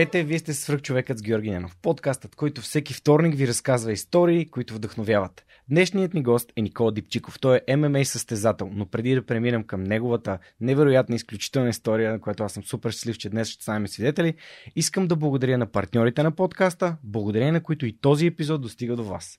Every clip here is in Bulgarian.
Здравейте, вие сте свръх човекът с Георги Ненов, подкастът, който всеки вторник ви разказва истории, които вдъхновяват. Днешният ни гост е Никола Дипчиков. Той е ММА състезател, но преди да преминем към неговата невероятна изключителна история, на която аз съм супер щастлив, че днес ще станем свидетели, искам да благодаря на партньорите на подкаста, благодарение на които и този епизод достига до вас.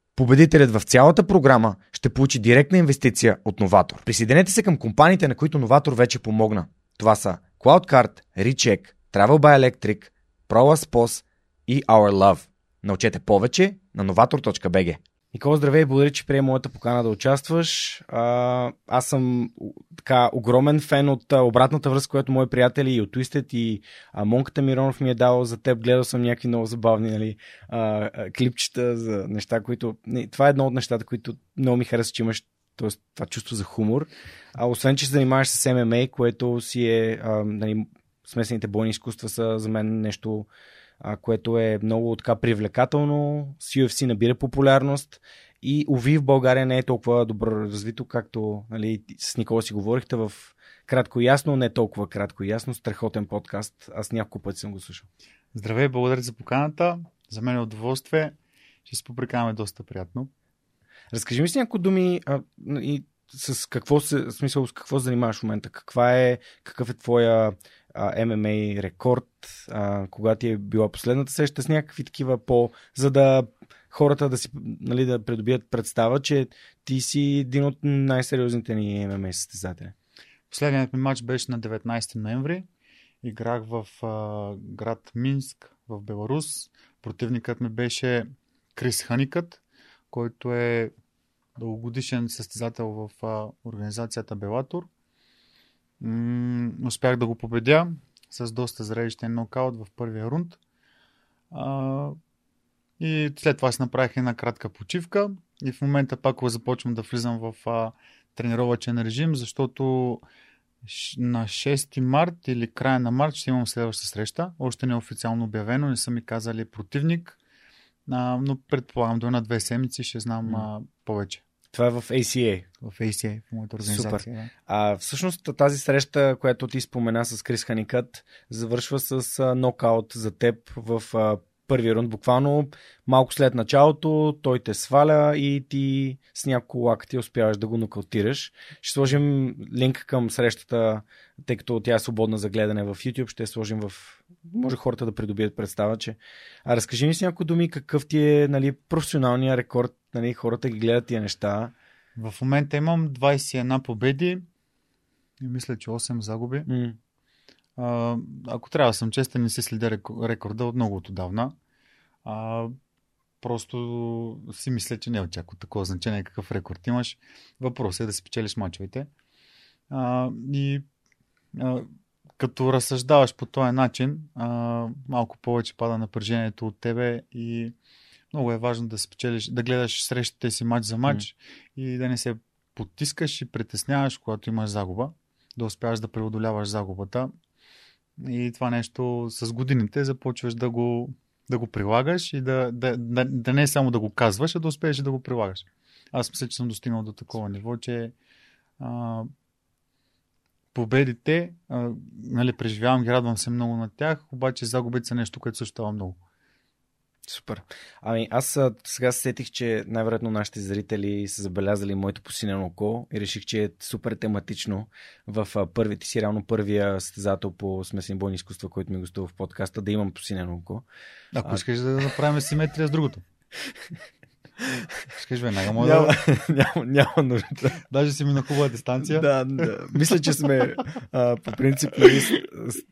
Победителят в цялата програма ще получи директна инвестиция от Новатор. Присъединете се към компаниите, на които Новатор вече помогна. Това са CloudCard, Recheck, Travel by Electric, ProLaspos и Our Love. Научете повече на novator.bg. Никола, здравей, благодаря, че приема моята покана да участваш. А, аз съм така огромен фен от обратната връзка, която мои приятели и от Twisted и а, Монката Миронов ми е дал за теб. Гледал съм някакви много забавни нали, а, а, клипчета за неща, които... Не, това е едно от нещата, които много ми харесва, че имаш т.е. това чувство за хумор. А освен, че се занимаваш с ММА, което си е... А, нали, смесените бойни изкуства са за мен нещо а, което е много така привлекателно. С UFC набира популярност и уви в България не е толкова добро развито, както нали, с Никола си говорихте в кратко и ясно, не толкова кратко и ясно, страхотен подкаст. Аз няколко пъти съм го слушал. Здравей, благодаря за поканата. За мен е удоволствие. Ще се попрекаваме доста приятно. Разкажи ми си някои думи а, и с какво се, смисъл, с какво занимаваш в момента? Каква е, какъв е твоя ММА рекорд, а, кога ти е била последната среща с някакви такива по... за да хората да си, нали, да придобият представа, че ти си един от най-сериозните ни ММА състезатели. Последният ми матч беше на 19 ноември. Играх в а, град Минск в Беларус. Противникът ми беше Крис Ханикът, който е дългогодишен състезател в а, организацията Белатор. М- успях да го победя с доста зрелищен нокаут в първия рунд. А, и след това си направих една кратка почивка и в момента пак започвам да влизам в а, тренировачен режим, защото на 6 март или края на март ще имам следваща среща. Още не е официално обявено, не са ми казали противник, а, но предполагам до една-две седмици ще знам а, повече. Това е в ACA. В ACA, в моята организация. Супер. Да. А, всъщност тази среща, която ти спомена с Крис Ханикът, завършва с а, нокаут за теб в а, първи рунд. Буквално малко след началото той те сваля и ти с няколко лакти успяваш да го нокаутираш. Ще сложим линк към срещата, тъй като тя е свободна за гледане в YouTube. Ще сложим в... Може хората да придобият представа, че... А разкажи ми с някои думи какъв ти е нали, професионалния рекорд. Нали, хората ги гледат тия неща. В момента имам 21 победи и мисля, че 8 загуби. Mm. А, ако трябва да съм честен, не се следя рекорда от много отдавна. А, просто си мисля, че не е очаква такова значение какъв рекорд имаш. Въпросът е да си печелиш мачовете. А, и като разсъждаваш по този начин, а, малко повече пада напрежението от тебе и много е важно да спечелиш, да гледаш срещите си матч за матч mm. и да не се потискаш и притесняваш, когато имаш загуба, да успяваш да преодоляваш загубата. И това нещо с годините започваш да го, да го прилагаш и да, да, да, да не е само да го казваш, а да успееш да го прилагаш. Аз мисля, че съм достигнал до такова ниво, че а, победите, а, нали, преживявам ги, радвам се много на тях, обаче загубите са нещо, което също става много. Супер. Ами аз сега се сетих, че най-вероятно нашите зрители са забелязали моето посинено око и реших, че е супер тематично в първите си, реално първия състезател по смесени бойни изкуства, който ми гостува в подкаста, да имам посинено око. Ако искаш да направим симетрия с другото. Скажи веднага, може няма, да... няма, няма нужда. Даже си ми на хубава дистанция. Да, да. Мисля, че сме а, по принцип нали,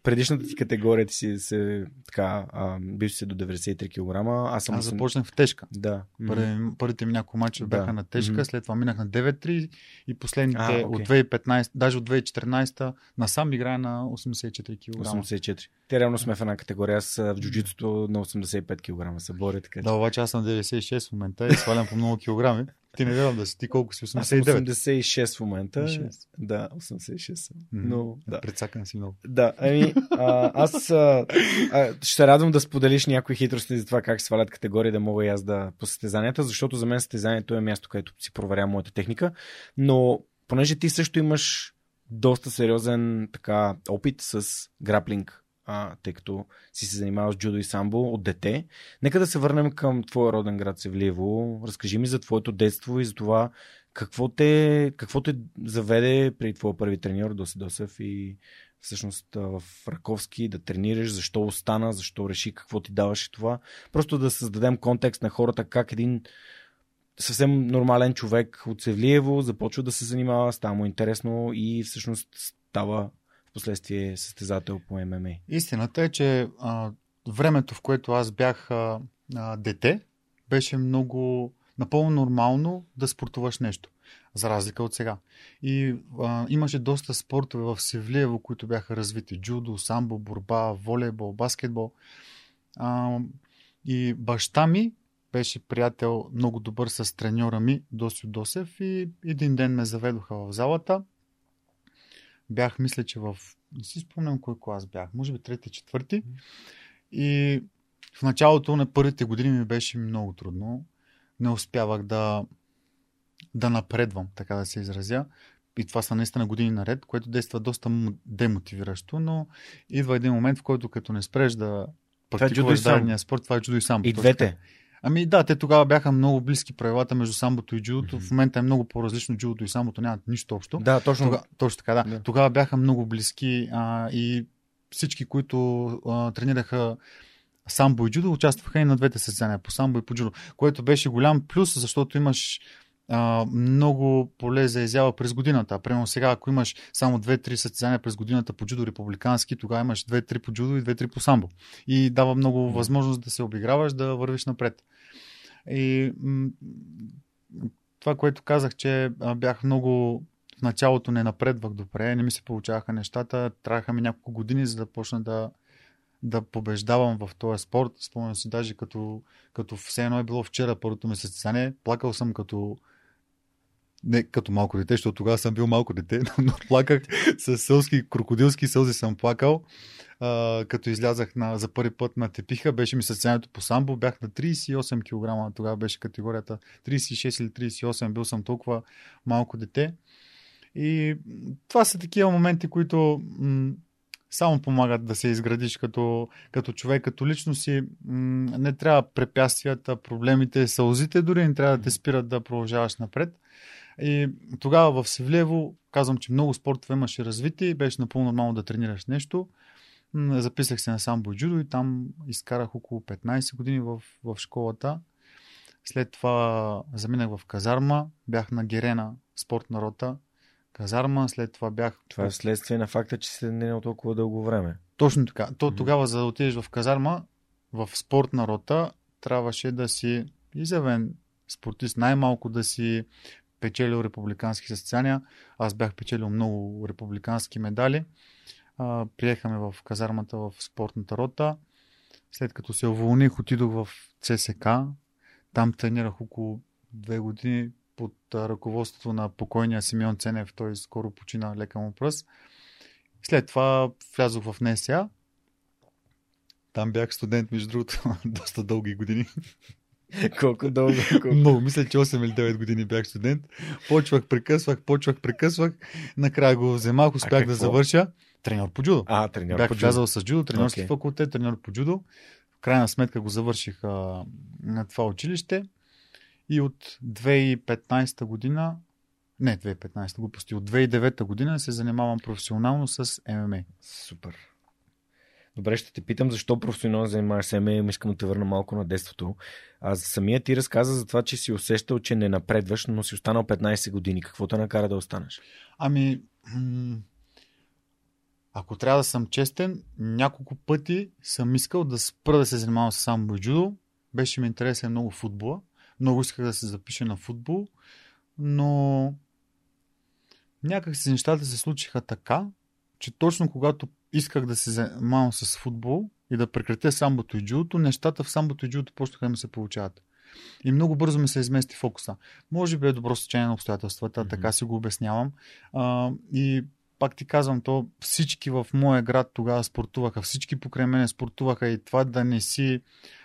предишната ти категория ти си се така, а, бил си до 93 кг. Аз, съм аз започнах в тежка. Да. Първи, първите ми няколко мача да. бяха на тежка, mm-hmm. след това минах на 9-3 и последните а, okay. от 2015, даже от 2014 насам играя на 84 кг. 84. Те реално сме в една категория. Аз в джуджитото на 85 кг се боря. Така, да, обаче аз съм 96 в момента свалям по много килограми. Ти не вярвам да си. Ти колко си? 89? Аз съм 86 в момента. 6. Да, 86 съм. Но, да. Предсакан си много. Да, ами, а, аз а, а, ще радвам да споделиш някои хитрости за това как свалят категории, да мога и аз да по състезанията, защото за мен състезанието е място, където си проверявам моята техника. Но понеже ти също имаш доста сериозен така, опит с граплинг а, тъй като си се занимавал с джудо и самбо от дете. Нека да се върнем към твоя роден град Севлиево. Разкажи ми за твоето детство и за това какво те, какво те заведе при твоя първи треньор Доси Досев и всъщност в Раковски да тренираш, защо остана, защо реши какво ти даваше това. Просто да създадем контекст на хората как един съвсем нормален човек от Севлиево започва да се занимава, става му интересно и всъщност става последствие състезател по ММА. Истината е, че а, времето, в което аз бях а, а, дете, беше много напълно нормално да спортуваш нещо, за разлика от сега. И а, имаше доста спортове в Севлиево, които бяха развити. Джудо, самбо, борба, волейбол, баскетбол. А, и баща ми беше приятел много добър с треньора ми, Досио Досев и един ден ме заведоха в залата бях, мисля, че в... Не си спомням кой клас бях. Може би трети, четвърти. И в началото на първите години ми беше много трудно. Не успявах да, да напредвам, така да се изразя. И това са наистина години наред, което действа доста демотивиращо, но идва един момент, в който като не спреш да е практикуваш дадения спорт, това е чудо и сам. И двете. Ами да, те тогава бяха много близки правилата между самбото и джудото. Mm-hmm. В момента е много по-различно. Джудото и самбото нямат нищо общо. Да, точно. Тога, точно така, да. Yeah. Тогава бяха много близки а, и всички, които а, тренираха самбо и джудо, участваха и на двете състезания, по самбо и по джудо, което беше голям плюс, защото имаш а, много поле за изява през годината. Примерно сега, ако имаш само 2-3 състезания през годината по джудо републикански, тогава имаш 2-3 по джудо и 2-3 по самбо. И дава много възможност да се обиграваш, да вървиш напред. И м- това, което казах, че бях много в началото не напредвах добре, не ми се получаваха нещата. Трябваха ми няколко години, за да почна да, да побеждавам в този спорт. Спомням си даже като, като все едно е било вчера първото ми състезание. Плакал съм като не като малко дете, защото тогава съм бил малко дете, но плаках с сълски, крокодилски сълзи съм плакал. А, като излязах на, за първи път на тепиха, беше ми състоянието по самбо, бях на 38 кг, тогава беше категорията 36 или 38, бил съм толкова малко дете. И това са такива моменти, които м- само помагат да се изградиш като, като човек, като личност и м- не трябва препятствията, проблемите, сълзите дори не трябва да те спират да продължаваш напред. И тогава в Севлиево, казвам, че много спортове имаше развитие и беше напълно нормално да тренираш нещо. Записах се на самбо джудо и там изкарах около 15 години в, в школата. След това заминах в казарма, бях на Герена, спортна рота, казарма, след това бях... Това е следствие на факта, че се не е толкова дълго време. Точно така. То тогава, за да отидеш в казарма, в спортна рота, трябваше да си изявен спортист, най-малко да си печелил републикански състезания. Аз бях печелил много републикански медали. А, приехаме в казармата в спортната рота. След като се уволних, отидох в ЦСК. Там тренирах около две години под ръководството на покойния Симеон Ценев. Той скоро почина лека му пръст. След това влязох в НСА. Там бях студент, между другото, доста дълги години. Колко дълго? Колко? Много, мисля, че 8 или 9 години бях студент. Почвах, прекъсвах, почвах, прекъсвах. Накрая го вземах, успях да завърша. Треньор по джудо. А, треньор бях по джудо. влязал с джудо, тренерски okay. факултет, треньор по джудо. в крайна сметка го завърших а, на това училище и от 2015 година не 2015 глупости, от 2009 година се занимавам професионално с ММА. Супер. Добре, ще те питам защо професионално занимаваш се ММА, искам да те върна малко на детството. А самия ти разказа за това, че си усещал, че не напредваш, но си останал 15 години. Какво те накара да останеш? Ами, ако трябва да съм честен, няколко пъти съм искал да спра да се занимавам с само джудо. Беше ми интересен много футбола. Много исках да се запиша на футбол, но някак си нещата се случиха така, че точно когато исках да се занимавам с футбол и да прекратя самбото и джудото, нещата в самбото и джудото почнаха да се получават. И много бързо ми се измести фокуса. Може би е добро стечение на обстоятелствата, mm-hmm. така си го обяснявам. А, и пак ти казвам, то всички в моя град тогава спортуваха, всички покрай мене спортуваха и това да не си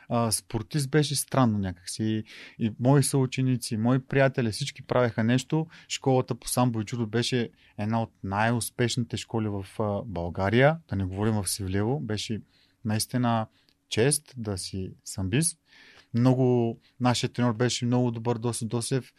а, спортист беше странно някакси. И, и мои съученици, мои приятели, всички правеха нещо. Школата по самбо и чудо беше една от най-успешните школи в а, България, да не говорим в Севлево. Беше наистина чест да си самбист. Много, нашия тренер беше много добър, Доси Досев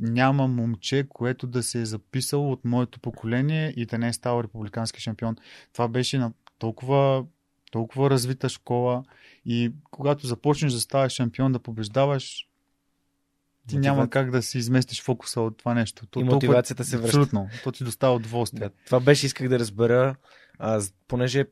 няма момче, което да се е записало от моето поколение и да не е ставал републикански шампион. Това беше на толкова, толкова развита школа и когато започнеш да ставаш шампион, да побеждаваш, ти Мотивация. няма как да си изместиш фокуса от това нещо. То, и мотивацията толкова, се връща. Абсолютно. То ти достава удоволствие. Да, това беше, исках да разбера, а, понеже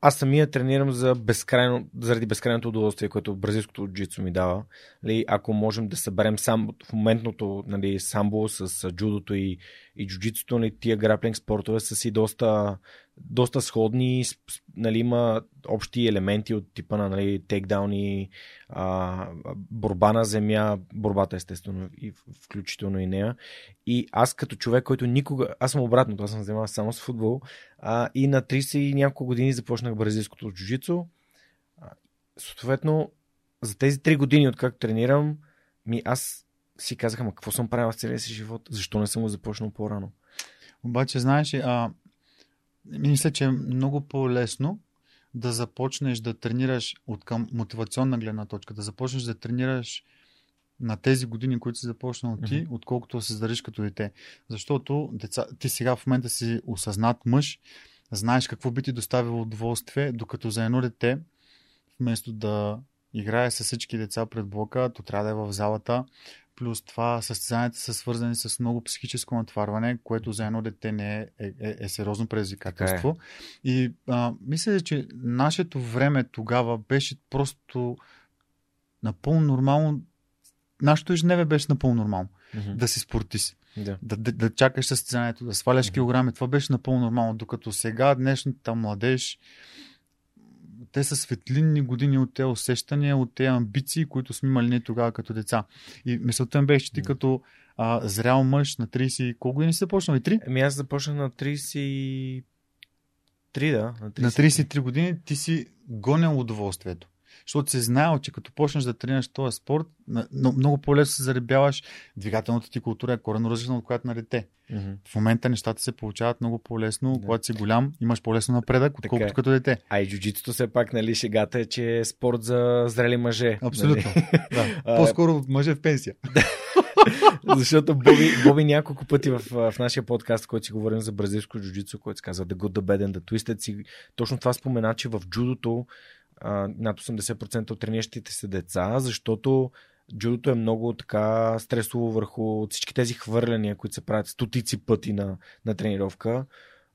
аз самия тренирам за безкрайно, заради безкрайното удоволствие, което бразилското джицу ми дава. Нали, ако можем да съберем сам, в моментното нали, самбо с джудото и, и джуджицото, нали, тия граплинг спортове са си доста, доста сходни. Нали, има общи елементи от типа на нали, тейкдауни, а, борба на земя, борбата естествено, и включително и нея. И аз като човек, който никога... Аз съм обратно, аз съм занимавал само с футбол. А, и на 30 и няколко години започнах бразилското джуджицу. Съответно, за тези 3 години, откакто тренирам, ми аз си казах, ама какво съм правил в целия си живот? Защо не съм го започнал по-рано? Обаче, знаеш, а, мисля, че е много по-лесно да започнеш да тренираш от към мотивационна гледна точка, да започнеш да тренираш на тези години, които си започнал ти, mm-hmm. отколкото да се здариш като дете. Защото деца, ти сега в момента си осъзнат мъж, знаеш какво би ти доставило удоволствие, докато за едно дете, вместо да играе с всички деца пред блока, то трябва да е в залата, Плюс това състезанията са свързани с много психическо натварване, което за едно дете не е, е, е, е сериозно предизвикателство. Е. И а, мисля, че нашето време тогава беше просто напълно нормално. Нашето ежедневие беше напълно нормално. Mm-hmm. Да си спортист. Да. Да, да, да чакаш състезанието, да сваляш mm-hmm. килограми. Това беше напълно нормално. Докато сега днешната младеж те са светлинни години от тези усещания, от тези амбиции, които сме имали ние тогава като деца. И мисълта ми беше, че ти като а, зрял мъж на 30... Колко години си започнал? И 3? Ами аз започнах на 33, да. На 33. на 33 години ти си гонел удоволствието защото се знаел, че като почнеш да тренираш този спорт, много по-лесно се заребяваш. Двигателната ти култура е корено различна от която на дете. Mm-hmm. В момента нещата се получават много по-лесно. Да. Когато си голям, имаш по-лесно напредък, отколкото като дете. А и джуджитото все пак, нали, шегата е, че е спорт за зрели мъже. Абсолютно. Нали? да. По-скоро мъже в пенсия. Защото Боби, Боби няколко пъти в, в нашия подкаст, който си говорим за бразилско джуджицу, който се казва The Good, The Bad and The Twisted, си, точно това спомена, че в джудото над 80% от трениращите се деца, защото джудото е много така стресово върху всички тези хвърляния, които се правят стотици пъти на, на тренировка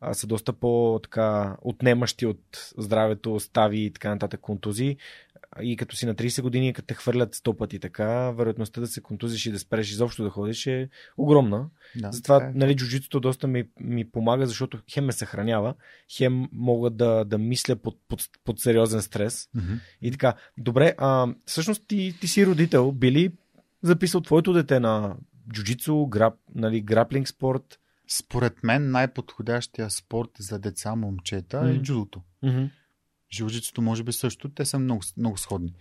а, са доста по-така отнемащи от здравето, стави и така нататък контузии. И като си на 30 години, като те хвърлят 100 пъти така, вероятността да се контузиш и да спреш изобщо да ходиш е огромна. Да, Затова, е. нали, джуджитото доста ми, ми помага, защото хем ме съхранява, хем мога да, да мисля под, под, под сериозен стрес. Mm-hmm. И така. Добре, а, всъщност ти, ти си родител, били записал твоето дете на джуджицу, грап, нали, граплинг спорт, според мен най-подходящия спорт за деца, момчета mm-hmm. е джудото. Mm-hmm. Жилжицето може би също. Те са много, много сходни.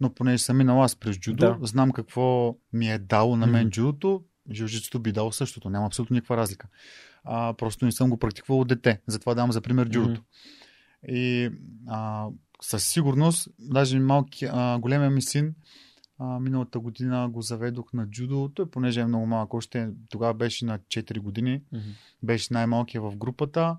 Но понеже съм минал аз през джудо, да. знам какво ми е дало на мен mm-hmm. джудото, жилжицето би дало същото. Няма абсолютно никаква разлика. А, просто не съм го практикувал от дете. Затова давам за пример джудото. Mm-hmm. И а, със сигурност, даже малки, а, големия ми син, а, миналата година го заведох на джудо. Той, понеже е много малък, още тогава беше на 4 години, Мгм. беше най-малкият в групата.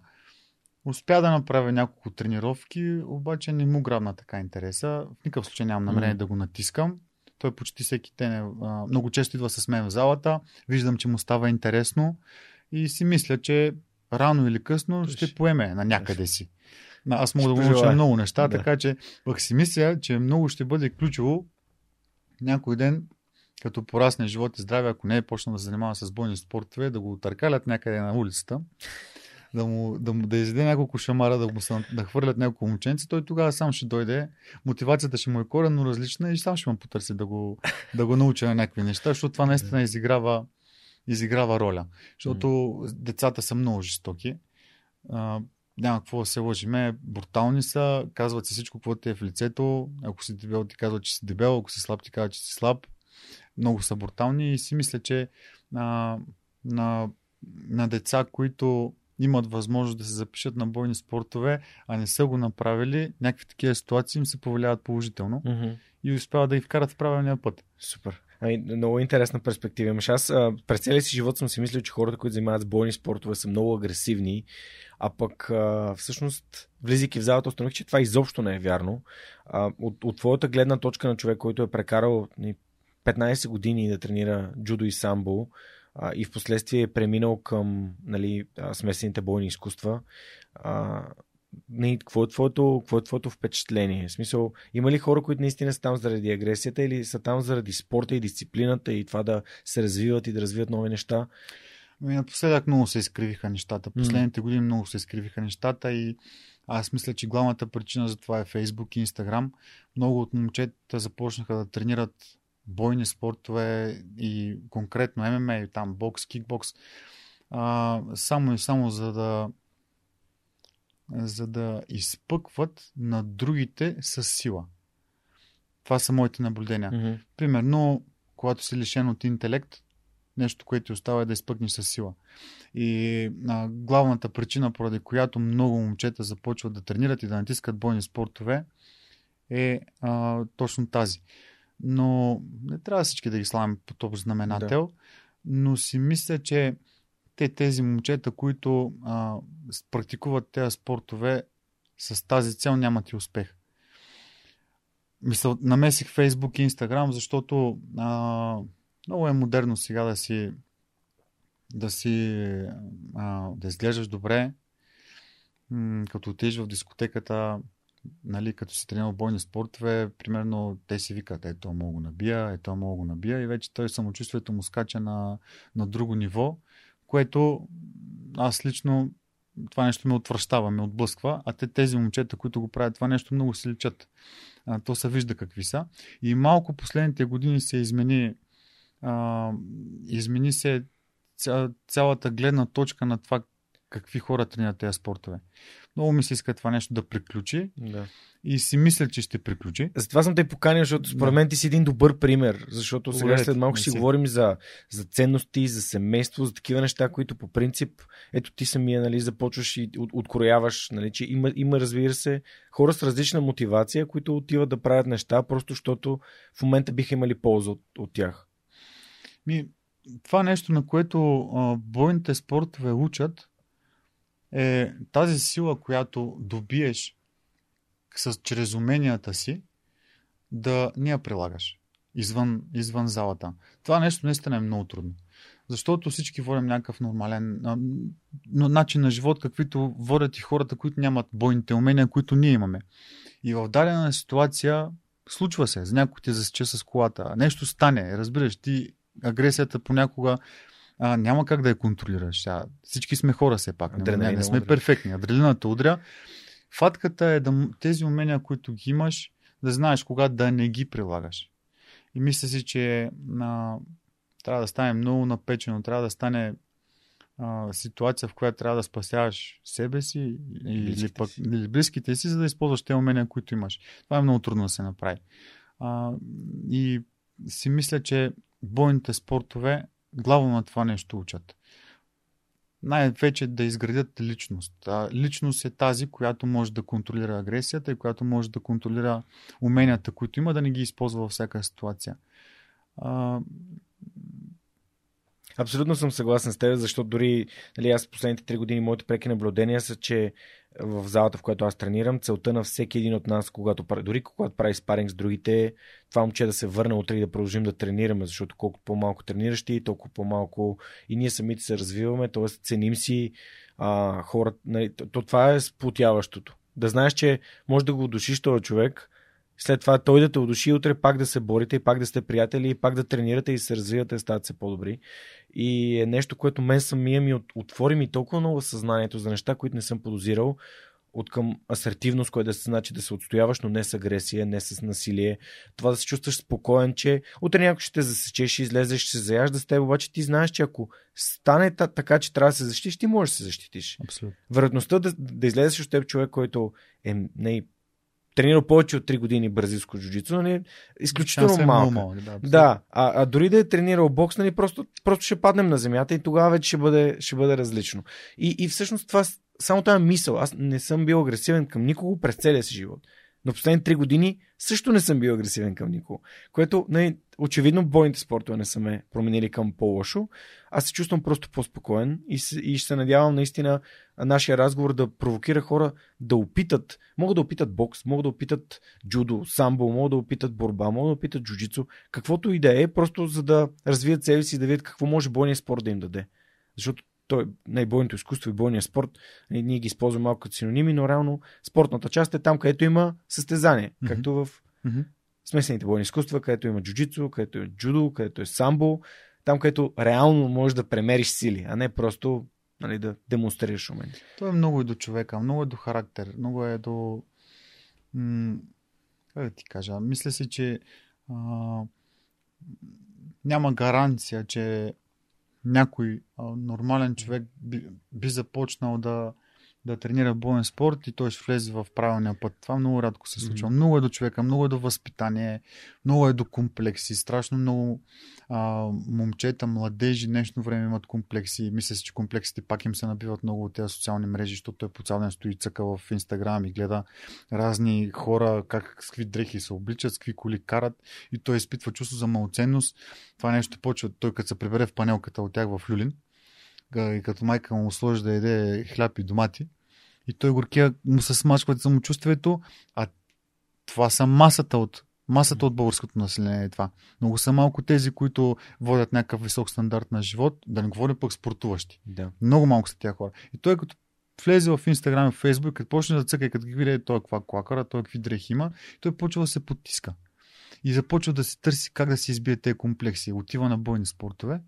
Успя да направя няколко тренировки, обаче не му грабна така интереса. В никакъв случай нямам намерение Мгм. да го натискам. Той почти всеки ден е, много често идва с мен в залата. Виждам, че му става интересно и си мисля, че рано или късно Той ще поеме на някъде си. Аз мога Ще да го науча много неща, Да. така че пък си мисля, че много ще бъде ключово някой ден, като порасне живот и здраве, ако не е почнал да се занимава с бойни спортове, да го търкалят някъде на улицата, да му, да му да изяде няколко шамара, да, му се, да хвърлят няколко момченце, той тогава сам ще дойде. Мотивацията ще му е коренно различна и сам ще му потърси да го, да го науча на някакви неща, защото това наистина изиграва, изиграва роля. Защото децата са много жестоки. А, няма какво да се лъжиме. Брутални са, казват си всичко, какво ти е в лицето. Ако си дебел, ти казват, че си дебел, ако си слаб, ти казват, че си слаб. Много са брутални и си мисля, че а, на, на деца, които имат възможност да се запишат на бойни спортове, а не са го направили, някакви такива ситуации им се повлияват положително Мгм. и успяват да ги вкарат в правилния път. Супер. Ами, много интересна перспектива имаш. Аз а, през целия си живот съм си мислил, че хората, които занимават с бойни спортове, са много агресивни, а пък а, всъщност, влизайки в залата, установих, че това изобщо не е вярно. А, от, от твоята гледна точка на човек, който е прекарал ни, 15 години да тренира джудо и самбо а, и в последствие е преминал към нали, смесените бойни изкуства, а, не, какво, е твоето, какво е твоето впечатление? В смисъл, има ли хора, които наистина са там заради агресията или са там заради спорта и дисциплината и това да се развиват и да развиват нови неща? Ами, напоследък много се изкривиха нещата. Последните години много се изкривиха нещата и аз мисля, че главната причина за това е Facebook и Instagram. Много от момчета започнаха да тренират бойни спортове и конкретно ММА, там бокс, кикбокс, а, само и само за да за да изпъкват на другите с сила. Това са моите наблюдения. Mm-hmm. Примерно, когато си лишен от интелект, нещо, което ти остава е да изпъкнеш с сила. И а, главната причина, поради която много момчета започват да тренират и да натискат бойни спортове, е а, точно тази. Но не трябва всички да ги славим по този знаменател, да. но си мисля, че те, тези момчета, които а, практикуват тези спортове с тази цел, нямат и успех. Мисля, намесих Фейсбук и Инстаграм, защото а, много е модерно сега да си да си а, да изглеждаш добре, м- като отидеш в дискотеката, нали, като си тренирал бойни спортове, примерно те си викат, ето мога го набия, ето мога го набия и вече той самочувствието му скача на, на друго ниво, което аз лично това нещо ме отвръщава, ме отблъсква, а те тези момчета, които го правят това нещо, много се личат. А, то се вижда какви са. И малко последните години се измени а, измени се ця, цялата гледна точка на това какви хора тренират тези спортове. Много ми се иска това нещо да приключи да. и си мисля, че ще приключи. Затова съм те поканил, защото според мен ти си един добър пример, защото сега след малко ще си говорим за, за ценности, за семейство, за такива неща, които по принцип, ето ти самия нали, започваш и от, открояваш, нали, че има, има, разбира се, хора с различна мотивация, които отиват да правят неща, просто защото в момента биха имали полза от, от тях. Ми, това нещо, на което а, бойните спортове учат, е тази сила, която добиеш с, чрез уменията си, да не я прилагаш извън, извън залата. Това нещо наистина е много трудно. Защото всички водим някакъв нормален а, начин на живот, каквито водят и хората, които нямат бойните умения, които ние имаме. И в дадена ситуация случва се, за някой ти засече с колата, нещо стане, разбираш, ти агресията понякога а, няма как да я контролираш. А, всички сме хора все пак. Не, не, не сме удря. перфектни. Адреналината удря. Фатката е да тези умения, които ги имаш, да знаеш кога да не ги прилагаш. И мисля си, че а, трябва да стане много напечено, трябва да стане а, ситуация, в която трябва да спасяваш себе си или, пък, си. или близките си, за да използваш тези умения, които имаш. Това е много трудно да се направи. А, и си мисля, че бойните спортове главно на това нещо учат. най-вече да изградят личност. А личност е тази, която може да контролира агресията и която може да контролира уменията, които има, да не ги използва във всяка ситуация. А... Абсолютно съм съгласен с теб, защото дори нали, аз последните три години моите преки наблюдения са, че в залата, в която аз тренирам, целта на всеки един от нас, когато, дори когато прави спаринг с другите, това момче да се върне утре и да продължим да тренираме, защото колко по-малко тренираш ти, толкова по-малко и ние самите се развиваме, т.е. ценим си а, хората. Нали, то, това е сплотяващото. Да знаеш, че може да го душиш този човек, след това той да те удуши, утре пак да се борите и пак да сте приятели и пак да тренирате и се развивате и ставате се по-добри. И е нещо, което мен самия ми отвори ми толкова много съзнанието за неща, които не съм подозирал от към асертивност, което да се значи да се отстояваш, но не с агресия, не с насилие. Това да се чувстваш спокоен, че утре някой ще те засечеш, излезеш, ще се заяжда с теб, обаче ти знаеш, че ако стане така, че трябва да се защитиш, ти можеш да се защитиш. Абсолютно. Вероятността да, да излезеш от теб човек, който е не тренирал повече от 3 години бразилско джуджицу, нали, изключително малко. малък. Да, да а, а, дори да е тренирал бокс, нали, просто, просто ще паднем на земята и тогава вече ще бъде, ще бъде различно. И, и всъщност това, само тази мисъл, аз не съм бил агресивен към никого през целия си живот. Но последните три години също не съм бил агресивен към никого. Което, не, очевидно, бойните спортове не са ме променили към по-лошо. Аз се чувствам просто по-спокоен и, и ще се надявам наистина нашия разговор да провокира хора да опитат, могат да опитат бокс, могат да опитат джудо, самбо, могат да опитат борба, могат да опитат джуджицу, каквото и да е, просто за да развият себе си и да видят какво може бойният спорт да им даде. Защото той, най-бойното изкуство и бойния спорт, ние ги използваме малко като синоними, но реално спортната част е там, където има състезание, mm-hmm. както в mm-hmm. смесените бойни изкуства, където има джуджицу, където е джудо, където е самбо, там, където реално можеш да премериш сили, а не просто нали, да демонстрираш умения. То е много и до човека, много е до характер, много е до... М- как да ти кажа? Мисля си, че а, няма гаранция, че някой а, нормален човек би, би започнал да, да тренира боен спорт и той ще влезе в правилния път. Това много рядко се случва. Mm-hmm. Много е до човека, много е до възпитание, много е до комплекси. Страшно много а, момчета, младежи днешно време имат комплекси. Мисля си, че комплексите пак им се набиват много от тези социални мрежи, защото той по цял ден стои цъка в Инстаграм и гледа разни хора как с какви дрехи се обличат, с какви коли карат и той изпитва чувство за малоценност. Това нещо почва той като се прибере в панелката от тях в Люлин и като майка му сложи да яде хляб и домати. И той горкия му се смачкват самочувствието, а това са масата от Масата от българското население е това. Много са малко тези, които водят някакъв висок стандарт на живот, да не говорим пък спортуващи. Да. Много малко са тия хора. И той като влезе в Инстаграм и Фейсбук, като почне да цъка и като ги види той каква клакара, той какви дрехи има, той почва да се потиска. И започва да се търси как да си избие тези комплекси. Отива на бойни спортове,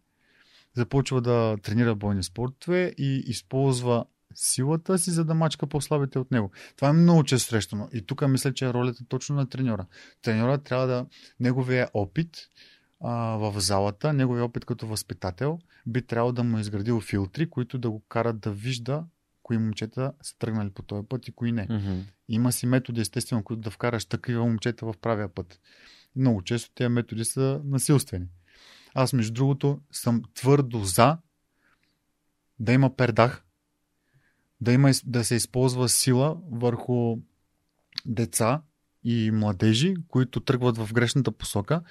започва да тренира бойни спортове и използва силата си, за да мачка по-слабите от него. Това е много често срещано. И тук мисля, че е ролята точно на треньора. Треньора трябва да... Неговия опит а, в залата, неговия опит като възпитател, би трябвало да му е изградил филтри, които да го карат да вижда кои момчета са тръгнали по този път и кои не. Mm-hmm. Има си методи, естествено, които да вкараш такива момчета в правия път. Много често тези методи са насилствени. Аз, между другото, съм твърдо за да има пердах, да, има, да се използва сила върху деца и младежи, които тръгват в грешната посока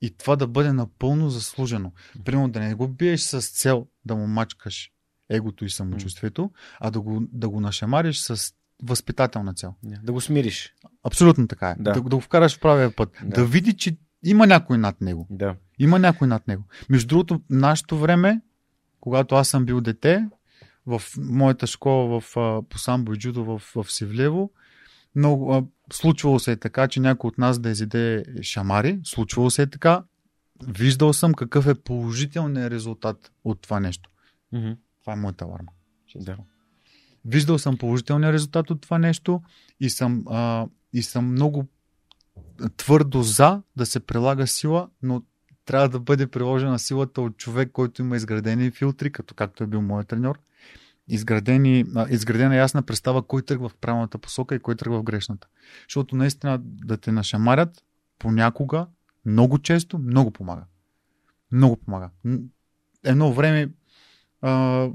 и това да бъде напълно заслужено. Примерно да не го биеш с цел да му мачкаш егото и самочувствието, а да го, да го нашамариш с възпитателна цел. Да го смириш. Абсолютно така е. Да, да, да го вкараш в правия път. Да. да види, че има някой над него. Да. Има някой над него. Между другото, нашето време, когато аз съм бил дете, в моята школа в, по самбо и джудо в, в Севлево. Много, а, случвало се е така, че някой от нас да изеде шамари. Случвало се е така. Виждал съм какъв е положителният резултат от това нещо. Mm-hmm. Това е моята аларма. Да. Виждал съм положителния резултат от това нещо и съм, а, и съм много твърдо за да се прилага сила, но трябва да бъде приложена силата от човек, който има изградени филтри, като както е бил моят треньор, изградени, изградена ясна представа кой тръгва в правилната посока и кой тръгва в грешната. Защото наистина да те нашамарят понякога, много често, много помага. Много помага. Едно време а,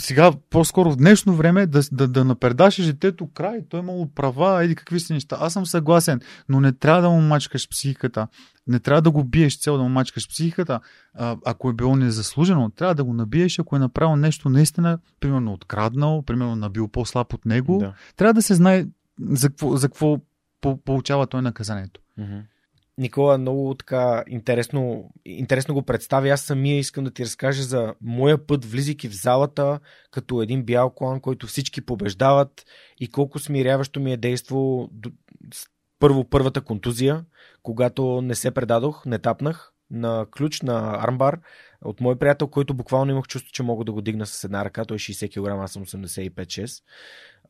сега, по-скоро в днешно време да, да, да напредаш детето край, той имало права, еди какви си неща. Аз съм съгласен, но не трябва да му мачкаш психиката. Не трябва да го биеш цел да му мачкаш психиката. А, ако е било незаслужено, трябва да го набиеш, ако е направил нещо наистина, примерно откраднал, примерно набил по-слаб от него. Да. Трябва да се знае за какво, за какво получава той наказанието. Mm-hmm. Никола много така интересно, интересно го представи. Аз самия искам да ти разкажа за моя път, влизайки в залата, като един бял клан, който всички побеждават и колко смиряващо ми е действо първо първата контузия, когато не се предадох, не тапнах на ключ на армбар от мой приятел, който буквално имах чувство, че мога да го дигна с една ръка. Той е 60 кг, аз съм 85-6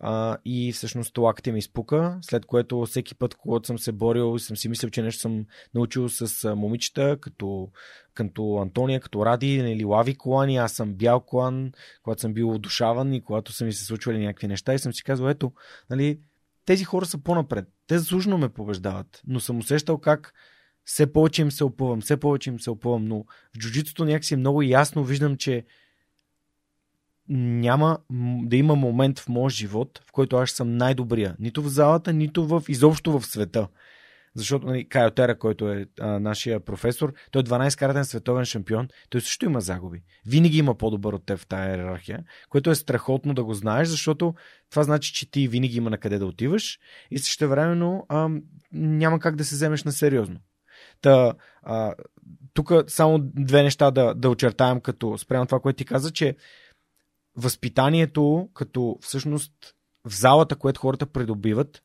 а, и всъщност лакътя ми изпука, след което всеки път, когато съм се борил и съм си мислил, че нещо съм научил с момичета, като, като Антония, като Ради или нали, Лави Колани, аз съм бял колан, когато съм бил удушаван и когато са ми се случвали някакви неща и съм си казал, ето, нали, тези хора са по-напред. Те заслужено ме побеждават, но съм усещал как все повече им се опъвам, все повече им се опъвам, но в джуджитото някакси много ясно виждам, че няма да има момент в моят живот, в който аз съм най-добрия. Нито в залата, нито в изобщо в света. Защото нали, Кайотера, който е а, нашия професор, той е 12-каратен световен шампион, той също има загуби. Винаги има по-добър от теб в тази иерархия, което е страхотно да го знаеш, защото това значи, че ти винаги има на къде да отиваш и също времено а, няма как да се вземеш на сериозно. Та, а, тук само две неща да, да очертаем, като спрямо това, което ти каза, че възпитанието, като всъщност в залата, което хората придобиват,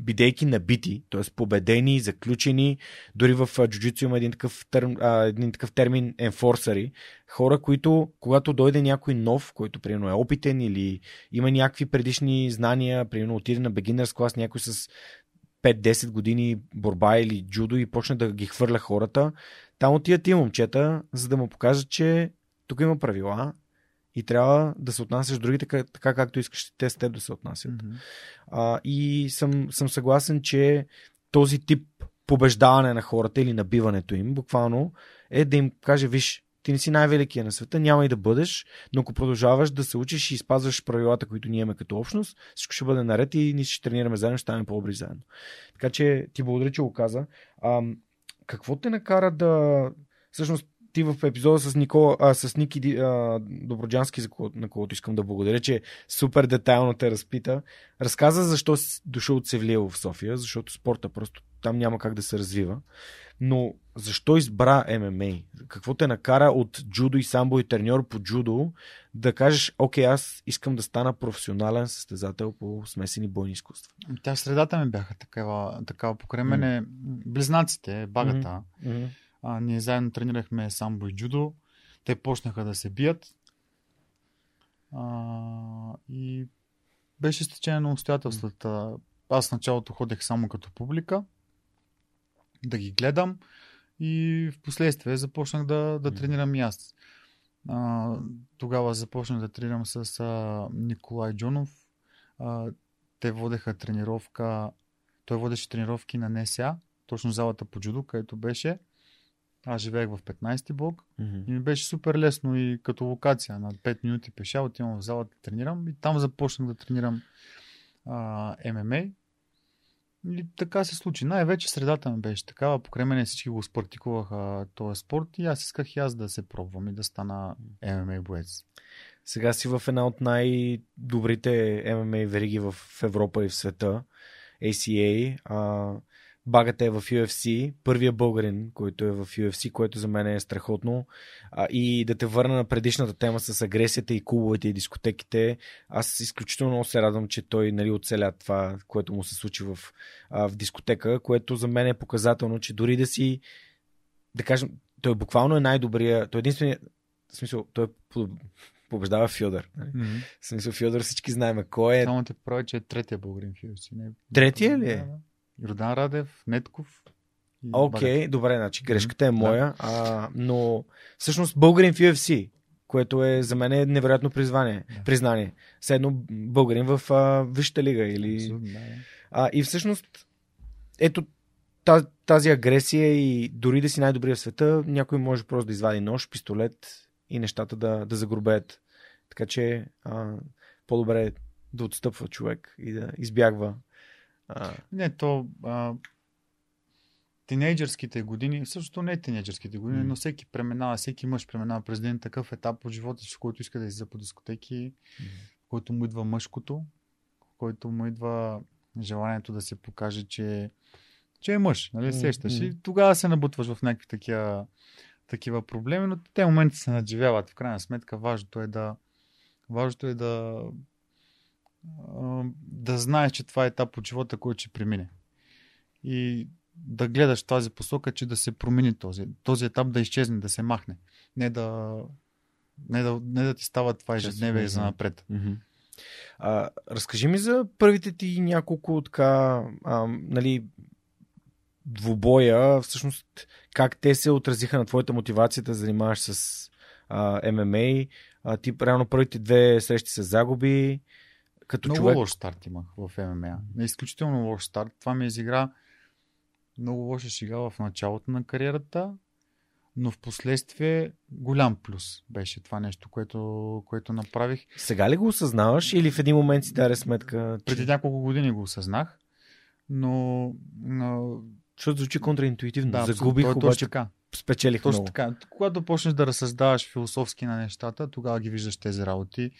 бидейки набити, т.е. победени, заключени, дори в джуджицу има един такъв, терм, а, един такъв термин енфорсъри, хора, които когато дойде някой нов, който примерно е опитен или има някакви предишни знания, примерно отиде на бегинърс клас някой с 5-10 години борба или джудо и почне да ги хвърля хората, там отиват тия момчета, за да му покажат, че тук има правила, и трябва да се отнасяш другите така, както искаш те с теб да се отнасят. Mm-hmm. А, и съм, съм съгласен, че този тип побеждаване на хората или набиването им, буквално, е да им каже, виж, ти не си най-великия на света, няма и да бъдеш, но ако продължаваш да се учиш и спазваш правилата, които ние имаме като общност, всичко ще бъде наред и ние ще тренираме заедно, ще ставаме по-добри заедно. Така че ти благодаря, че го каза. А, какво те накара да... Всъщност, ти в епизода с, Никола, а, с Ники а, Доброджански, за кого, на когото искам да благодаря, че супер детайлно те разпита. Разказа защо си дошъл от Севлиево в София, защото спорта просто там няма как да се развива. Но защо избра ММА? Какво те накара от джудо и самбо и треньор по джудо да кажеш, окей, аз искам да стана професионален състезател по смесени бойни изкуства? Тя средата ми бяха такава, такава покрай мене. Mm. Близнаците, багата. Mm-hmm. А, ние заедно тренирахме самбо и джудо. Те почнаха да се бият. А, и беше стечение на обстоятелствата. Аз в началото ходех само като публика да ги гледам и в последствие започнах да, да тренирам и аз. А, тогава започнах да тренирам с а, Николай Джонов. А, те водеха тренировка, той водеше тренировки на НСА, точно залата по джудо, където беше. Аз живеех в 15-ти блок mm-hmm. и ми беше супер лесно и като локация. На 5 минути пеша отивам в залата да тренирам и там започнах да тренирам а, ММА. И така се случи. Най-вече средата ми беше такава. Покрай мене всички го спортикуваха този спорт и аз исках и аз да се пробвам и да стана ММА боец. Сега си в една от най-добрите ММА вериги в Европа и в света. ACA. А, Багата е в UFC, първия българин, който е в UFC, което за мен е страхотно. А, и да те върна на предишната тема с агресията и клубовете и дискотеките. Аз изключително много се радвам, че той нали, оцеля това, което му се случи в, а, в дискотека, което за мен е показателно, че дори да си, да кажем, той буквално е най-добрия, той е единственият, в смисъл, той е побеждава Фьодор. Нали? Mm-hmm. В смисъл, Фьодор всички знаем кой е. Само те прави, че е третия българин в UFC. Не... Третия ли е? Йордан Радев, Нетков. Окей, okay, добре, значи грешката е моя, да. а, но всъщност българин в UFC, което е за мен е невероятно призвание, да. признание. Седно българин в а, Висшата лига. Или... да. а, и всъщност, ето тази, тази агресия и дори да си най-добрия в света, някой може просто да извади нож, пистолет и нещата да, да загрубеят Така че а, по-добре е да отстъпва човек и да избягва. А... Не, то а, тинейджърските години, също не тинейджърските години, mm. но всеки преминава, всеки мъж преминава през един такъв етап от живота си, в който иска да излиза по дискотеки, mm. в който му идва мъжкото, в който му идва желанието да се покаже, че, че е мъж, нали, сещаш. Mm. И тогава се набутваш в някакви такива, такива проблеми, но те моменти се надживяват. В крайна сметка важното е да важното е да да знаеш, че това е етап от живота, който ще премине. И да гледаш тази посока, че да се промени този, този етап, да изчезне, да се махне. Не да, не да, не да ти става това ежедневие за напред. Mm-hmm. А, разкажи ми за първите ти няколко така, а, нали, двубоя, всъщност как те се отразиха на твоята мотивация да занимаваш с а, ММА. А, ти реално първите две срещи с загуби. Като много човек... лош старт имах в ММА. Изключително лош старт. Това ми изигра много лоша шига в началото на кариерата, но в последствие голям плюс беше това нещо, което, което направих. Сега ли го осъзнаваш или в един момент си даде сметка? Че... Преди няколко години го осъзнах, но... но... Защото звучи контраинтуитивно. Да, Загубих, е обаче така. спечелих точно много. така. Когато почнеш да разсъждаваш философски на нещата, тогава ги виждаш тези работи.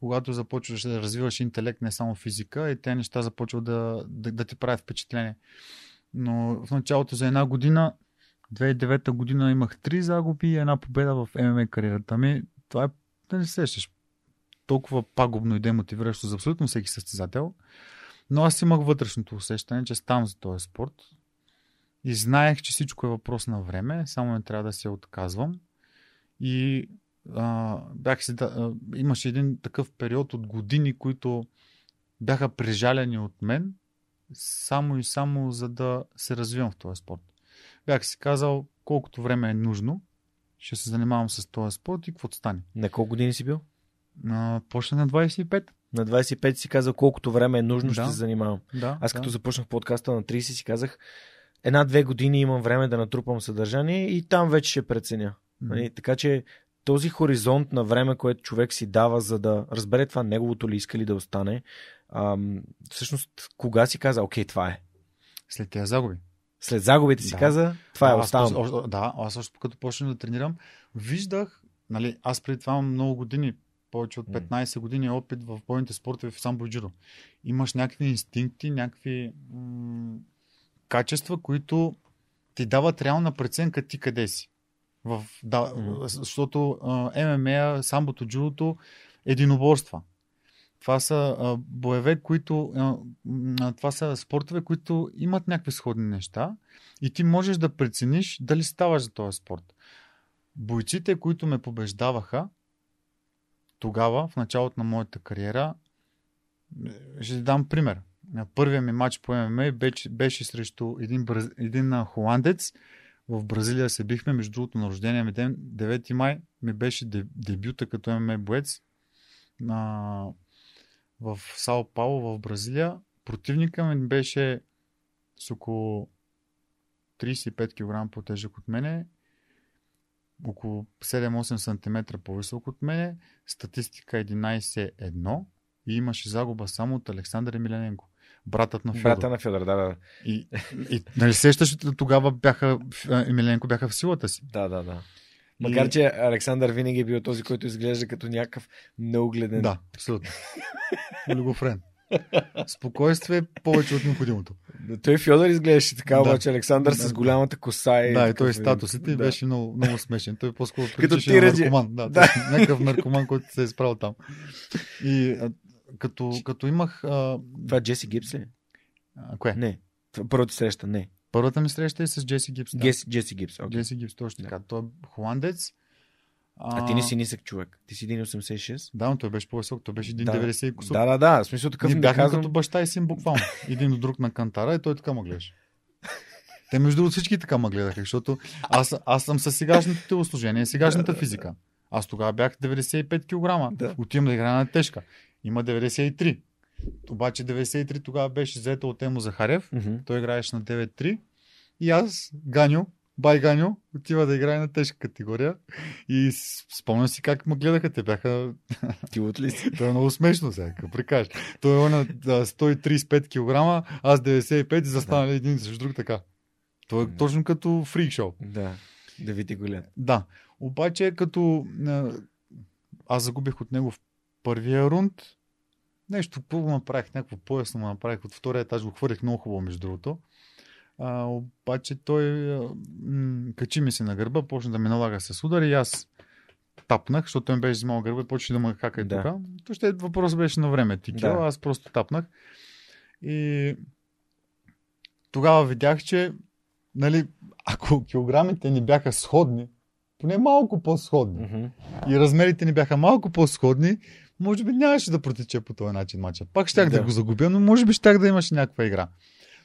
Когато започваш да развиваш интелект, не само физика, и те неща започват да, да, да ти правят впечатление. Но в началото за една година, 2009 година имах три загуби и една победа в ММА кариерата ми. Това е, да не сещаш, толкова пагубно и демотивиращо за абсолютно всеки състезател. Но аз имах вътрешното усещане, че ставам за този спорт. И знаех, че всичко е въпрос на време, само не трябва да се отказвам. И а, бях си, да, имаше един такъв период от години, които бяха прежалени от мен само и само за да се развивам в този спорт. Бях си казал, колкото време е нужно, ще се занимавам с този спорт и каквото стане. На колко години си бил? А, почна на 25. На 25 си казал колкото време е нужно, да. ще се занимавам. Да, Аз като да. започнах подкаста на 30 си казах, една-две години имам време да натрупам съдържание и там вече ще преценя. Mm-hmm. Така че този хоризонт на време, което човек си дава, за да разбере това неговото ли иска ли да остане, ам, всъщност кога си каза, окей, това е? След тези загуби. След загубите си да. каза, това е оставам. Да, аз също като почнах да тренирам, виждах, нали, аз преди това имам много години, повече от 15 години опит в бойните спортове в самбо джудо. Имаш някакви инстинкти, някакви м- качества, които ти дават реална преценка ти къде си. В, да, mm-hmm. Защото а, ММА, самбото, джудото, единоборства. Това са а, боеве, които. А, това са спортове, които имат някакви сходни неща и ти можеш да прецениш дали ставаш за този спорт. Бойците, които ме побеждаваха тогава, в началото на моята кариера, ще ти дам пример. Първият ми матч по ММА беше, беше срещу един, един холандец, в Бразилия се бихме, между другото, на рождения ми ден, 9 май, ми беше дебюта като ММА боец на, в Сао Пауло в Бразилия. Противника ми беше с около 35 кг по-тежък от мене, около 7-8 см по-висок от мене, статистика 11-1 и имаше загуба само от Александър Емилененко братът на Федор. Брата на Федор, да, да. И, и нали сещаш, тогава бяха, Емиленко бяха в силата си. Да, да, да. Макар, и... че Александър винаги е бил този, който изглежда като някакъв неугледен. Да, абсолютно. Олигофрен. Спокойствие повече от необходимото. Той Фьодор изглеждаше така, да. обаче Александър да, с голямата коса и. Да, и той статусите да. беше много, много смешен. Той по-скоро приличаше на наркоман. Да, да. някакъв наркоман, който се е справил там. И като, като имах... А... Това е Джеси Гипс ли? А, кое? Не. Първата среща, не. Първата ми среща е с Джеси Гипс. Да. Джеси, Джеси Гипс, okay. Джеси Гипс, точно така. Да. Той е холандец. А... а ти не си нисък човек. Ти си 1,86. Да, но той беше по-висок. Той беше 1,90 да. Да, да, да. В смисъл такъв Ние бяхме казвам... като баща и син буквално. Един от друг на кантара и той така ме гледаше. Те между другото всички така ме гледаха, защото аз, аз съм с сегашното телосложение, сегашната физика. Аз тогава бях 95 кг. Да. Отивам да играя на тежка. Има 93. Обаче 93 тогава беше взета от Емо Захарев. Mm-hmm. Той играеше на 9-3. И аз, Ганю, Байганю отива да играе на тежка категория. И спомням си как ме гледаха. Те бяха... Ти от ли си? Това е много смешно сега, прикажеш. Той е на 135 кг, аз 95 и застанали да. един срещу друг така. Това е да. точно като фрик шоу. Да. Да види голям. Да. Обаче като аз загубих от него в първия рунд, нещо какво направих, някакво поясно направих. От втория етаж го хвърлих много хубаво, между другото. А, обаче той м- качи ми се на гърба, почна да ме налага с удар и аз тапнах, защото той ми беше взимал гърба и почна да ме хака да. тук. То ще въпрос беше на време. Ти да. аз просто тапнах. И тогава видях, че нали, ако килограмите ни бяха сходни, поне малко по-сходни, mm-hmm. и размерите ни бяха малко по-сходни, може би нямаше да протече по този начин матча. Пак щях да. да го загубя, но може би щях да имаш някаква игра.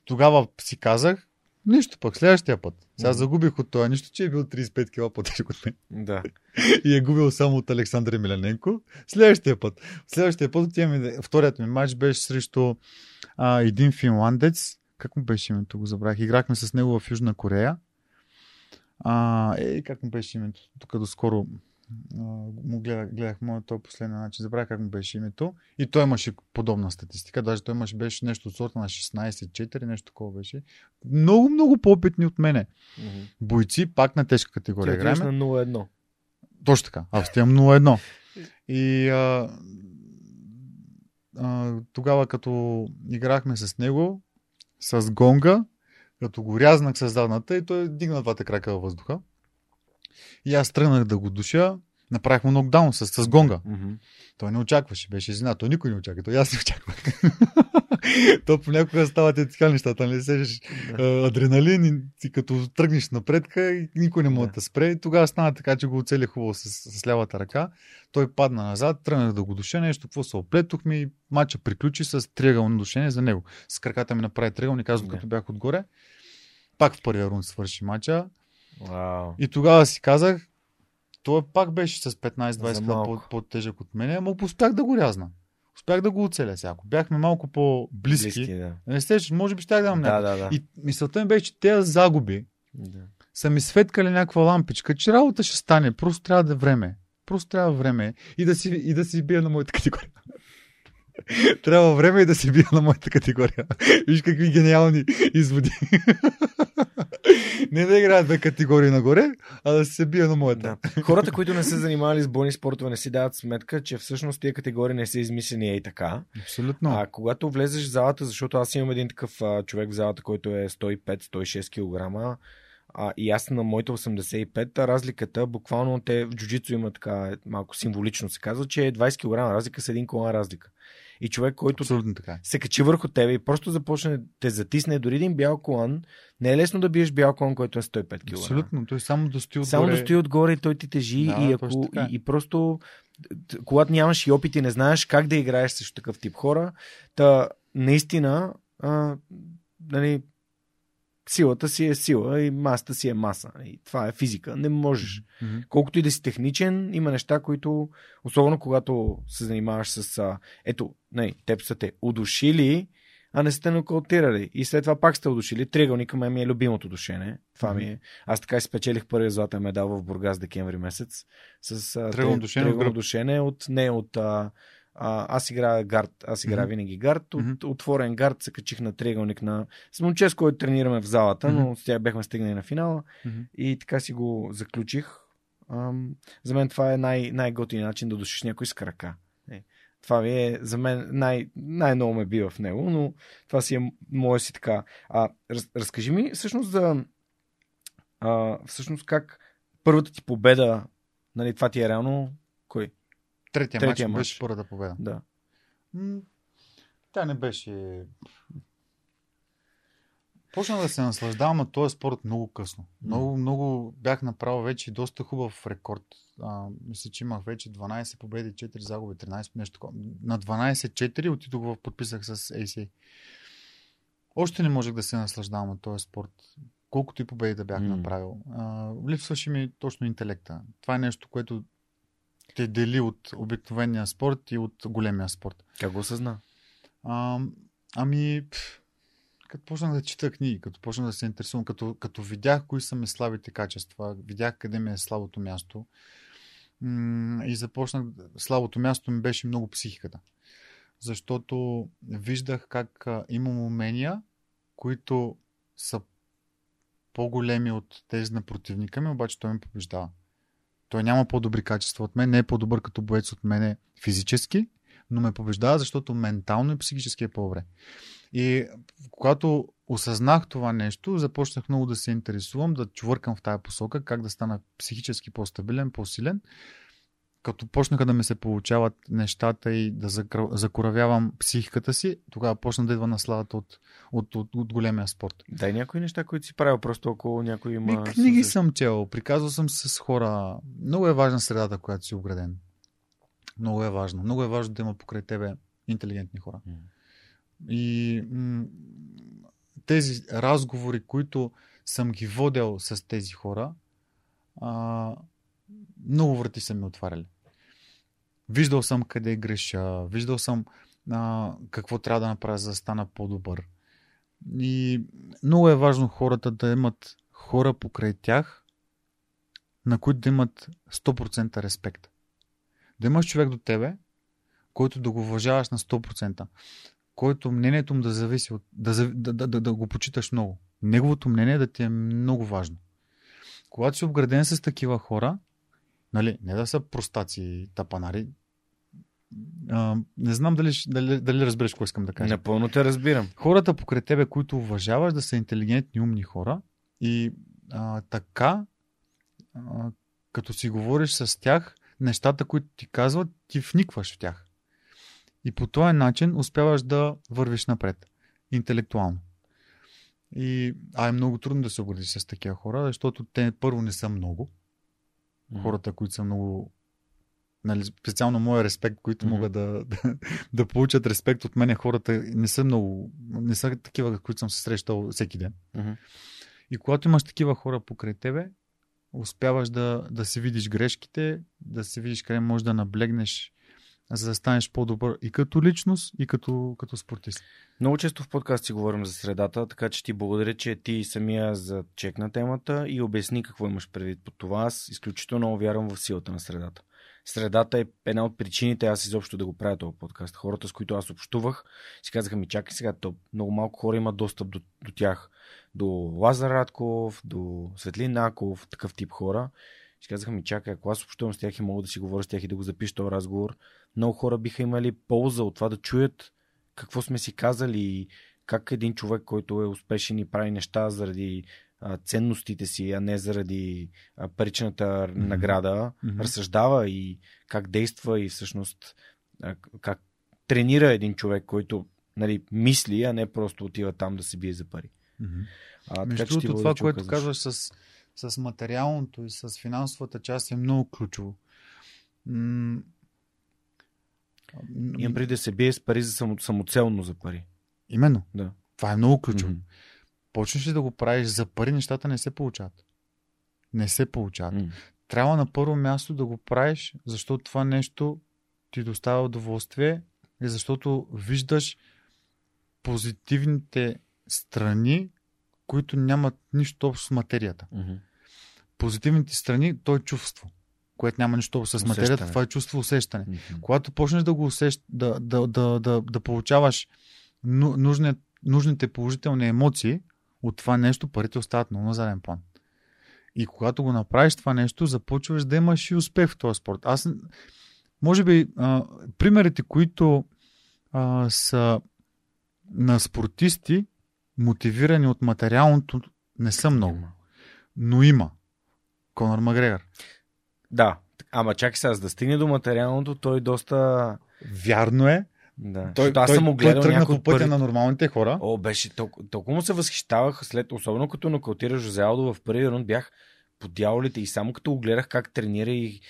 Тогава си казах, нищо пък, следващия път. Сега mm-hmm. загубих от това нищо, че е бил 35 кг по-тежък от мен. Да. И е губил само от Александър Емеляненко. Следващия път. Следващия път отиваме. Вторият ми матч беше срещу а, един финландец. Как му беше името? Го забравих. Играхме с него в Южна Корея. А, е, как му беше името? Тук доскоро му гледах, гледах моят този последния начин, забравя как му беше името. И той имаше подобна статистика. Даже той имаше, беше нещо от сорта на 16-4, нещо такова беше. Много, много по-опитни от мене. Mm-hmm. Бойци, пак на тежка категория. Ти на 0-1. Точно така. Аз стоям 0-1. И а, а, тогава, като играхме с него, с гонга, като го рязнах с задната и той дигна двата крака във въздуха. И аз тръгнах да го душа. Направих му нокдаун с, с гонга. Mm-hmm. Той не очакваше, беше зина. Той никой не очаква. Той аз не очаквах. То понякога стават и така нещата. Не нали? сежеш адреналин и, и като тръгнеш напредка и никой не може да, да спре. И тогава стана така, че го оцелих хубаво с, с лявата ръка. Той падна назад, тръгнах да го душа нещо, какво се оплетохме и матча приключи с триъгълно душение за него. С краката ми направи триъгълник, аз докато бях отгоре. Пак в първия рунд свърши матча. Wow. И тогава си казах, той пак беше с 15-20 кг по-тежък от мен, но успях да го рязна. Успях да го оцеля сега. Ако бяхме малко по-близки, Близки, да. не сте, може би щях да имам да, да, да. И мисълта ми беше, че тези загуби да. са ми светкали някаква лампичка, че работа ще стане. Просто трябва да е време. Просто трябва време. И да си, и да си бия на моята категория. Трябва време и да се бия на моята категория. Виж какви гениални изводи. Не да играят две категории нагоре, а да се бия на моята. Да. Хората, които не са занимавали с бойни спортове, не си дават сметка, че всъщност тия категории не са измислени и така. Абсолютно. А когато влезеш в залата, защото аз имам един такъв а, човек в залата, който е 105-106 кг, а, и аз на моите 85, разликата, буквално те в джуджицу има така малко символично се казва, че е 20 кг разлика с един колан разлика. И човек, който така. се качи върху тебе и просто започне те затисне дори един бял колан, не е лесно да биеш бял колан, който е 105 кг. Абсолютно, той само да стои отгоре. Само да стои отгоре и той ти тежи да, и, ако, и, и просто когато нямаш и опит и не знаеш как да играеш срещу такъв тип хора, та наистина а, нали, силата си е сила и масата си е маса. И това е физика. Не можеш. Mm-hmm. Колкото и да си техничен, има неща, които, особено когато се занимаваш с. А, ето, не, теб са те удушили, а не сте нокаутирали. И след това пак сте удушили. Триъгълника ми е любимото душене. Това ми е. Аз така спечелих първия златен медал в Бургас декември месец. С триъгълно душене, душене от не от а, а, аз играя гард, аз играя mm-hmm. винаги гард. От, mm-hmm. Отворен гард се качих на триъгълник на... С момче, с който тренираме в залата, mm-hmm. но с тях бехме стигнали на финала mm-hmm. и така си го заключих. Ам, за мен това е най- най-готиният начин да душиш някой с крака. Е, това ви е за мен най- най-ново ме бива в него, но това си е моя си така. А, раз, разкажи ми всъщност за а, всъщност как първата ти победа, нали, това ти е реално? Третия, Третия матч, матч беше първата победа. Да. тя не беше... Почна да се наслаждавам на този спорт много късно. Много, много бях направил вече доста хубав рекорд. А, мисля, че имах вече 12 победи, 4 загуби, 13 нещо такова. На 12-4 отидох в подписах с AC. Още не можех да се наслаждавам на този спорт. Колкото и победи да бях mm. направил. А, липсваше ми точно интелекта. Това е нещо, което те дели от обикновения спорт и от големия спорт. Как го осъзна? А, ами, като почнах да чета книги, като почнах да се интересувам, като, като видях кои са ми слабите качества, видях къде ми е слабото място и започнах, слабото място ми беше много психиката. Защото виждах как имам умения, които са по-големи от тези на противника ми, обаче той ми побеждава. Той няма по-добри качества от мен, не е по-добър като боец от мене физически, но ме побеждава, защото ментално и психически е по-добре. И когато осъзнах това нещо, започнах много да се интересувам, да чувъркам в тая посока, как да стана психически по-стабилен, по-силен. Като почнаха да ми се получават нещата и да закоравявам психиката си, тогава почна да идва наславата от, от, от, от големия спорт. Дай някои неща, които си правил, просто ако някой има... Ми, книги съм чел, приказвал съм с хора. Много е важна средата, която си ограден. Много е важно. Много е важно да има покрай тебе интелигентни хора. Mm. И м- тези разговори, които съм ги водил с тези хора, а, много врати са ми отваряли. Виждал съм къде греша, виждал съм а, какво трябва да направя, за да стана по-добър. И много е важно хората да имат хора покрай тях, на които да имат 100% респект. Да имаш човек до тебе, който да го уважаваш на 100%, който мнението му да зависи от. да, да, да, да, да го почиташ много. Неговото мнение да ти е много важно. Когато си обграден с такива хора, нали, не да са простаци тапанари, а, не знам дали, дали, дали разбереш какво искам да кажа. Напълно те разбирам. Хората покрай тебе, които уважаваш, да са интелигентни, умни хора и а, така, а, като си говориш с тях, нещата, които ти казват, ти вникваш в тях. И по този начин успяваш да вървиш напред. Интелектуално. И, а е много трудно да се обградиш с такива хора, защото те първо не са много. Хората, които са много нали, специално моя респект, които mm-hmm. могат да, да, да получат респект от мене, хората не са много, не са такива, които съм се срещал всеки ден. Mm-hmm. И когато имаш такива хора покрай тебе, успяваш да, да си видиш грешките, да си видиш къде можеш да наблегнеш, за да станеш по-добър и като личност, и като, като спортист. Много често в подкаст си говорим за средата, така че ти благодаря, че ти самия за чек на темата и обясни какво имаш предвид по това. Аз изключително вярвам в силата на средата. Средата е една от причините аз изобщо да го правя този подкаст. Хората, с които аз общувах, си казаха ми, чакай сега, то много малко хора имат достъп до, до тях. До Лазар Радков, до Светлин Наков, такъв тип хора. Си казаха ми, чакай, ако аз общувам с тях и мога да си говоря с тях и да го запиша този разговор, много хора биха имали полза от това да чуят какво сме си казали и как един човек, който е успешен и прави неща заради а, ценностите си, а не заради а, паричната mm-hmm. награда, mm-hmm. разсъждава и как действа и всъщност а, как тренира един човек, който нали, мисли, а не просто отива там да се бие за пари. Mm-hmm. А, Между другото, това, което казваш с, с материалното и с финансовата част е много ключово. М- Имам преди да се бие с пари за само, самоцелно за пари. Именно. Да. Това е много ключово. Mm-hmm. Почнеш ли да го правиш за пари, нещата не се получават. Не се получават. Mm-hmm. Трябва на първо място да го правиш, защото това нещо ти доставя удоволствие и защото виждаш позитивните страни, които нямат нищо общо с материята. Mm-hmm. Позитивните страни, то е чувство което няма нищо с материята, усещане. това е чувство усещане. Mm-hmm. Когато почнеш да го усещ, да, да, да, да, да получаваш нужни, нужните положителни емоции от това нещо, парите остават много на заден план. И когато го направиш това нещо, започваш да имаш и успех в този спорт. Аз, може би, а, примерите, които а, са на спортисти, мотивирани от материалното, не са много. Но има. Конор Макгрегор. Да, ама чакай сега, за да стигне до материалното, той доста... Вярно е. Да. Той, аз той, съм му гледал той тръгна по пътя пър... на нормалните хора. О, беше толкова, толкова му се възхищавах след, особено като нокаутира Жозе Алдо в първи рунд, бях по дяволите и само като го гледах как тренира и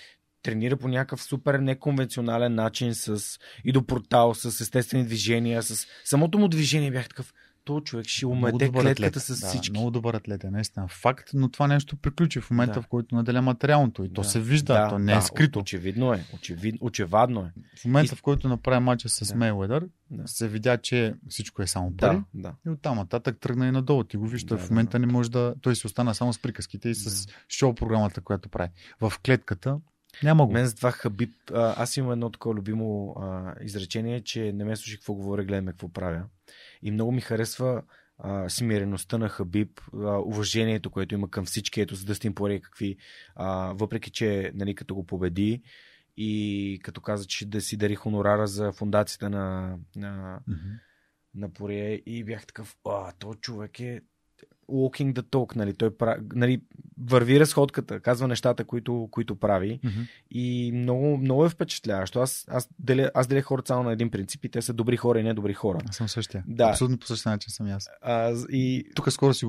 тренира по някакъв супер неконвенционален начин с и до портал, с естествени движения, с самото му движение бях такъв то човек ще умете клетката с да, всички. Много добър атлет е, наистина. Факт, но това нещо приключи в момента, Да. в който наделя материалното. И то Да. се вижда, то не е скрито. Очевидно е. Очевид, очевадно е. В момента, в който направи матча с Да. Мейуедър, Да. се видя, че всичко е само пари. Да, да. И оттам нататък тръгна и надолу. Ти го виждаш, той Да, в да, момента не може да... Той си остана само с приказките и с Да. шоу програмата, която прави. В клетката няма го. Мен затова Хабиб, а, аз имам едно такова любимо а, изречение, че не ме слушай какво говоря, гледаме какво правя. И много ми харесва а, смиреността на Хабиб, а, уважението, което има към всички, ето за Дъстин Порей какви, а, въпреки че нали, като го победи и като каза, че да си дари хонорара за фундацията на, на, Мгм. на Порие и бях такъв, а, то човек е walking the talk, нали, той прави, нали, върви разходката, казва нещата, които, които прави Мгм. и много, много е впечатляващо. Аз, аз, деля, аз деля хората само на един принцип и те са добри хора и недобри хора. Аз съм същия. Да. Абсолютно по същия начин съм аз. А, и Тук скоро си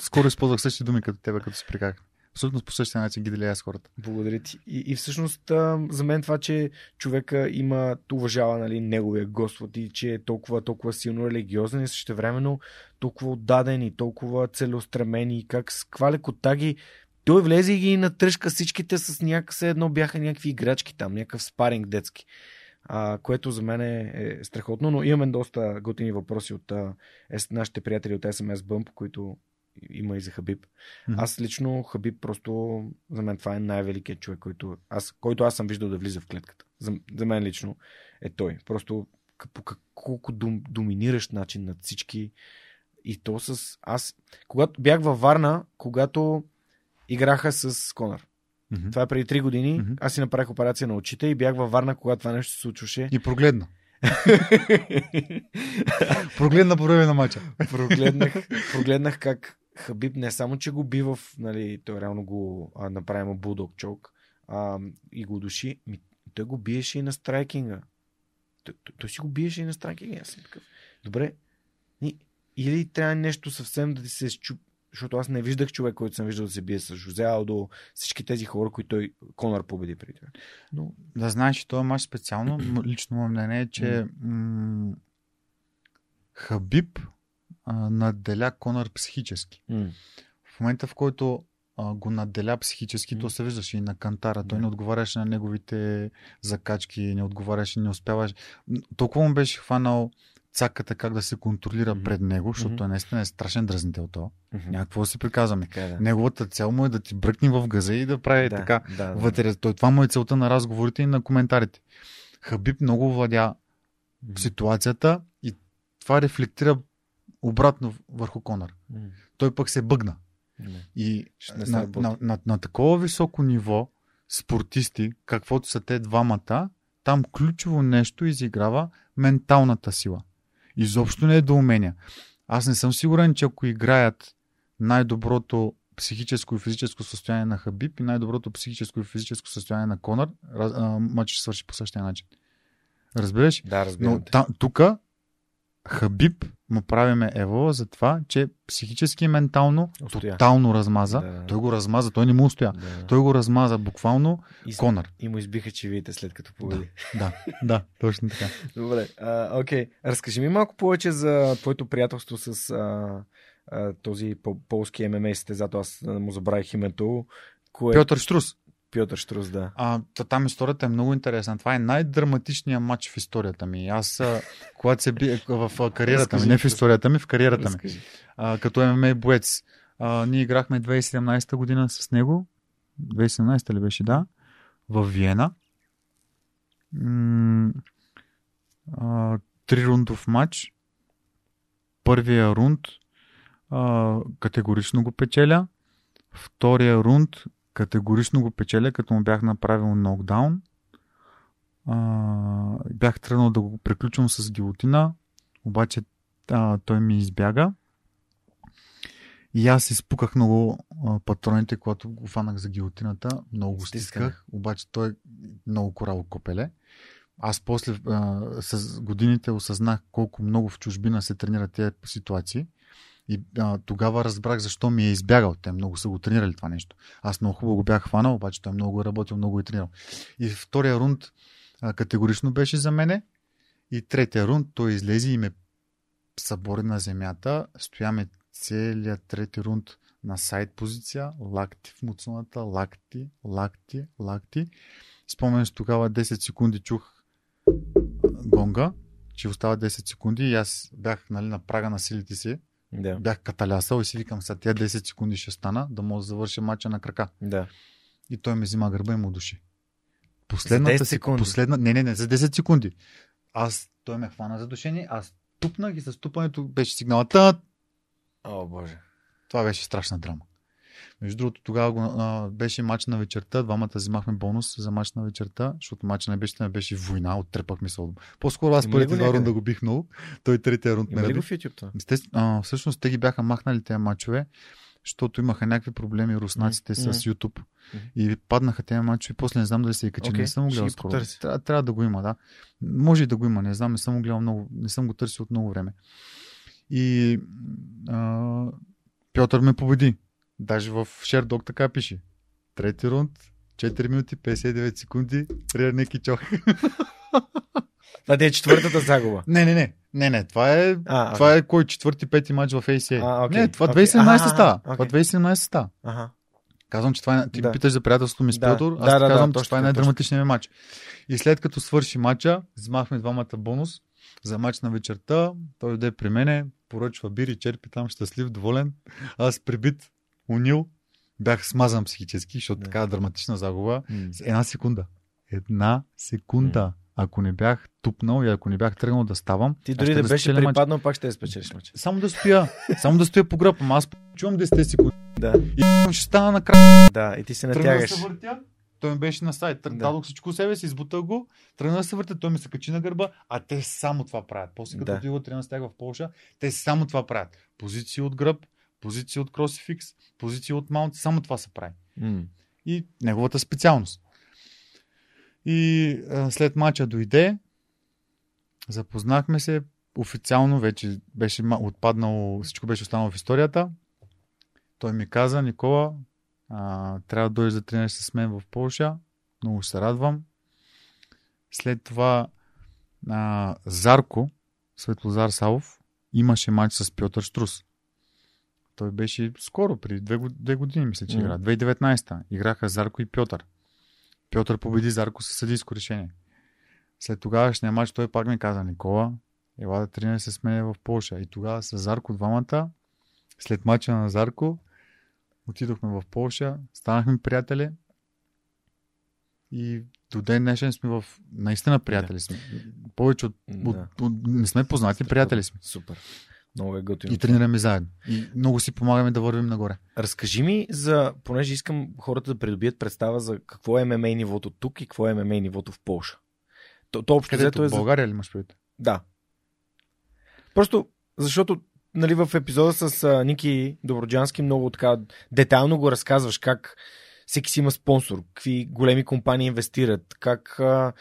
скоро използвах същите думи като тебе, като се приках. Абсолютно по същия начин ги деля аз хората. благодаря ти. И, и всъщност за мен това, че човека има, уважава нали, неговия Господ и че е толкова, толкова силно религиозен и същевременно толкова отдаден и толкова целеустремен и как с каква лекота ги той влезе и ги натръжка всичките с някакъв едно бяха някакви играчки там, някакъв спаринг детски. А, което за мен е, е страхотно, но имаме доста готини въпроси от а, ес- нашите приятели от SMS Bump, които има и за Хабиб. Мгм. Аз лично Хабиб просто за мен това е най-великият човек, който аз, който аз съм виждал да влиза в клетката. За, за мен лично е той. Просто по колко дом, доминиращ начин над всички. И то с... Аз, когато бях във Варна, когато играха с Конър. Мгм. Това е преди 3 години. Мгм. Аз си направих операция на очите и бях във Варна, когато това нещо се случваше. И прогледна. Прогледна по време на мача. прогледнах, прогледнах как Хабиб не само, че го би в, нали, той реално го а, направи му булдог чок а, и го души, ми, той го биеше и на страйкинга. Той, той, той си го биеше и на страйкинга. Аз съм такъв. Добре, и, или трябва нещо съвсем да ти се счуп, защото аз не виждах човек, който съм виждал да се бие с Жозе Алдо, всички тези хора, които той Конър победи преди това. Но Да знаеш, че този мач специално, лично мое мнение е, че м- Хабиб а, надделя Конър психически. м- В момента, в който а, го надделя психически, М. то се виждаше и на кантара. Той Да. не отговаряше на неговите закачки, не отговаряше, не успяваше. Толкова му беше хванал цаката как да се контролира Мгм. пред него, защото Мгм. той наистина е страшен дразнител то. мгм. Някакво да си приказваме. Така е, да. Неговата цел му е да ти бръкне в газа и да прави да, така да, да. вътре. Той, това му е целта на разговорите и на коментарите. Хабиб много владя М, ситуацията и това рефлектира обратно върху Конър. м, Той пък се бъгна. м. И на, работи. на, на, на такова високо ниво, спортисти, каквото са те двамата, там ключово нещо изиграва менталната сила. Изобщо не е до умения. Аз не съм сигурен, че ако играят най-доброто психическо и физическо състояние на Хабиб и най-доброто психическо и физическо състояние на Конър, матч ще свърши по същия начин. Разбираш? Да, разбирам. Но тук Хабиб му правиме ево за това, че психически и ментално Устоя. тотално размаза. Да. Той го размаза, той не му устоя. Да. Той го размаза буквално И, Конър. и му избиха чевиите след като победи. Да, да, точно така. Добре, а, окей. Разкажи ми малко повече за твоето приятелство с а, а, този пол- полски ММА състезател. Аз му забравих името. Кое... Пьотър Штрус. Пьотър Штрус, да. А, та- там историята е много интересна. Това е най-драматичният матч в историята ми. Аз, когато се би в кариерата ми, не в историята ми, в кариерата ми, а, като ММА боец. А, ние играхме 2017 година с него. 2017 ли беше, да? В Виена. М- а, три рундов матч. Първия рунд а, категорично го печеля. Втория рунд категорично го печеля, като му бях направил нокдаун. А, бях тръгнал да го приключвам с гилотина, обаче а, той ми избяга. И аз изпуках много а, патроните, когато го фанах за гилотината. Много го стисках, обаче той е много корало копеле. Аз после а, с годините осъзнах колко много в чужбина се тренират тези ситуации. И а, тогава разбрах защо ми е избягал. Те много са го тренирали това нещо. Аз много хубаво го бях хванал, обаче той много е работил, много е тренирал. И втория рунд а, категорично беше за мене. И третия рунд той излезе и ме събори на земята, стояме целият трети рунд на сайт позиция, лакти в муцуната, лакти, лакти, лакти. Спомням, че тогава 10 секунди чух гонга, че остава 10 секунди и аз бях нали, на прага на силите си. Да. Бях каталясал и си викам, сега тия 10 секунди ще стана, да мога да завърша мача на крака. Да. И той ми взима гърба и му души. Последната 10 сек- секунди? Последна... Не, не, не, за 10 секунди. Аз, той ме хвана за душение, аз тупнах и с тупането беше сигнала. Та, О, боже. това беше страшна драма. Между другото, тогава го, а, беше матч на вечерта. Двамата взимахме бонус за матч на вечерта, защото матч на беше, беше война, оттрепахме се. По-скоро аз първите два рунда го бих много. Той третия рунд Има ли го в YouTube всъщност те ги бяха махнали тези мачове, защото имаха някакви проблеми руснаците Мгм. с YouTube. И паднаха тези мачове, после не знам дали се и качили. Окей, не съм го гледал скоро. Трябва, трябва да го има, да. Може и да го има, не знам, не съм го гледал много, не съм го търсил от много време. И а, Пьотър ме победи. Даже в Шердок така пише. Трети рунд, 4 минути, 59 секунди, Риер Неки Чох. Това ти е четвъртата загуба. Не, не, не. Не, не, това е, А, това е кой четвърти, пети матч в ACA. А, окей, Не, това окей. 2017 Аха, става. Това 2017 става. Ага. Казвам, че това е... Ти Да. питаш за приятелството ми с Да. Аз Да, ти да, да, казвам, че точно това е най-драматичният ми матч. И след като свърши матча, взмахме двамата бонус за матч на вечерта. Той дойде при мене, поръчва бири, черпи там, щастлив, доволен. Аз прибит, унил, бях смазан психически, защото Да. така драматична загуба. С Една секунда. Една секунда. Ако не бях тупнал и ако не бях тръгнал да ставам, Ти дори щях да беше припаднал, пак ще я спечелиш мача. Само да стоя. Само да стоя по гръб, ама аз чувам 10 секунди. Да. И ще стана накрая. Да, и ти се Тръгна да натягаш. се въртя, той ми беше на сайт. Тр... Да. Дадох всичко себе си, избутах го, тръгна да се въртя, той ми се качи на гърба, а те само това правят. После като Да. отидох да тренирам с тях в Полша, те само това правят. Позиции от гръб, позиции от кросификс, позиции от маунт, само това се прави. М. И неговата специалност. И а, след мача дойде, запознахме се, официално вече беше отпаднало, всичко беше останало в историята. Той ми каза, Никола, а, трябва да дойдеш да тренираш с мен в Полша. Много ще се радвам. След това а, Зарко, Светлозар Савов, имаше матч с Пьотър Штрус. Той беше скоро, при две, две години, мисля, че Мгм. игра. 2019 играха Зарко и Пьотър. Пьотър победи Зарко със съдийско решение. След тогавашния матч той пак ми каза, Никола, ела да тренираш с мен в Польша. И тогава с Зарко двамата, след матча на Зарко, отидохме в Польша, станахме приятели и до ден днешен сме в... Наистина приятели сме. Повече от... Да. от, от не сме познати, приятели сме. Супер. Много е готино. И тренираме заедно. И много си помагаме да вървим нагоре. Разкажи ми за, понеже искам хората да придобият представа за какво е ММА нивото тук и какво е ММА нивото в Полша. То, то общо Където? взето е В за... България ли имаш предвид? Да. Просто, защото нали, в епизода с а, Ники Доброджански много така детайлно го разказваш как всеки си има спонсор, какви големи компании инвестират, как а,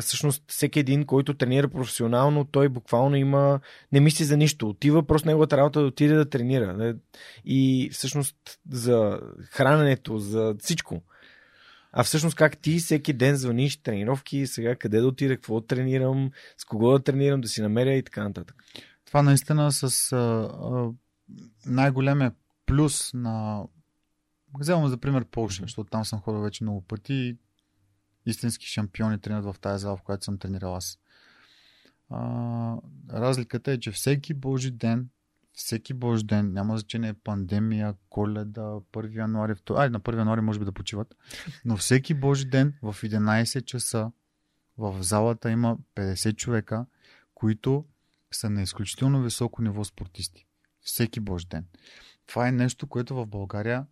всъщност всеки един, който тренира професионално, той буквално има, не мисли за нищо. Отива просто неговата работа да отиде да тренира. И всъщност за храненето, за всичко. А всъщност как ти всеки ден звъниш тренировки, сега къде да отида, какво да тренирам, с кого да тренирам, да си намеря и така нататък. Това наистина с а, а, най-големия плюс на... Вземам за пример Полша, защото там съм ходил вече много пъти и истински шампиони тренират в тази зала, в която съм тренирал аз. А, разликата е, че всеки Божи ден, всеки Божи ден, няма значение пандемия, коледа, 1 януари, 2, ай, на 1 януари може би да почиват, но всеки Божи ден в 11 часа в залата има 50 човека, които са на изключително високо ниво спортисти. Всеки божи ден. Това е нещо, което в България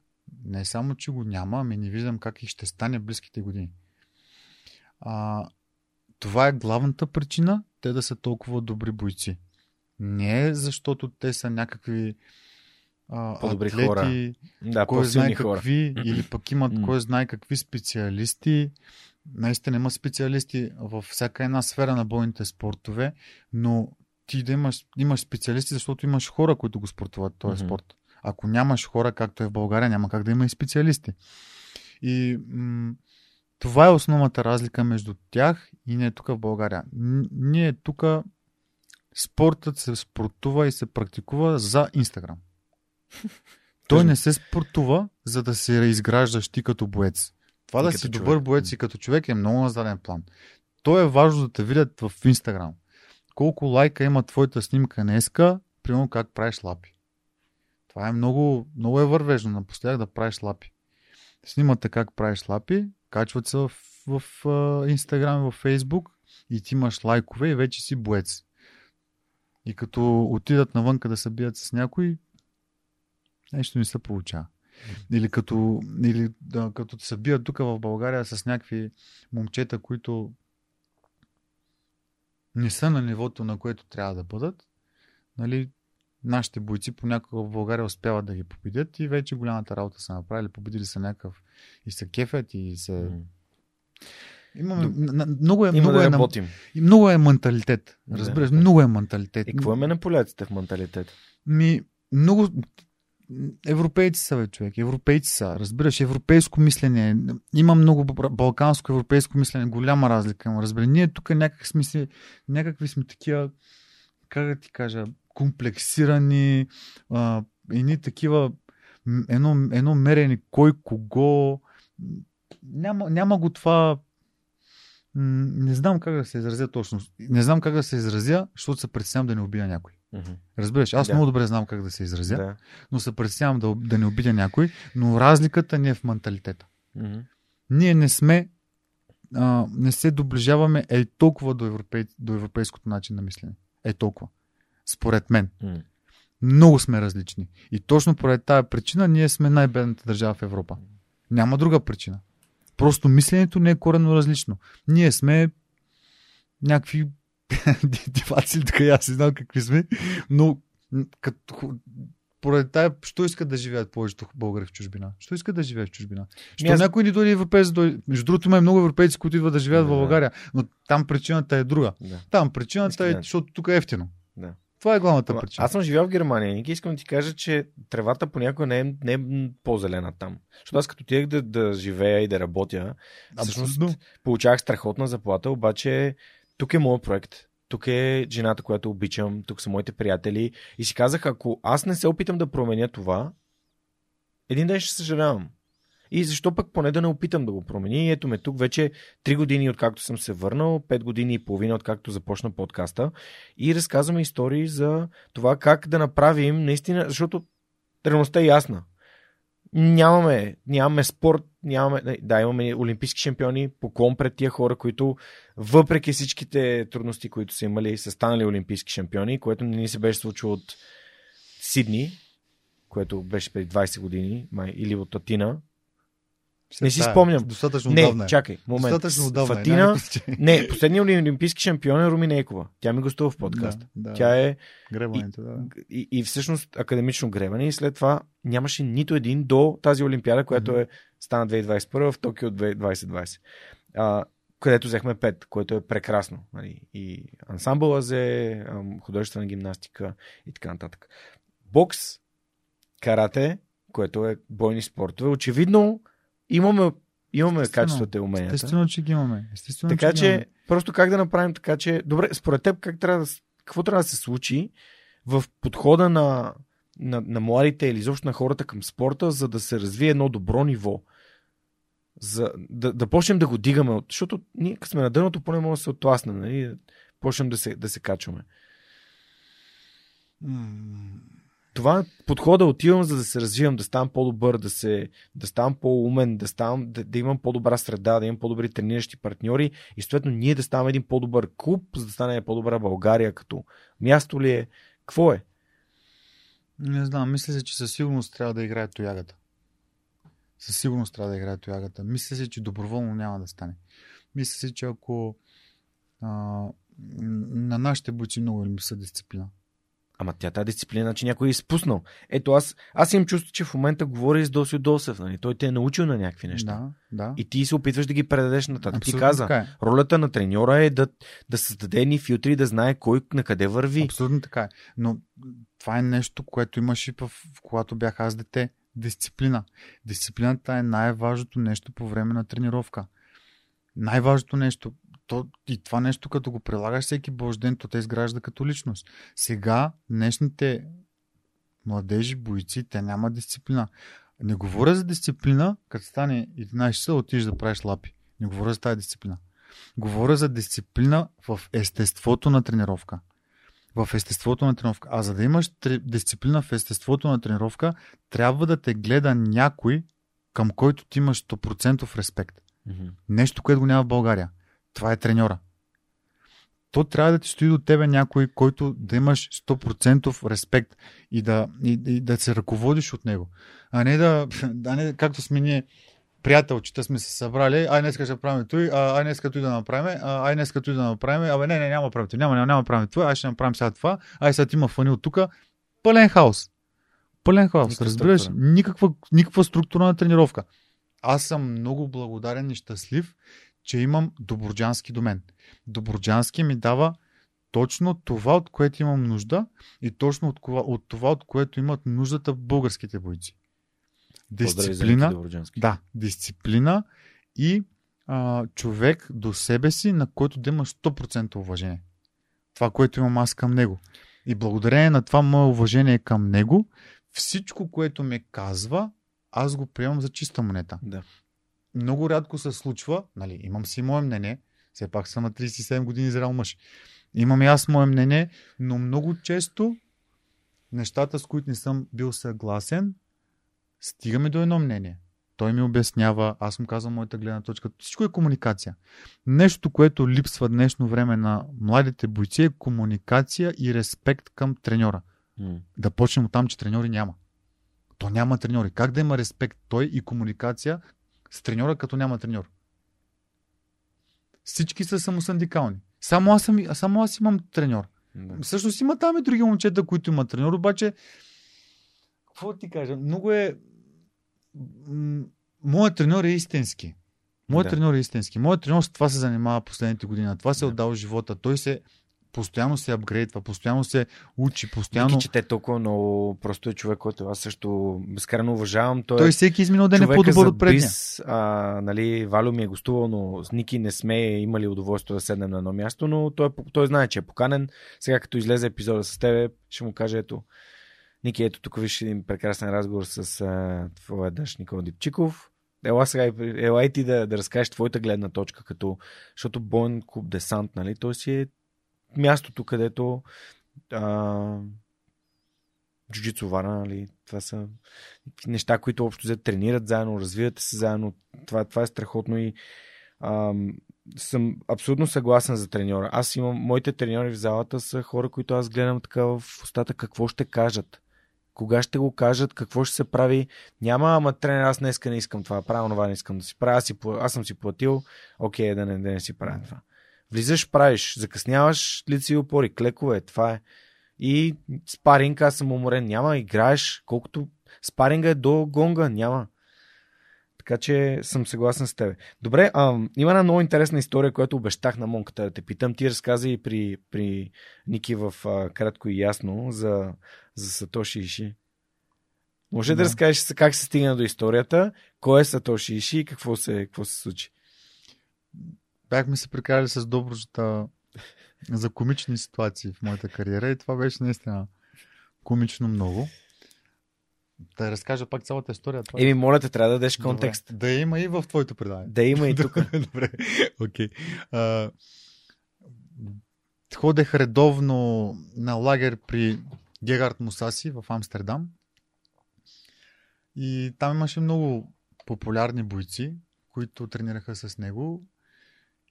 не само, че го няма, ами не виждам как и ще стане близките години. А, това е главната причина те да са толкова добри бойци. Не е защото те са някакви а, По-добри атлети, хора. Да, кой знае хора. какви, или пък имат кой знае какви специалисти. Наистина има специалисти във всяка една сфера на бойните спортове, но ти да имаш, имаш специалисти, защото имаш хора, които го спортуват този Мгм. спорт. Ако нямаш хора, както е в България, няма как да има и специалисти. И м- това е основната разлика между тях и ние тук в България. Ние тук спортът се спортува и се практикува за Инстаграм. Той не се спортува, за да се изграждаш ти като боец. Това И да си човек. добър боец и като човек е много на заден план. То е важно да те видят в Инстаграм. Колко лайка има твоята снимка днеска, примерно как правиш лапи. Това е много, много е вървежно напоследък да правиш лапи. Снимате как правиш лапи, качват се в, в, в Инстаграм и в Фейсбук и ти имаш лайкове и вече си боец. И като отидат навънка да се бият с някой, нещо не се получава. Или като, или, да, като се бият тук в България с някакви момчета, които не са на нивото, на което трябва да бъдат, нали, нашите бойци понякога в България успяват да ги победят и вече голямата работа са направили, победили са някакъв и се кефят и се... М. Имаме, Д- много е, Има много, да е, работим. много е менталитет. Разбираш, да. много е менталитет. И какво е на поляците в менталитет? Ми, много... Европейци са, бе, човек. Европейци са. Разбираш, европейско мислене. Има много балканско европейско мислене. Голяма разлика има. Разбира. Ние тук някак сме си, някакви сме такива, как да ти кажа, комплексирани, а, едни такива, едно, едно мерене кой кого. Няма, няма го това не знам как да се изразя точно. Не знам как да се изразя, защото се притеснявам да не убия някой. Мгм. Разбираш, аз Да. много добре знам как да се изразя, Да. но се притеснявам да, да не обидя някой, но разликата не е в менталитета. Мгм. Ние не сме, а, не се доближаваме е толкова до, европей, до европейското начин на мислене. Е толкова. Според мен. М. Много сме различни. И точно поради тази причина ние сме най-бедната държава в Европа. Няма друга причина. Просто мисленето не е коренно различно. Ние сме някакви диваци, така аз не знам какви сме, но като, поради тая, що искат да живеят повечето българи в чужбина? Що искат да живеят в чужбина? Що аз- някой ни дойде европеец, дойде... Между другото има и много европейци, които идват да живеят Да. в България, но там причината е друга. Да. Там причината е, Искат да- защото тук е ефтино. Да. Това е главната Ама, причина. Аз съм живял в Германия. Ники искам да ти кажа, че тревата понякога не е, не е по-зелена там. Защото аз като отидах да, да живея и да работя, всъщност Абсолютно. получавах страхотна заплата, обаче тук е моят проект. Тук е жената, която обичам, тук са моите приятели. И си казах, ако аз не се опитам да променя това, един ден ще съжалявам. И защо пък поне да не опитам да го промени? И ето ме тук вече 3 години откакто съм се върнал, 5 години и половина откакто започна подкаста и разказваме истории за това как да направим наистина, защото реалността е ясна. Нямаме, нямаме спорт, нямаме, да, имаме олимпийски шампиони, поклон пред тия хора, които въпреки всичките трудности, които са имали, са станали олимпийски шампиони, което не ни се беше случило от Сидни, което беше преди 20 години, май, или от Атина. Не си спомням. Достатъчно Не, отдавна е. чакай, момент. Достатъчно отдавна е. Атина, няма причина. не, последният олимпийски шампион е Руми Нейкова. Тя ми гостува в подкаста. Да, да. Тя е Гребането, да. и, и всъщност академично гребане и след това нямаше нито един до тази олимпиада, която е стана 2021 в Токио 2020. А, където взехме пет, което е прекрасно. Нали? И ансамбъл взе, художествена гимнастика и така нататък. Бокс, карате, което е бойни спортове. Очевидно имаме, имаме Естествено. качествата и уменията. Естествено, че ги имаме. Естествено, Така че, ги имаме. че, просто как да направим така, че... Добре, според теб, как трябва да, какво трябва да се случи в подхода на, на, на младите или изобщо на хората към спорта, за да се развие едно добро ниво? За, да, да почнем да го дигаме, от- защото ние като сме на дъното, поне може да се отласнем, нали? почнем да се, да се качваме. Това е подхода отивам, за да се развивам, да ставам по-добър, да, се, да ставам по-умен, да, ставам, да, да имам по-добра среда, да имам по-добри трениращи партньори и съответно ние да ставаме един по-добър клуб, за да стане по-добра България като място ли е? Какво е? Не знам, мисля се, че със сигурност трябва да играе тоягата. Със сигурност трябва да играе тоягата. Мисля се, че доброволно няма да стане. Мисля се, че ако а, на нашите бойци много им са дисциплина. Ама тя тази дисциплина, че някой е изпуснал. Ето аз, аз имам чувство, че в момента говори с Досио Досев. Нали? Той те е научил на някакви неща. Да, да. И ти се опитваш да ги предадеш нататък. Ти Абсолютно каза, така е. ролята на треньора е да, да създаде ни филтри, да знае кой на къде върви. Абсолютно така е. Но това е нещо, което имаш и в, в когато бях аз дете. Дисциплина. Дисциплината е най-важното нещо по време на тренировка. Най-важното нещо. То, и това нещо, като го прилагаш всеки божи ден, то те изгражда като личност. Сега днешните младежи, бойци, те няма дисциплина. Не говоря за дисциплина, като стане 11 часа, отидеш да правиш лапи. Не говоря за тази дисциплина. Говоря за дисциплина в естеството на тренировка. В естеството на тренировка. А за да имаш дисциплина в естеството на тренировка, трябва да те гледа някой, към който ти имаш 100% респект. Mm-hmm. Нещо, което го няма в България. Това е треньора. То трябва да ти стои до тебе някой, който да имаш 100% респект и да, и, и да се ръководиш от него. А не да, а не както сме ние приятелчета сме се събрали, ай днес ще правим той, ай днес и да направим, ай днес и да направим, абе не, не, няма правим, няма, няма, няма правим това, ай ще направим сега това, ай сега има фани от тук. Пълен хаос. Пълен хаос, Никаква разбираш? Никаква, никаква структурна тренировка. Аз съм много благодарен и щастлив, че имам Доброджански до мен. Доброджански ми дава точно това, от което имам нужда и точно от, от това, от което имат нуждата българските бойци. Дисциплина. Да, дисциплина и а, човек до себе си, на който да има 100% уважение. Това, което имам аз към него. И благодарение на това мое уважение към него, всичко, което ме казва, аз го приемам за чиста монета. Да. Много рядко се случва, нали, имам си мое мнение, все пак съм на 37 години зрял мъж. Имам и аз мое мнение, но много често нещата, с които не съм бил съгласен, стигаме до едно мнение. Той ми обяснява, аз му казвам моята гледна точка. Всичко е комуникация. Нещо, което липсва днешно време на младите бойци е комуникация и респект към треньора. Mm. Да почнем от там, че треньори няма. То няма треньори. Как да има респект той и комуникация с треньора, като няма треньор? Всички са самосандикални. Само аз, съм, само аз имам треньор. Да. Всъщност има там и други момчета, които имат треньор, обаче какво ти кажа? Много е моят треньор е истински. Моят да. треньор е истински. Моят треньор с това се занимава последните години. Това се е да. отдал живота. Той се постоянно се апгрейдва, постоянно се учи, постоянно... че те толкова много просто е човек, който аз също безкрайно уважавам. Той, Той е всеки изминал ден е по-добър от предния. Бис, а, нали, Валю ми е гостувал, но с Ники не сме имали удоволствие да седнем на едно място, но той, той знае, че е поканен. Сега като излезе епизода с тебе, ще му каже, ето, Ники, ето тук виж един прекрасен разговор с а, твоя дъщ Никола Дипчиков. Ела сега, ела и ти да, да разкажеш твоята гледна точка, като, защото Боен клуб Десант, нали, той си е мястото, където а, джуджицу нали, това са неща, които общо взето тренират заедно, развиват се заедно. Това, това е страхотно и а, съм абсолютно съгласен за треньора. Аз имам, моите треньори в залата са хора, които аз гледам така в устата какво ще кажат кога ще го кажат, какво ще се прави. Няма, ама тренер, аз днеска не искам това, правя това не искам да си правя, аз, си, аз съм си платил, окей, да не, да не си правя това. Влизаш, правиш, закъсняваш, лицеви опори, клекове, това е. И спаринг, аз съм уморен, няма, играеш, колкото спаринга е до гонга, няма. Така че съм съгласен с теб. Добре, а, има една много интересна история, която обещах на Монката да те питам. Ти разказа и при, при Ники в а, кратко и ясно за, за Сатоши Иши. Може да. да разкажеш как се стигна до историята, кой е Сатоши Иши и какво се, какво се случи? Бяхме се прекарали с Доброжата за комични ситуации в моята кариера и това беше наистина комично много. Да разкажа пак цялата история. Това... Еми, моля те, трябва да дадеш контекст. Добре. Да има и в твоето предаване. Да има и тук. Добре, окей. Okay. ходех редовно на лагер при Гегард Мусаси в Амстердам. И там имаше много популярни бойци, които тренираха с него.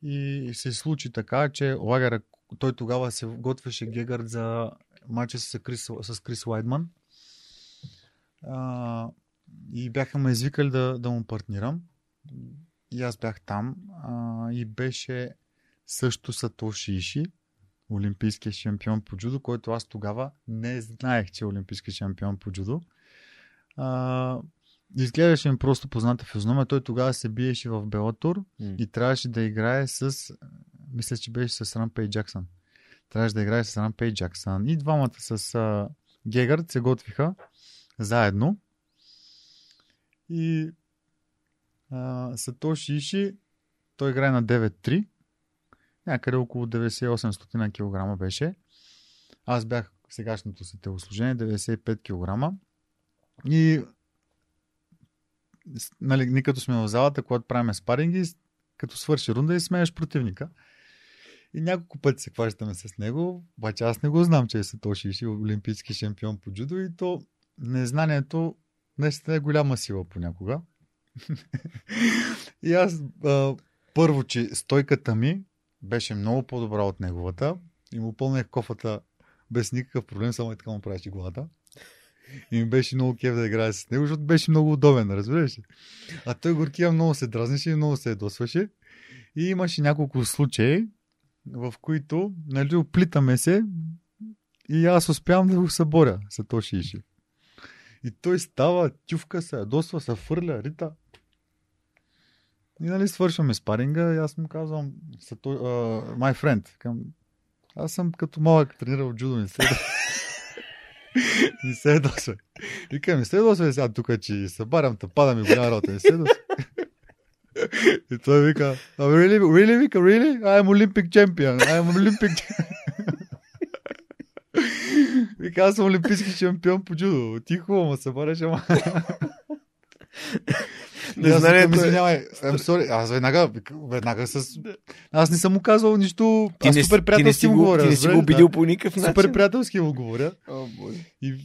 И се случи така, че лагера, той тогава се готвеше Гегард за матча с Крис, с Крис Лайдман а, и бяха ме извикали да, да му партнирам. И аз бях там а, и беше също Сатоши Иши, олимпийския шампион по джудо, който аз тогава не знаех, че е олимпийски шампион по джудо. А, изгледаше ми просто позната физиономия. Той тогава се биеше в Белатур mm. и трябваше да играе с мисля, че беше с Рампей Джаксън. Трябваше да играе с Рампей Джаксън. И двамата с а, Гегард се готвиха заедно. И а, Сатоши Иши, той играе на 9-3 някъде около 98 кг беше. Аз бях сегашното си телосложение 95 кг. И нали, ние като сме в залата, когато правим спаринги, като свърши рунда и смееш противника. И няколко пъти се хващаме с него, обаче аз не го знам, че е Сатоши Иши, олимпийски шампион по джудо и то незнанието наистина е голяма сила понякога. и аз а, първо, че стойката ми беше много по-добра от неговата и му пълнех кофата без никакъв проблем, само и така му правеше главата. И ми беше много кев да играе с него, защото беше много удобен, разбираш ли? А той горкия много се дразнеше и много се ядосваше. И имаше няколко случаи, в които, нали, оплитаме се и аз успявам да го съборя, Сатоши Иши. И той става, тювка се, ядосва, се фърля, рита. И нали свършваме спаринга и аз му казвам, uh, my friend, към... аз съм като малък тренирал джудо, не се не се ядосва. Вика, ми се ядосва сега тук, че се барям, та пада ми голяма работа, не се ядосва. И той вика, really, really, вика, really? I am Olympic champion. I am Olympic Вика, аз съм олимпийски шампион по джудо. Ти хубаво, се бареш, ама... Не извинявай, I'm sorry. Аз веднага, веднага с... Аз не съм му казал нищо. Ти аз не, супер приятелски му говоря. Ти не си го обидил по никакъв начин. Супер приятелски му говоря. И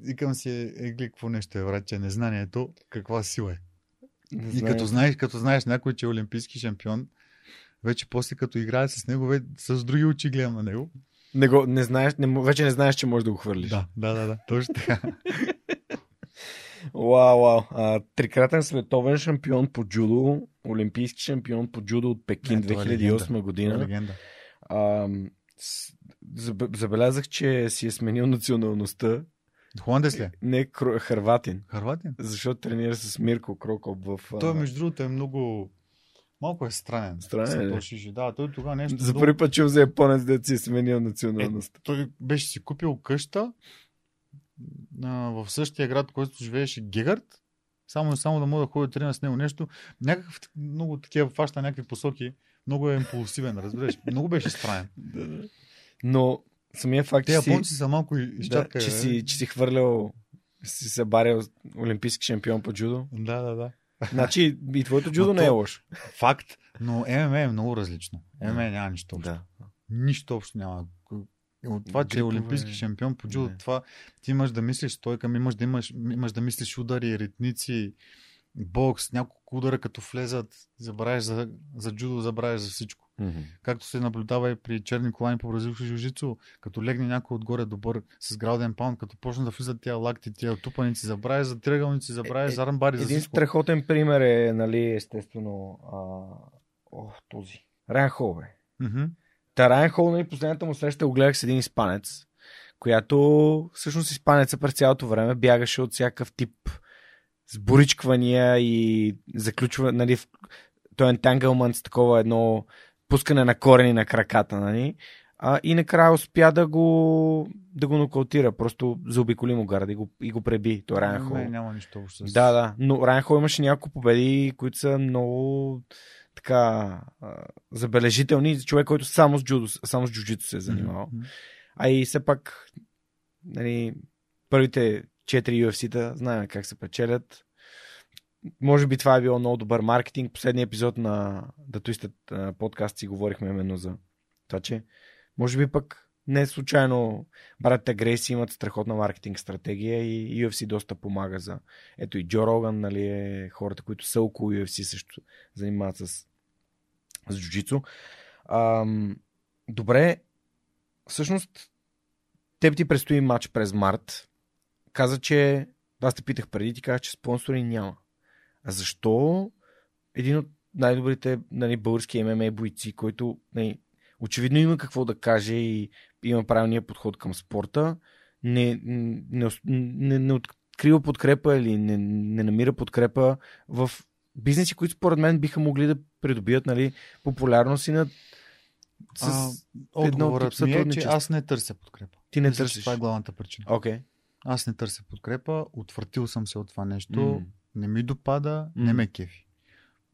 викам си, е, какво нещо е, брат, че незнанието, каква сила е. И като знаеш, като знаеш някой, че е олимпийски шампион, вече после като играе с него, с други очи гледам на него. Не, го, не знаеш, не, вече не знаеш, че можеш да го хвърлиш. Да, да, да, да точно така. Вау, вау. А, трикратен световен шампион по джудо, олимпийски шампион по джудо от Пекин не, 2008 е година. Е. А, забелязах, че си е сменил националността. Холандец ли? Не, Харватин. Харватин? Защото тренира с Мирко Крокоп в... Той, между другото, е много... Малко е странен. Странен. Е. Да, той тогава нещо. За първи път чул за японец да си е сменил националността. Е, той беше си купил къща а, в същия град, който живееше Гегард, само, само да мога да ходя трена с него нещо. Някакъв много такива фаща някакви посоки. Много е импулсивен, разбираш. Много беше странен. Но самия факт, Те че японци си, са малко изчатка. Да, че, си, че си хвърлял, си се барял олимпийски шампион по джудо. Да, да, да. Значи и твоето джудо не е лошо. Факт, но ММА е много различно. ММА няма нищо общо. Да. Нищо общо няма. От това, че е олимпийски шампион по джудо, това ти имаш да мислиш стойка, имаш да, имаш, имаш да мислиш удари, ритници, бокс, няколко удара като влезат, забравяш за, за джудо, забравяш за всичко. Mm-hmm. Както се наблюдава и при черни колани по бразилско жужицу, като легне някой отгоре добър с грауден паунд, като почне да влизат тия лакти, тия тупаници, забравяш за триъгълници, забравяш е, за рамбари, за Един всичко. страхотен пример е, нали, естествено, а... О, този. Бе. Mm-hmm. Та Райан Хол, нали, последната му среща го гледах с един испанец, която всъщност испанеца през цялото време бягаше от всякакъв тип сборичквания и заключва, нали, той ентангълмент с такова едно пускане на корени на краката, нали? А, и накрая успя да го, да го нокаутира. Просто заобиколи му гарда и го, и го преби. Той Райан Хол. Не, няма нищо общо. Да, да. Но Райан Хол имаше няколко победи, които са много така забележителни. Човек, който само с джудо, само с джуджито се е занимавал. Mm-hmm. А и все пак нали, първите 4 UFC-та знаем как се печелят. Може би това е било много добър маркетинг. Последния епизод на The Twisted подкаст си говорихме именно за това, че може би пък не е случайно братите Грейси имат страхотна маркетинг стратегия и UFC доста помага за... Ето и Джо Роган, нали, е хората, които са около UFC също занимават с, с джуджицу. Ам, добре, всъщност теб ти предстои матч през март. Каза, че аз те питах преди, ти казах, че спонсори няма. А защо един от най-добрите нали, български ММА бойци, който нали, очевидно има какво да каже и има правилния подход към спорта, не, не, не, не открива подкрепа или не, не намира подкрепа в бизнеси, които според мен биха могли да придобият нали, популярност и на с а, отговорът ми е, че аз не търся подкрепа. Ти не търсиш. Това е главната причина. Okay. Аз не търся подкрепа, отвъртил съм се от това нещо, mm. не ми допада, mm. не ме кефи.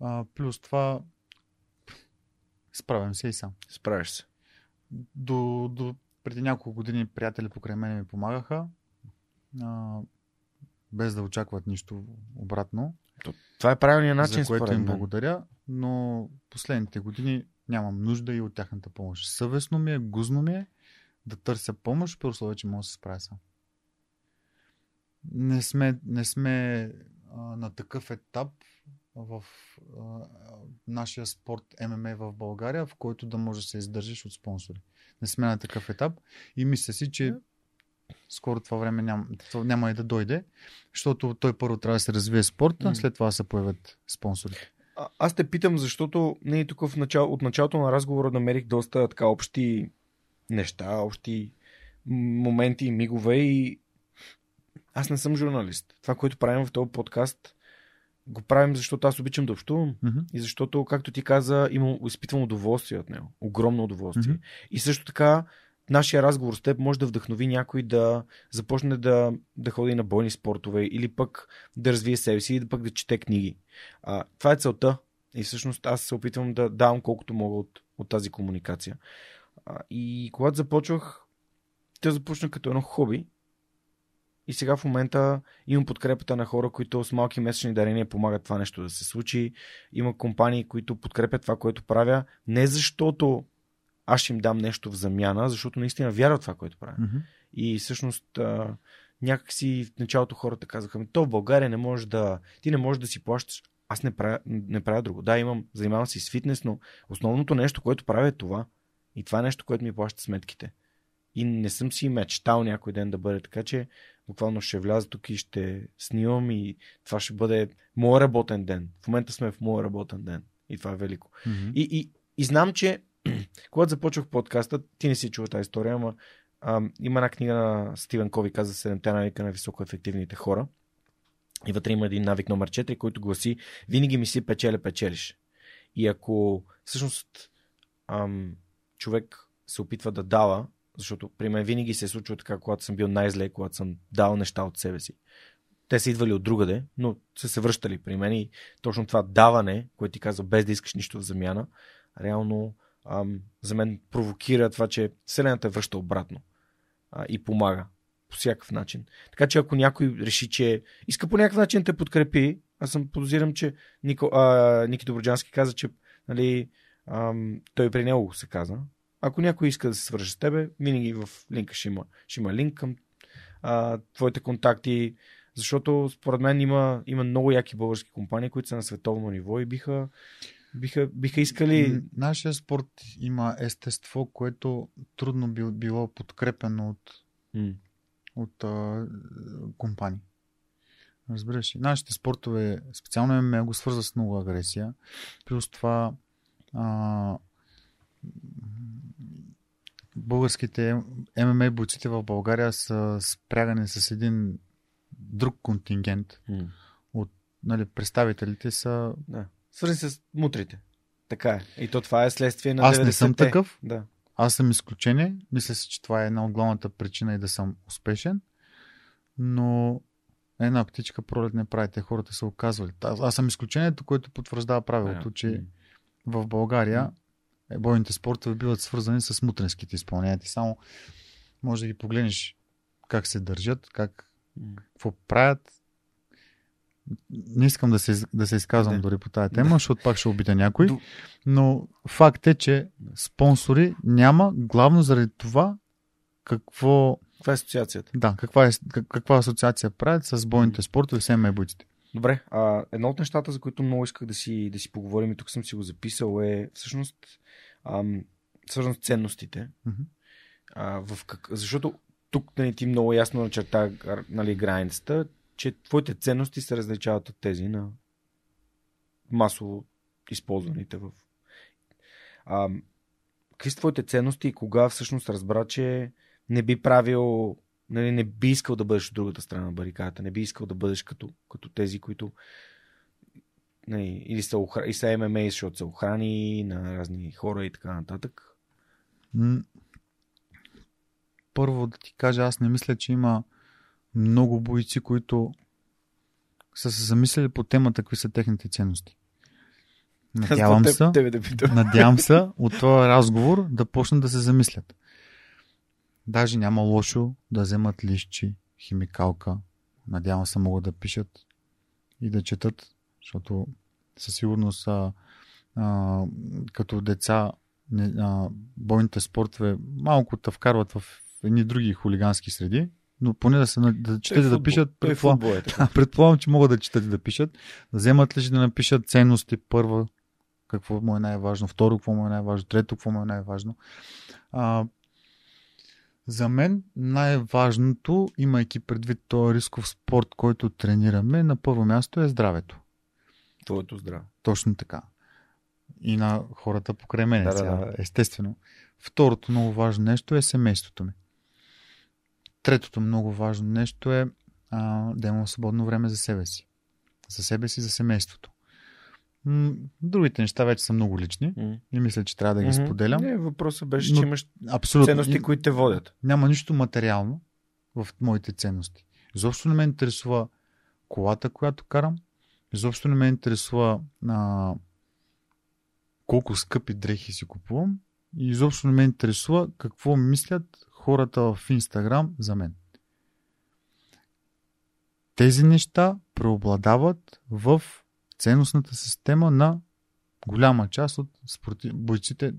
А, плюс това Справям се и сам. Справяш се. До, до преди няколко години приятели покрай мен ми помагаха, а, без да очакват нищо обратно. Това е правилният начин, за което им благодаря, но последните години нямам нужда и от тяхната помощ. Съвестно ми е, гузно ми е да търся помощ, при условие, че мога да се справя сам. Не сме, не сме а, на такъв етап в а, нашия спорт ММА в България, в който да можеш да се издържиш от спонсори. Не сме на такъв етап и мисля си, че скоро това време няма, това няма и да дойде, защото той първо трябва да се развие спорта, М. след това се появят спонсорите. А, аз те питам, защото не тук в начало, от началото на разговора намерих доста така общи неща, общи моменти и мигове и аз не съм журналист. Това, което правим в този подкаст, го правим, защото аз обичам да общувам Мгм. и защото, както ти каза, имам, изпитвам удоволствие от него. Огромно удоволствие. Мгм. И също така, нашия разговор с теб може да вдъхнови някой да започне да, да ходи на бойни спортове или пък да развие себе си и да пък да чете книги. А, това е целта. И всъщност аз се опитвам да давам колкото мога от, от тази комуникация. А, и когато започвах, те започна като едно хоби. И сега в момента имам подкрепата на хора, които с малки месечни дарения помагат това нещо да се случи. Има компании, които подкрепят това, което правя. Не защото аз ще им дам нещо в замяна, защото наистина вярват това, което правя. Мгм. И всъщност а, някакси в началото хората казаха ми, то в България не може да, ти не можеш да си плащаш. Аз не правя, не правя друго. Да, имам, занимавам се с фитнес, но основното нещо, което правя е това. И това е нещо, което ми плаща сметките. И не съм си мечтал някой ден да бъде така, че буквално ще вляза тук и ще снимам и това ще бъде моят работен ден. В момента сме в моят работен ден. И това е велико. Мгм. И, и, и знам, че когато започвах подкаста, ти не си чул тази история, ама а, има една книга на Стивен Кови, каза Седемте навика на високоефективните хора. И вътре има един навик номер 4, който гласи Винаги ми си печеля, печелиш. И ако всъщност ам, човек се опитва да дава, защото при мен винаги се е случва така, когато съм бил най-зле, когато съм дал неща от себе си. Те са идвали от другаде, но са се връщали при мен и точно това даване, което ти казва без да искаш нищо в замяна, реално ам, за мен провокира това, че Вселената връща обратно а, и помага по всякакъв начин. Така че ако някой реши, че иска по някакъв начин те подкрепи, аз съм подозирам, че Нико, а, Ники Доброджански каза, че нали, ам, той при него се каза. Ако някой иска да се свърже с тебе, винаги в линка ще има, ще има линк към а, твоите контакти, защото според мен има, има много яки български компании, които са на световно ниво и биха, биха, биха искали... Нашия спорт има естество, което трудно би било подкрепено от, М. от а, компании. Разбираш ли? Нашите спортове, специално ме го свърза с много агресия. Плюс това а, българските ММА бойците в България са спрягани с един друг контингент. М. Нали, представителите са... Да. Свързани с мутрите. Така е. И то това е следствие на Аз не съм 90-те. такъв. Да. Аз съм изключение. Мисля си, че това е една от главната причина и да съм успешен. Но една птичка пролет не прави. Те хората са оказвали. Аз, аз съм изключението, което потвърждава правилото, Да. че в България бойните спортове биват свързани с мутренските изпълнения. Ти само може да ги погледнеш как се държат, как какво правят. Не искам да се, да се изказвам Да. дори по тази тема, защото пак ще обида някой. Но факт е, че спонсори няма, главно заради това какво, Това е асоциацията. да, каква, е, как- каква асоциация правят с бойните спортове, все ме бойците. Добре, а, едно от нещата, за които много исках да си, да си поговорим и тук съм си го записал е всъщност ам, свързано с ценностите. Мгм. А, в как... Защото тук нали, ти много ясно начерта нали, границата, че твоите ценности се различават от тези на масово използваните в... А, какви са твоите ценности и кога всъщност разбра, че не би правил, нали, не би искал да бъдеш от другата страна на барикадата, не би искал да бъдеш като, като тези, които нали, или са, охра... и са ММА, защото са охрани на разни хора и така нататък. Първо да ти кажа, аз не мисля, че има много бойци, които са се замислили по темата, какви са техните ценности. Надявам се, надявам се от този разговор да почнат да се замислят. Даже няма лошо да вземат лищи, химикалка. Надявам се могат да пишат и да четат, защото със сигурност а, а, като деца не, а, бойните спортове малко те вкарват в едни други хулигански среди, но поне да, се, да четат и да пишат. Предполагам- е така. Предполагам, че могат да четат и да пишат. Да вземат ли да напишат ценности първа, какво му е най-важно, второ, какво му е най-важно, трето, какво му е най-важно. А, за мен най-важното, имайки предвид този рисков спорт, който тренираме, на първо място е здравето. Твоето здраве. Точно така. И на хората покрай мен, Да, да, сега, да. естествено. Второто много важно нещо е семейството ми. Третото много важно нещо е а, да имам свободно време за себе си. За себе си, за семейството. Другите неща вече са много лични М. и мисля, че трябва да ги Мгм. споделям. Не, въпросът беше, Но- че имаш Абсолютно. ценности, които те водят. няма нищо материално в моите ценности. Изобщо не ме интересува колата, която карам. Изобщо не ме интересува а, колко скъпи дрехи си купувам. И изобщо не ме интересува какво мислят хората в Инстаграм за мен. Тези неща преобладават в ценностната система на голяма част от спорти... бойците,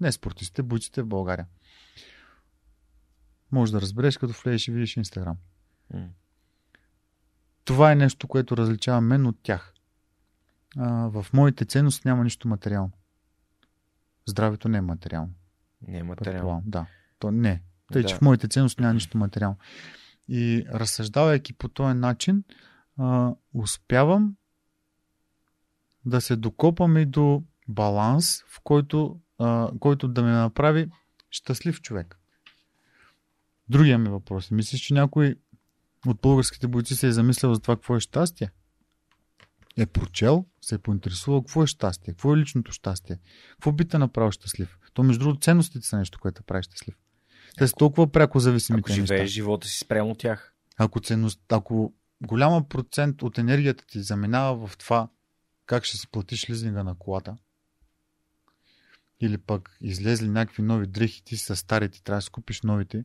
не спортистите, бойците в България. Може да разбереш, като влезеш и видиш Инстаграм. Това е нещо, което различава мен от тях. А, в моите ценности няма нищо материално. Здравето не е материално. Не е материал. Предполагам. Да. То не. Тъй, Да. че в моите ценности няма нищо материално. И разсъждавайки по този начин, а, успявам да се докопам и до баланс, в който, а, който да ме направи щастлив човек. Другия ми въпрос. е, Мислиш, че някой от българските бойци се е замислял за това какво е щастие? Е прочел, се е поинтересувал какво е щастие, какво е личното щастие, какво би те направил щастлив. То между другото ценностите са нещо, което прави щастлив. Те са толкова пряко зависими Ако тези неща. живееш живота си спрямо тях. Ако, ценност, ако голяма процент от енергията ти заминава в това как ще си платиш лизинга на колата, или пък излезли някакви нови дрехи, ти са старите, трябва да си купиш новите,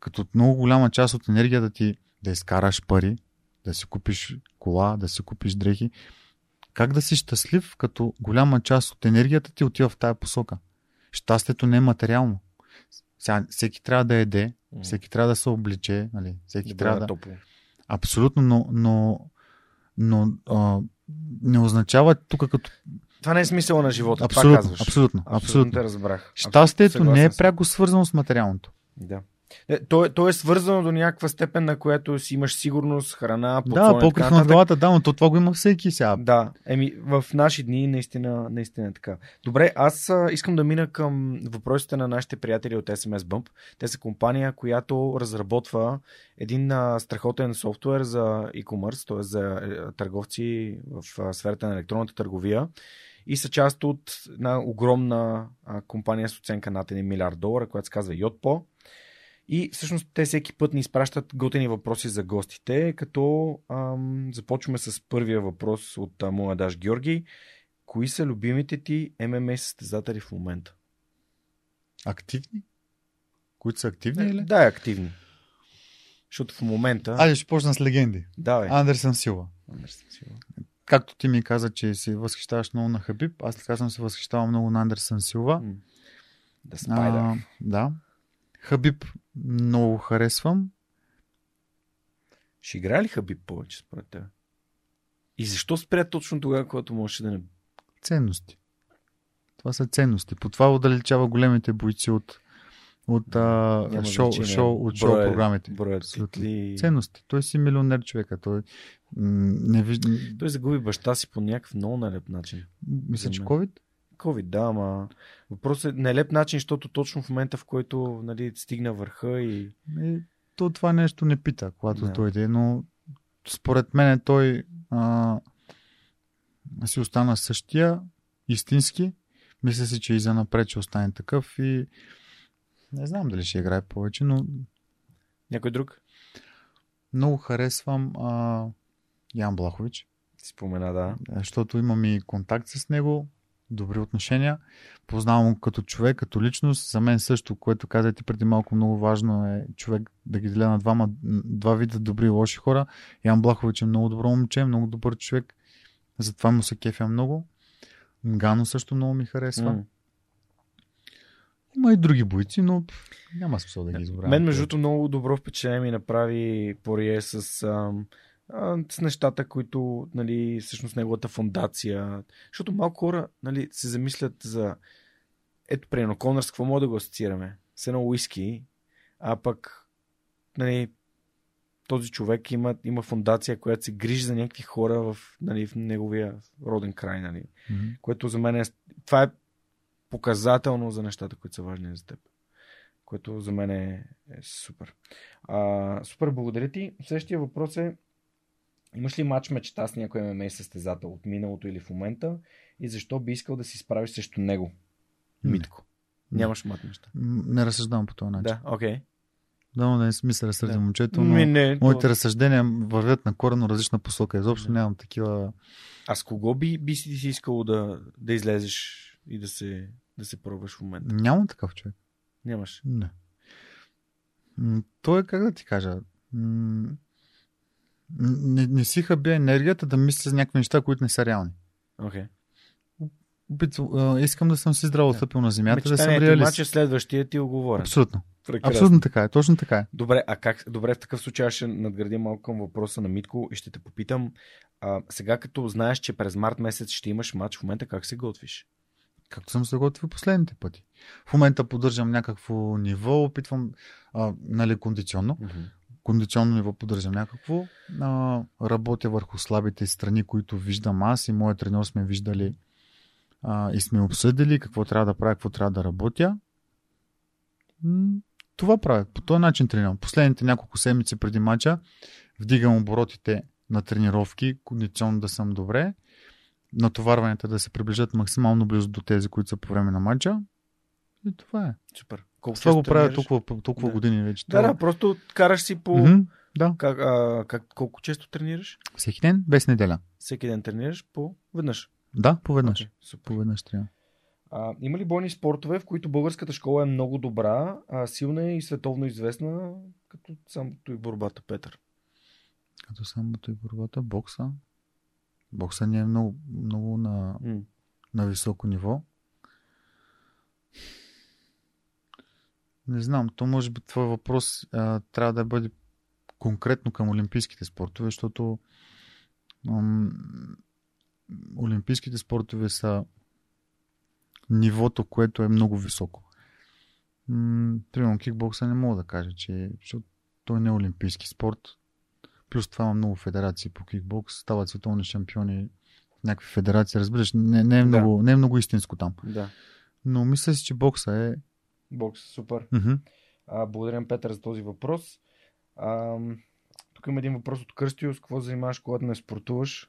като много голяма част от енергията ти да изкараш пари, да си купиш кола, да си купиш дрехи, как да си щастлив, като голяма част от енергията ти отива в тая посока? Щастието не е материално. Сега, всеки трябва да еде, всеки трябва да се обличе, нали? всеки Да трябва да... топло. Абсолютно, но, но, но а, не означава тук като... Това не е смисъла на живота. това Абсолютно, казваш. абсолютно, Абсолютно абсолютно. те разбрах. Щастието не е пряко свързано с материалното. Да. Е, То е, то е свързано до някаква степен, на която си имаш сигурност, храна, Да, подслон и покрив нататък. главата, да, но то това го има всеки сега. Да, еми в наши дни наистина, наистина е така. Добре, аз а, искам да мина към въпросите на нашите приятели от SMS Bump. Те са компания, която разработва един а, страхотен софтуер за e-commerce, т.е. за е, търговци в а, сферата на електронната търговия и са част от една огромна а, компания с оценка над 1 милиард долара, която се казва Yotpo. И всъщност те всеки път ни изпращат готини въпроси за гостите, като ам, започваме с първия въпрос от а, моя даш Георги. Кои са любимите ти ММА състезатели в момента? Активни? Които са активни или? Да, е активни. Защото в момента... Айде ще почна с легенди. Давай. Андерсън Силва. Андерсън Силва. Както ти ми каза, че се възхищаваш много на Хабиб, аз така съм се възхищавал много на Андерсън Силва. Да спайдър. Да. Хабиб много харесвам. Ще играе ли Хабиб повече според теб? И защо спря точно тогава, когато можеше да не... Ценности. Това са ценности. По това отдалечава големите бойци от, от, а, Няма шоу, значение. шоу, от шоу Броя- програмите. Абсолютно. титли. Ценности. Той си милионер човека. Той не вижда. Той загуби баща си по някакъв много нелеп начин. Мисля, че. COVID. COVID, да, ама въпросът е нелеп начин, защото точно в момента, в който нали, стигна върха и... Е, то това нещо не пита, когато да. дойде, но според мен той а, си остана същия, истински. Мисля си, че и за напред ще остане такъв и не знам дали ще играе повече, но Някой друг? много харесвам а, Ян Блахович. спомена, да. Защото имам и контакт с него, добри отношения. Познавам го като човек, като личност. За мен също, което казахте преди малко много важно е човек да ги деля на двама, два вида добри и лоши хора. Ян Блахович е много добро момче, много добър човек. Затова му се кефя много. Гано също много ми харесва. М. Има и други бойци, но няма смисъл да ги избравям. Мен, между другото, много добро впечатление ми направи Порие с, ам, а, с нещата, които, нали, всъщност неговата фундация. Защото малко хора, нали, се замислят за ето, примерно, Конър с какво мога да го асоциираме? С едно уиски, а пък, нали, този човек има, има фундация, която се грижи за някакви хора в, нали, в неговия роден край, нали. Мгм. Което за мен е... Това е показателно за нещата, които са важни за теб. Което за мен е, е супер. А, супер, благодаря ти. Следващия въпрос е имаш ли матч мечта с някой ММА състезател от миналото или в момента и защо би искал да си справиш срещу него? Не. Митко. Не. Нямаш матч мечта. Не разсъждавам по този начин. Да, окей. Дано да не смисля да сърдя Да. момчето, но Ми, не, моите то- разсъждения вървят на корено различна посока. Изобщо нямам такива... А с кого би, би си, си искал да, да излезеш и да се, да се пробваш в момента? Нямам такъв човек. Нямаш. Не. Той е, как да ти кажа, не, не си хабя енергията да мисля за някакви неща, които не са реални. Окей. Опит, а, искам да съм си здраво Да. стъпил на земята, да съм реалист. мач е следващия ти оговорен. Абсолютно. Прекрасно. Абсолютно така е. Точно така е. Добре, а как, добре, в такъв случай ще надградя малко към въпроса на Митко и ще те попитам. А, сега като знаеш, че през март месец ще имаш матч, в момента как се готвиш? Както съм се готвил последните пъти. В момента поддържам някакво ниво, опитвам, а, нали, кондиционно. Кондиционно ниво поддържам някакво. А, работя върху слабите страни, които виждам аз и моят треньор сме виждали а, и сме обсъдили какво трябва да правя, какво трябва да работя. Това правя. По този начин тренирам. Последните няколко седмици преди мача вдигам оборотите на тренировки, кондиционно да съм добре, натоварванията да се приближат максимално близо до тези, които са по време на матча. И това е. Супер. Колко Това го правя толкова, толкова Да. години вече. Да, Това- да, просто караш си по... Мгм, да. Как, а, как, колко често тренираш? Всеки ден, без неделя. Всеки ден тренираш по веднъж. Да, поведнъж. Окей, супер. Поведнъж трябва. А, има ли бойни спортове, в които българската школа е много добра, а силна е и световно известна, като самото и борбата, Петър? Като самото и борбата, бокса. Бокса ни е много, много на, М. на високо ниво. Не знам, то може би твой въпрос а, трябва да бъде конкретно към олимпийските спортове, защото ам, олимпийските спортове са нивото, което е много високо. М, Примерно кикбокса не мога да кажа, че защото той не е олимпийски спорт. Плюс това има много федерации по кикбокс, стават световни шампиони в някакви федерации. Разбираш, не, не, е, Да. много, не е много истинско там. Да. Но мисля си, че бокса е... Бокс, супер. Мгм. А, благодарям, Петър, за този въпрос. А, тук има един въпрос от Кръстио. С какво занимаваш, когато не спортуваш?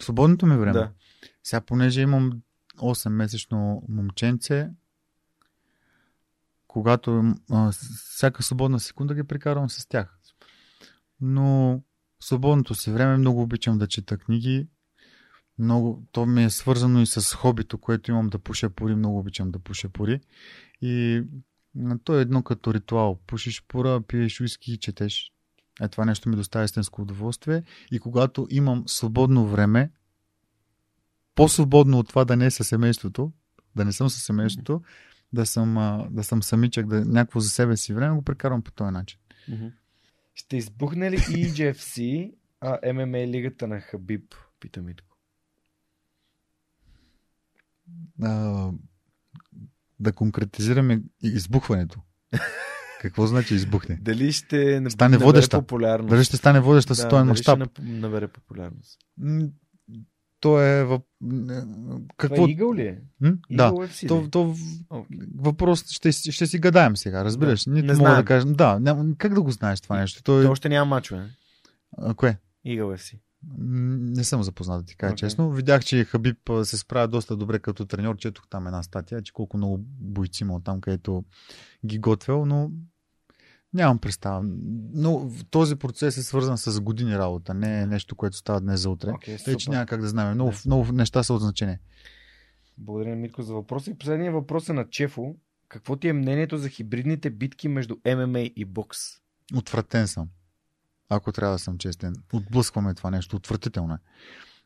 Свободното ми време. Да. Сега, понеже имам 8-месечно момченце, когато а, всяка свободна секунда ги прекарвам с тях. Но свободното си време много обичам да чета книги. Много, то ми е свързано и с хобито, което имам да пуша пори. Много обичам да пуша пори. И то е едно като ритуал. Пушиш пора, пиеш уиски и четеш. Е, това нещо ми доставя истинско удоволствие. И когато имам свободно време, по-свободно от това да не е със семейството, да не съм със семейството, да съм, да съм самичък, да някакво за себе си време, го прекарвам по този начин. Ще избухне ли EGFC, а ММА лигата на Хабиб? Пита Митко. А, да конкретизираме избухването. Какво значи избухне? Дали ще Стане водеща. популярност? Дали ще стане водеща в световен дали мащаб? ще нап- набере популярност? То е... Въп... Какво? Това игъл ли е? М? Да. То, то Окей. въпрос ще, си- ще си гадаем сега, разбираш? Да. Нито Не мога знаем. да кажем. Да, как да го знаеш това нещо? Той... То още няма мачове. не? А, кое? Игъл FC. Не съм запознат, да ти кажа Окей. честно. Видях, че Хабиб се справя доста добре като треньор. Четох там една статия, че колко много бойци има там, където ги готвял, но Нямам представа. Но този процес е свързан с години работа, не е нещо, което става днес за утре. Okay, Тъй, че няма как да знаем. Много, много неща са от значение. Благодаря, Митко, за въпроса. И последният въпрос е на Чефо. Какво ти е мнението за хибридните битки между ММА и бокс? Отвратен съм. Ако трябва да съм честен. Отблъскваме това нещо. Отвратително е.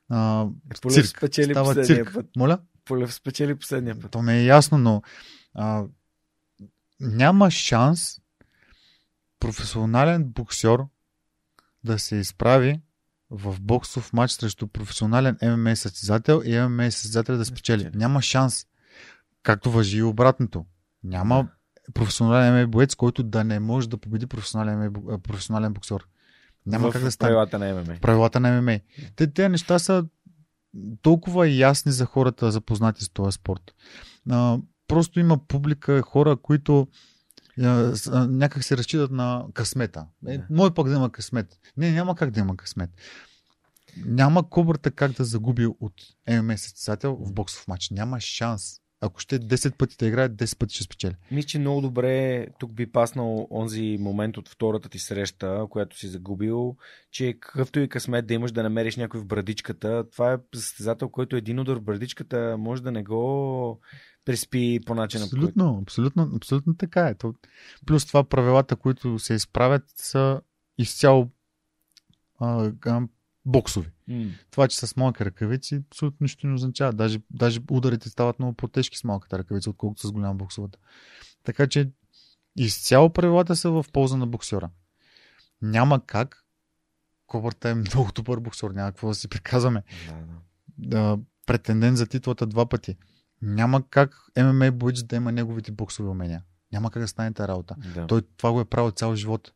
А, Полев цирк. спечели Става последния цирк. път. Моля? Полев спечели последния път. То ме е ясно, но а, няма шанс професионален боксер да се изправи в боксов матч срещу професионален ММА състезател и ММА състезател да спечели. Няма шанс. Както въжи и обратното. Няма професионален ММА боец, който да не може да победи професионален, ММА професионален боксер. Няма в как да стане. правилата на ММА. Правилата на ММА. Те, те неща са толкова ясни за хората, запознати с този спорт. А, просто има публика, хора, които а, а, някак се разчитат на късмета. Е, мой пък да има късмет. Не, няма как да има късмет. Няма кобрата как да загуби от ММА състезател в боксов матч. Няма шанс. Ако ще 10 пъти да играе, 10 пъти ще спечели. Мисля, че много добре тук би паснал онзи момент от втората ти среща, която си загубил, че какъвто и късмет да имаш да намериш някой в брадичката, това е състезател, който един удар в брадичката може да не го преспи по начина. по който- Абсолютно, абсолютно, абсолютно така е. Плюс това правилата, които се изправят, са изцяло а, боксови. М. Това, че с малки ръкавици, абсолютно нищо не означава. Даже, даже ударите стават много по-тежки с малката ръкавица, отколкото с голяма боксовата. Така че изцяло правилата са в полза на боксера. Няма как. Кобърта е много добър боксер, няма какво да си приказваме. Да, да. Претендент за титлата два пъти. Няма как ММА боец да има неговите боксови умения. Няма как да стане тази работа. да. Той това го е правил цял живот.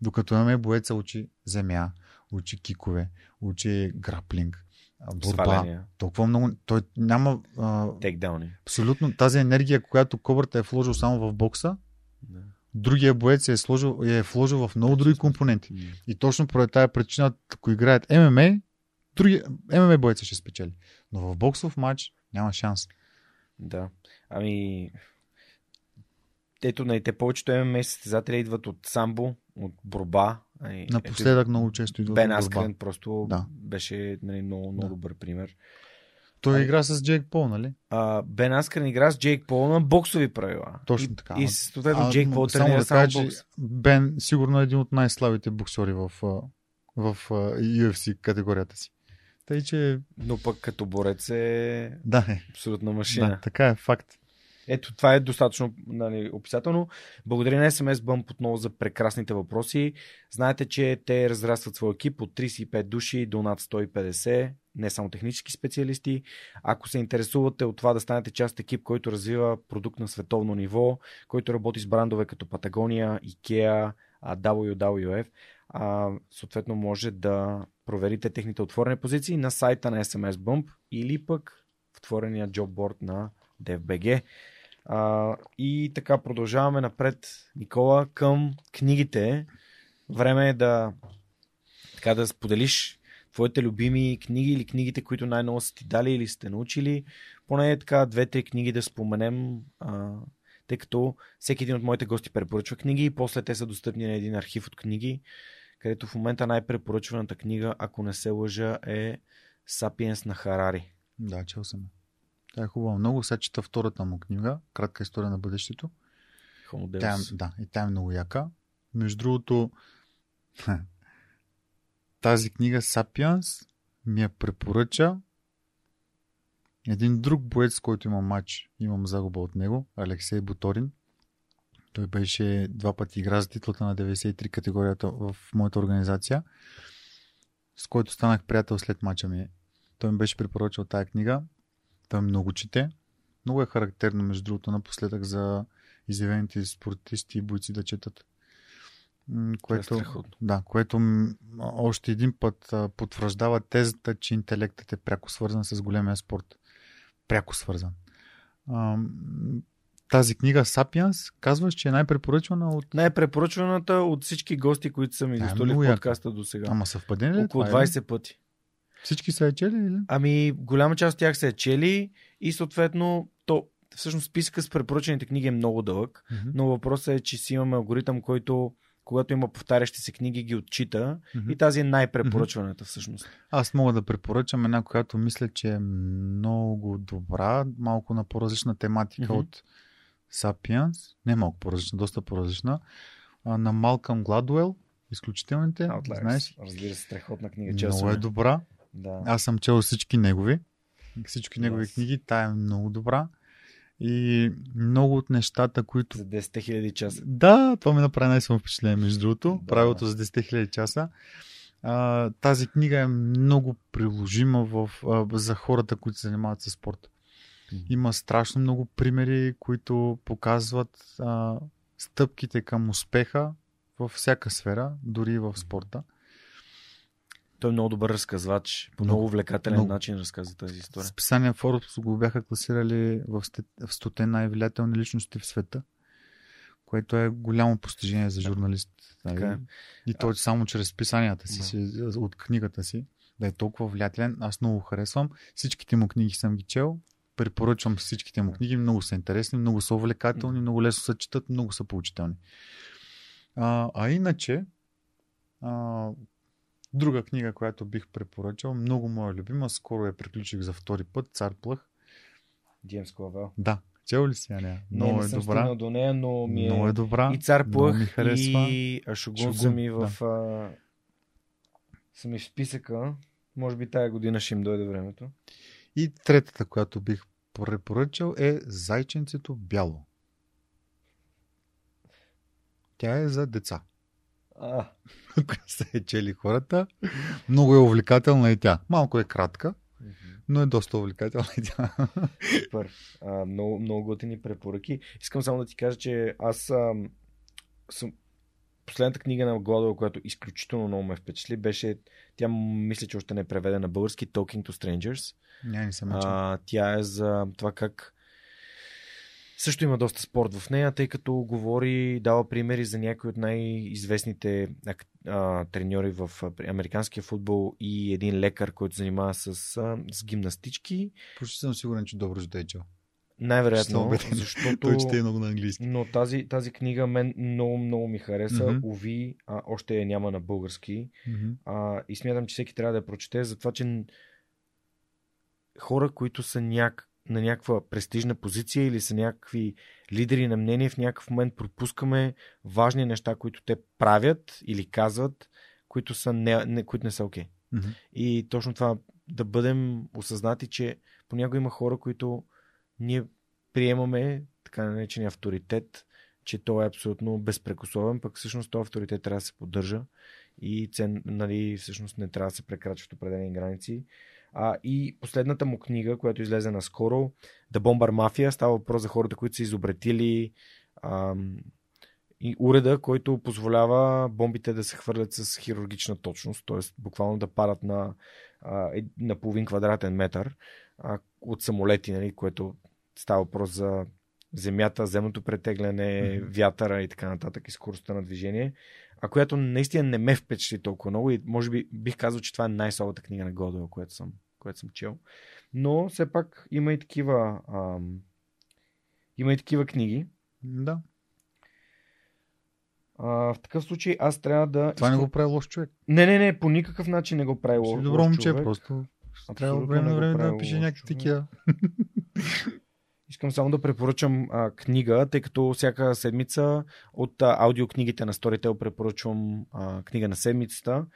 Докато ММА боеца учи земя, учи кикове, учи граплинг, борба. Сваляния, Толкова много. Той няма а, тейкдауни. абсолютно тази енергия, която Кобърта е вложил само в бокса, Да. другия боец е, сложил, е вложил в много други компоненти. И точно поради тази причина, ако играят ММА, други, ММА боеца ще спечели. Но в боксов матч няма шанс. Да. Ами, ето, нали, те повечето ММА състезатели идват от самбо, от борба. Напоследък много често идва Бен в. Аскрен просто Да. беше нали, много, много Да. добър пример. Той Ай. игра с Джейк Пол, нали? А, Бен Аскрен игра с Джейк Пол на боксови правила. Точно и, така. И Ама- съответно А, Джейк Пол само тренира да само бокс. Бен сигурно е един от най-слабите боксери в, а, в а, UFC категорията си. Тъй, че Но пък като борец е да, е. абсолютна машина. Да, така е факт. Ето, това е достатъчно нали, описателно. Благодаря на SMS Bump отново за прекрасните въпроси. Знаете, че те разрастват своя екип от 35 души до над 150, не само технически специалисти. Ако се интересувате от това да станете част от екип, който развива продукт на световно ниво, който работи с брандове като Патагония, IKEA, WWF, а, съответно може да проверите техните отворени позиции на сайта на SMS Bump или пък в отворения джобборд на DFBG. А, и така продължаваме напред, Никола, към книгите. Време е да, така, да споделиш твоите любими книги или книгите, които най-много са ти дали или сте научили. Поне така две-три книги да споменем, а, тъй като всеки един от моите гости препоръчва книги и после те са достъпни на един архив от книги, където в момента най-препоръчваната книга, ако не се лъжа, е Сапиенс на Харари. Да, чел съм. Тя е хубава много. Сега чета втората му книга, Кратка история на бъдещето. Homo Тя е, да, и тя е много яка. Между другото, тази книга Sapiens ми я препоръча един друг боец, който имам матч, имам загуба от него, Алексей Буторин. Той беше два пъти игра за титлата на 93 категорията в моята организация, с който станах приятел след мача ми. Той ми беше препоръчал тази книга. Той много чете. Много е характерно, между другото, напоследък за изявените спортисти и бойци да четат. М, Което, страхотно. да, което още един път потвърждава тезата, че интелектът е пряко свързан с големия спорт. Пряко свързан. Тази книга Sapiens казваш, че е най-препоръчвана от... Най-препоръчваната от всички гости, които са ми е много в подкаста до сега. Ама съвпадение ли? е Около това, или? 20 пъти. Всички са я чели или? Ами, голяма част от тях са я чели и съответно, то, всъщност списъка с препоръчените книги е много дълъг, Мгм. но въпросът е, че си имаме алгоритъм, който когато има повтарящи се книги, ги отчита Мгм. и тази е най-препоръчваната всъщност. Аз мога да препоръчам една, която мисля, че е много добра, малко на по-различна тематика Мгм. от Sapiens. Не малко по-различна, доста по-различна. На Малкъм Гладуел. Изключителните. Outliers. Знаеш? Разбира се, страхотна книга. Много е добра. Да. Аз съм чел всички негови. Всички негови Yes. книги. Тая е много добра. И много от нещата, които За 10 000 часа. да, това ми направи най-силно впечатление, между другото. Да. Правилото за 10 000 часа. А, тази книга е много приложима в, а, за хората, които се занимават с спорт. Има страшно много примери, които показват а, стъпките към успеха във всяка сфера, дори и в спорта. Той е много добър разказвач. По Много, увлекателен много. начин разказва тази история. Списание Forbes го бяха класирали в, 100 най-влиятелни личности в света, което е голямо постижение за журналист. нали? Така е. И той само чрез писанията си, Да. си, от книгата си, да е толкова влиятелен. Аз много го харесвам. Всичките му книги съм ги чел. Препоръчвам всичките му книги. Много са интересни, много са увлекателни, много лесно се четат, много са поучителни. А, а иначе, а, друга книга, която бих препоръчал, много моя любима, скоро я приключих за втори път, Цар Плъх. Джеймс Клавел. Да, чел ли си я нея? Не, Много не е съм добра. до нея, но ми е... Много е добра. И Цар Плъх, и Шогун, Шогун, са ми в... А... Са ми в списъка. Може би тая година ще им дойде времето. И третата, която бих препоръчал е Зайченцето бяло. Тя е за деца. Не са е чели хората, много е увлекателна и тя. Малко е кратка, но е доста увлекателна и тя. супер. А, много, много готини препоръки. Искам само да ти кажа, че аз ам, съм... Последната книга на Гладова, която изключително много ме впечатли, беше, тя мисля, че още не е преведена на български, Talking to Strangers. Ня, не съм. А, тя е за това как също има доста спорт в нея, тъй като говори, дава примери за някои от най-известните а, треньори в американския футбол и един лекар, който занимава с, а, с гимнастички. Почти съм сигурен, че добро ще е чел. Най-вероятно, защото... Той чете много на английски. Но тази, тази книга мен много, много ми хареса. Mm-hmm. Ови, а, още я няма на български. Мгм. А, и смятам, че всеки трябва да я прочете, затова, че хора, които са няк... на някаква престижна позиция или са някакви лидери на мнение, в някакъв момент пропускаме важни неща, които те правят или казват, които, са не, не, които не са окей. Okay. Мгм. И точно това да бъдем осъзнати, че понякога има хора, които ние приемаме така наречения авторитет, че той е абсолютно безпрекословен, пък всъщност този авторитет трябва да се поддържа и цен, нали, всъщност не трябва да се прекрачват определени граници. А, и последната му книга, която излезе наскоро, The Bomber Mafia, става въпрос за хората, които са изобретили ам, и уреда, който позволява бомбите да се хвърлят с хирургична точност, т.е. буквално да падат на, а, на половин квадратен метър а, от самолети, нали, което става въпрос за земята, земното претегляне, Мгм. вятъра и така нататък и скоростта на движение, а която наистина не ме впечатли толкова много и може би бих казал, че това е най-слабата книга на Годова, която съм, която съм чел. Но все пак има и такива ам, има и такива книги. Да. А, в такъв случай аз трябва да... Това не го прави лош човек. Не, не, не, по никакъв начин не го прави лош добро момче, човек. просто. Трябва Абсолютно време не на време да пише лош някакви такива. Искам само да препоръчам а, книга, тъй като всяка седмица от а, аудиокнигите на Storytel препоръчвам а, книга на седмицата.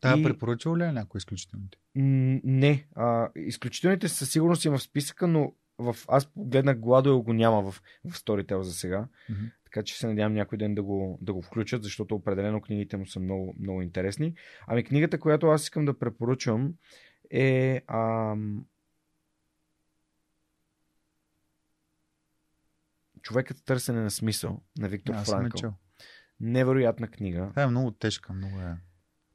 Тая И- препоръчал ли е някой изключителните? М, Не. А, изключителните със сигурност има в списъка, но в, аз гледнах Гладуел го няма в, в Storytel за сега. Мгм. Така че се надявам някой ден да го, да го включат, защото определено книгите му са много, много интересни. Ами книгата, която аз искам да препоръчам е ам... Човекът търсене на смисъл на Виктор я Франкъл. Невероятна книга. Тя е много тежка, много е.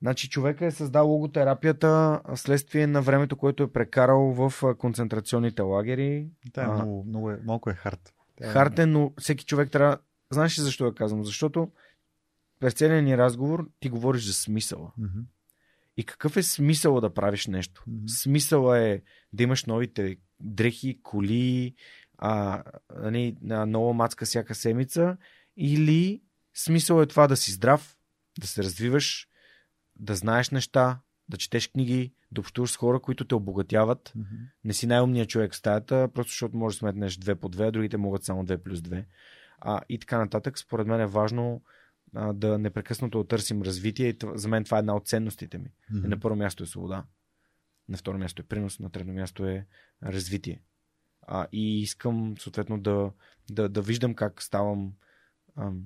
Значи човека е създал логотерапията вследствие на времето, което е прекарал в концентрационните лагери. Тя е А. много, много е, малко е хард. Е- Хартен, но всеки човек трябва... Знаеш ли защо я казвам? Защото през целия ни разговор ти говориш за смисъла. Мгм. И какъв е смисъла да правиш нещо? Мгм. Смисъла е да имаш новите дрехи, коли, а, нали, на нова мацка всяка седмица или смисъл е това да си здрав, да се развиваш, да знаеш неща, да четеш книги, да общуваш с хора, които те обогатяват. Mm-hmm. Не си най-умният човек в стаята, просто защото можеш да сметнеш 2 по 2, а другите могат само 2 плюс 2. А, и така нататък. Според мен е важно а, да непрекъснато търсим развитие и за мен това е една от ценностите ми. Mm-hmm. на първо място е свобода, на второ място е принос, на трето място е развитие. А, и искам съответно да, да, да виждам как ставам. Ам,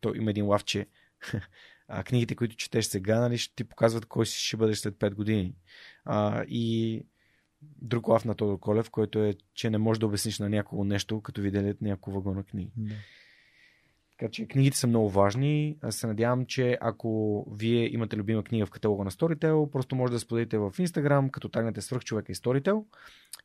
то има един лав, че а, книгите, които четеш сега, нали, ще ти показват кой си ще бъдеш след 5 години. А, и друг лав на Тодор Колев, който е, че не можеш да обясниш на някого нещо, като виделят няколко вагона книги. Да. Така че книгите са много важни. Аз се надявам, че ако вие имате любима книга в каталога на Storytel, просто може да споделите в Instagram, като тагнете свръхчовека и Storytel.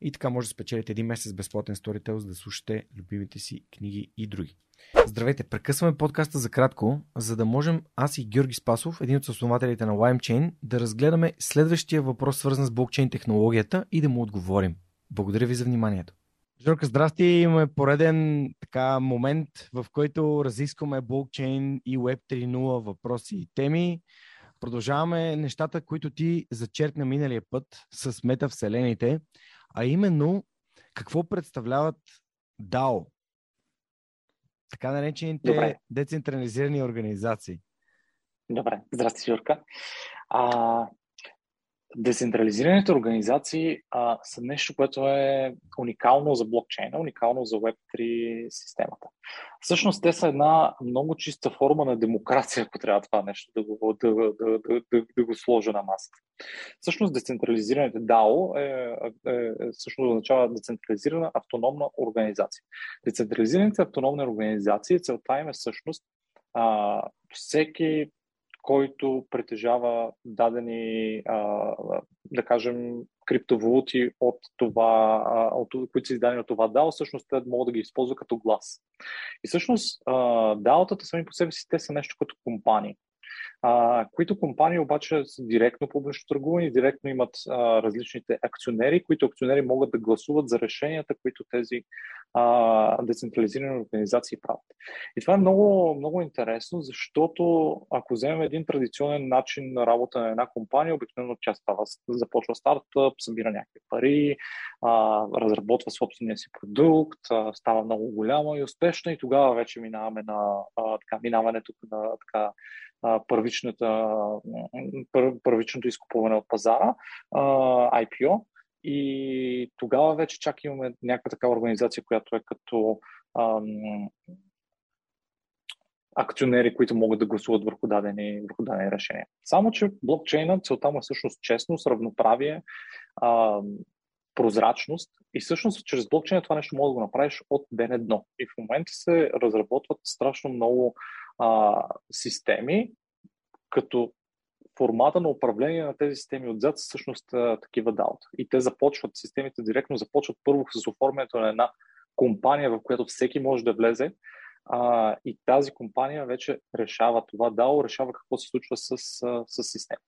И така може да спечелите един месец безплатен Storytel, за да слушате любимите си книги и други. Здравейте, прекъсваме подкаста за кратко, за да можем аз и Георги Спасов, един от основателите на LimeChain, да разгледаме следващия въпрос, свързан с блокчейн технологията и да му отговорим. Благодаря ви за вниманието. Жорка, здрасти! Имаме пореден така момент, в който разискваме блокчейн и Web 3.0 въпроси и теми. Продължаваме нещата, които ти зачеркна миналия път с метавселените, а именно какво представляват DAO, така наречените Добре. децентрализирани организации. Добре, здрасти, Жорка. А, Децентрализираните организации а, са нещо, което е уникално за блокчейна, уникално за Web3 системата. Всъщност те са една много чиста форма на демокрация, ако трябва това нещо да го, да, да, да, да, да го сложа на масата. Всъщност децентрализираните DAO е, е, е, всъщност означава децентрализирана автономна организация. Децентрализираните автономни организации, целта им е всъщност а, всеки който притежава дадени, а, да кажем, криптовалути от това, от, които са издадени от това DAO, всъщност те могат да ги използват като глас. И всъщност DAO-тата сами по себе си те са нещо като компании а, които компании обаче са директно публично търгувани, директно имат а, различните акционери, които акционери могат да гласуват за решенията, които тези а, децентрализирани организации правят. И това е много, много интересно, защото ако вземем един традиционен начин на работа на една компания, обикновено тя става, започва стартъп, събира някакви пари, а, разработва собствения си продукт, а, става много голяма и успешна и тогава вече минаваме на а, така, минаването на така, първичната, пър, първичното изкупуване от пазара, IPO. И тогава вече чак имаме някаква така организация, която е като акционери, които могат да гласуват върху дадени, върху дадени решения. Само, че блокчейна целта му е всъщност честност, равноправие, ам, прозрачност и всъщност чрез блокчейна това нещо може да го направиш от ден едно. И в момента се разработват страшно много а, системи, като формата на управление на тези системи отзад са всъщност а, такива DAO. И те започват, системите директно започват първо с оформянето на една компания, в която всеки може да влезе а, и тази компания вече решава това DAO, решава какво се случва с, с системата.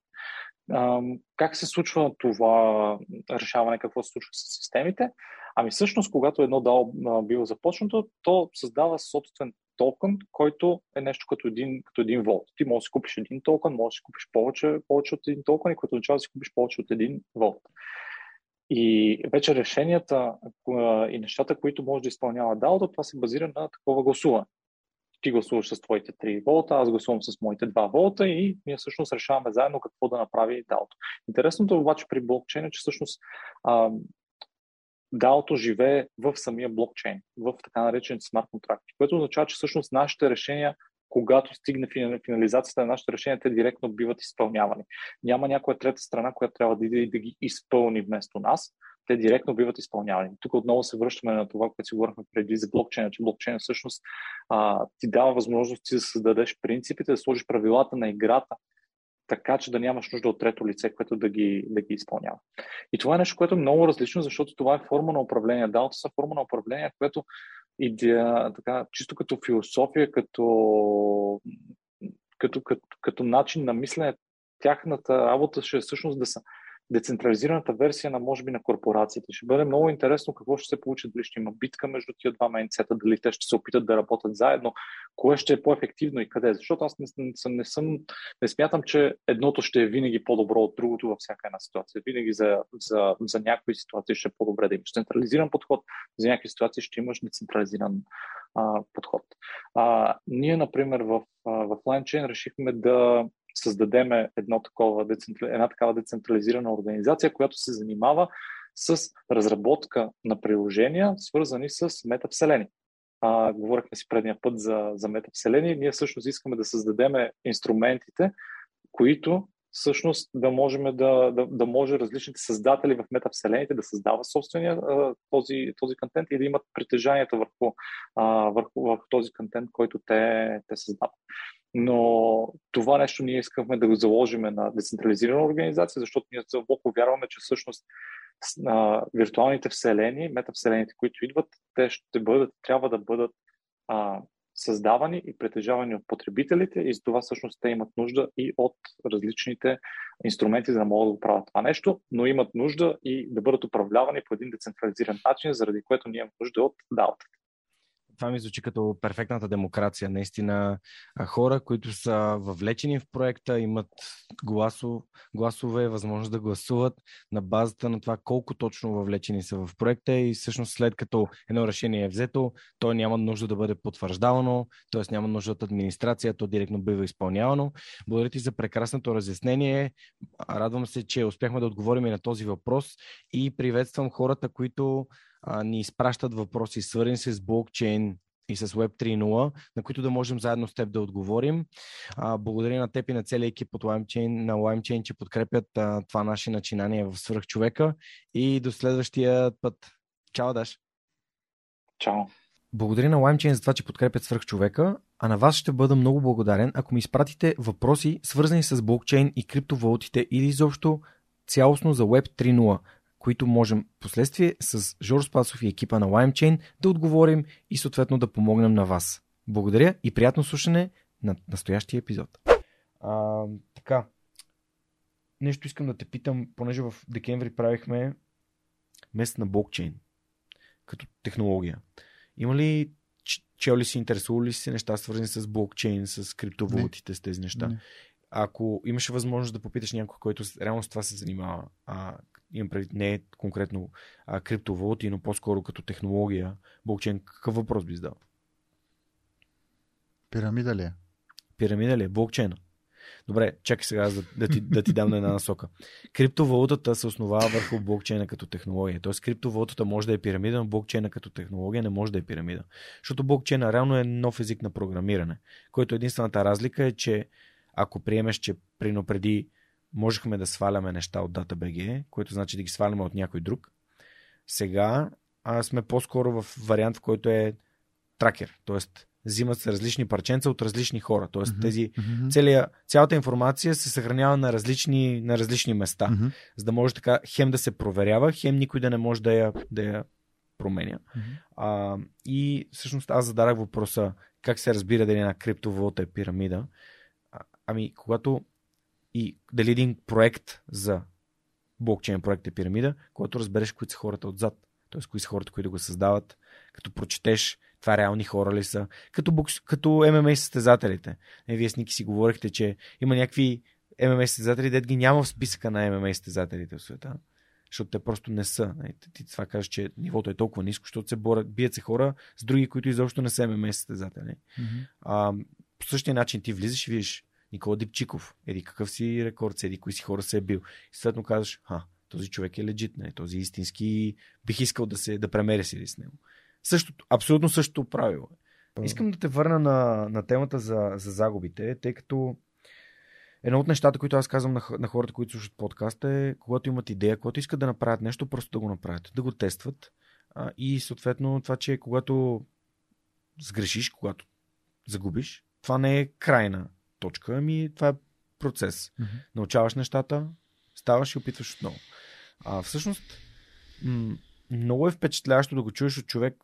Как се случва това решаване, какво се случва с системите? Ами всъщност, когато едно DAO било започнато, то създава собствен токен, който е нещо като един, като един волт. Ти можеш да си купиш един токен, можеш да си купиш повече, повече от един токен, и което означава да си купиш повече от един волт. И вече решенията и нещата, които може да изпълнява DAO, това се базира на такова гласуване. Ти гласуваш с твоите 3 волта, аз гласувам с моите 2 волта и ние всъщност решаваме заедно какво да направи DAO. Интересното обаче при блокчейна, че всъщност DAO-то живее в самия блокчейн, в така наречените смарт контракти, което означава, че всъщност нашите решения когато стигне финализацията на нашите решения, те директно биват изпълнявани. Няма някоя трета страна, която трябва да иде да ги изпълни вместо нас. Те директно биват изпълнявани. Тук отново се връщаме на това, което си говорихме преди за блокчейна, че блокчейна всъщност а, ти дава възможност да създадеш принципите, да сложиш правилата на играта, така че да нямаш нужда от трето лице, което да ги, да ги изпълнява. И това е нещо, което е много различно, защото това е форма на управление. DAO са форма на управление, което идея, така, чисто като философия, като, като, като, като начин на мислене, тяхната работа ще е всъщност да са децентрализираната версия на, може би, на корпорациите. Ще бъде много интересно какво ще се получи, дали ще има битка между тия два мейнцета, дали те ще се опитат да работят заедно, кое ще е по-ефективно и къде. Защото аз не, съм, не, съм, не смятам, че едното ще е винаги по-добро от другото във всяка една ситуация. Винаги за, за, за някои ситуации ще е по-добре да имаш централизиран подход, за някакви ситуации ще имаш децентрализиран а, подход. А, ние, например, в, в LineChain решихме да създадем едно такова, една такава децентрализирана организация, която се занимава с разработка на приложения, свързани с метавселени. А, говорихме си предния път за, за метавселени. Ние всъщност искаме да създадем инструментите, които всъщност да можем да, да, да може различните създатели в метавселените да създават собствения този, този контент и да имат притежанието върху, върху, върху този контент, който те, те създават. Но това нещо ние искахме да го заложим на децентрализирана организация, защото ние дълбоко вярваме, че всъщност а, виртуалните вселени, метавселените, които идват, те ще бъдат, трябва да бъдат а, създавани и притежавани от потребителите и за това всъщност те имат нужда и от различните инструменти, за да могат да го правят това нещо, но имат нужда и да бъдат управлявани по един децентрализиран начин, заради което ние имаме нужда от DAO това ми звучи като перфектната демокрация. Наистина хора, които са въвлечени в проекта, имат гласов, гласове, възможност да гласуват на базата на това колко точно въвлечени са в проекта и всъщност след като едно решение е взето, то няма нужда да бъде потвърждавано, т.е. няма нужда от администрация, то директно бива изпълнявано. Благодаря ти за прекрасното разяснение. Радвам се, че успяхме да отговорим и на този въпрос и приветствам хората, които а, ни изпращат въпроси, свързани с блокчейн и с Web 3.0, на които да можем заедно с теб да отговорим. А, благодаря на теб и на целия екип от LimeChain, на LimeChain, че подкрепят а, това наше начинание в свръхчовека и до следващия път. Чао, Даш! Чао! Благодаря на LimeChain за това, че подкрепят свръхчовека, а на вас ще бъда много благодарен, ако ми изпратите въпроси, свързани с блокчейн и криптовалутите или изобщо цялостно за Web 3.0 които можем последствие с Жор Спасов и екипа на LimeChain да отговорим и съответно да помогнем на вас. Благодаря и приятно слушане на настоящия епизод. А, така, нещо искам да те питам, понеже в декември правихме месец на блокчейн като технология. Има ли чел ли си, интересували ли си неща, свързани с блокчейн, с криптовалутите, с тези неща? Не. Ако имаше възможност да попиташ някой, който реално с това се занимава, а, имам предвид не конкретно а, криптовалути, но по-скоро като технология, блокчейн, какъв въпрос би задал? Пирамида ли е? Пирамида ли е? Блокчейна. Добре, чакай сега да, да, ти, да ти дам на една насока. Криптовалутата се основава върху блокчейна като технология. Тоест криптовалутата може да е пирамида, но блокчейна като технология не може да е пирамида. Защото блокчейна реално е нов език на програмиране, който единствената разлика е, че ако приемеш, че прино преди можехме да сваляме неща от DataBG, което значи да ги сваляме от някой друг. Сега а, сме по-скоро в вариант, в който е тракер, т.е. взимат се различни парченца от различни хора. Т.е. Mm-hmm. тези. Целия, цялата информация се съхранява на различни, на различни места, mm-hmm. за да може така хем да се проверява, хем никой да не може да я, да я променя. Mm-hmm. А, и всъщност аз зададах въпроса как се разбира дали една криптовалута е пирамида. Ами, когато и дали един проект за блокчейн проект е пирамида, когато разбереш кои са хората отзад. Т.е. кои са хората, които го създават, като прочетеш това реални хора ли са, като, бокс, като ММА състезателите. Е, вие с Ники си говорихте, че има някакви ММА състезатели, дед ги няма в списъка на ММА състезателите в света. Защото те просто не са. Нали, ти това кажеш, че нивото е толкова ниско, защото се борят, бият се хора с други, които изобщо не са ММА състезатели. Mm-hmm. А, по същия начин ти влизаш и видиш Никола Дипчиков, еди какъв си рекорд, еди кои си хора се е бил. И следно казваш, ха, този човек е легит, не, този истински бих искал да се да премеря си с него. Същото, абсолютно същото правило. Искам да те върна на, на темата за, за загубите, тъй като едно от нещата, които аз казвам на, на хората, които слушат подкаста е, когато имат идея, когато искат да направят нещо, просто да го направят, да го тестват. А, и съответно това, че когато сгрешиш, когато загубиш, това не е крайна точка, ами това е процес. Mm-hmm. Научаваш нещата, ставаш и опитваш отново. А всъщност, м- много е впечатляващо да го чуеш от човек,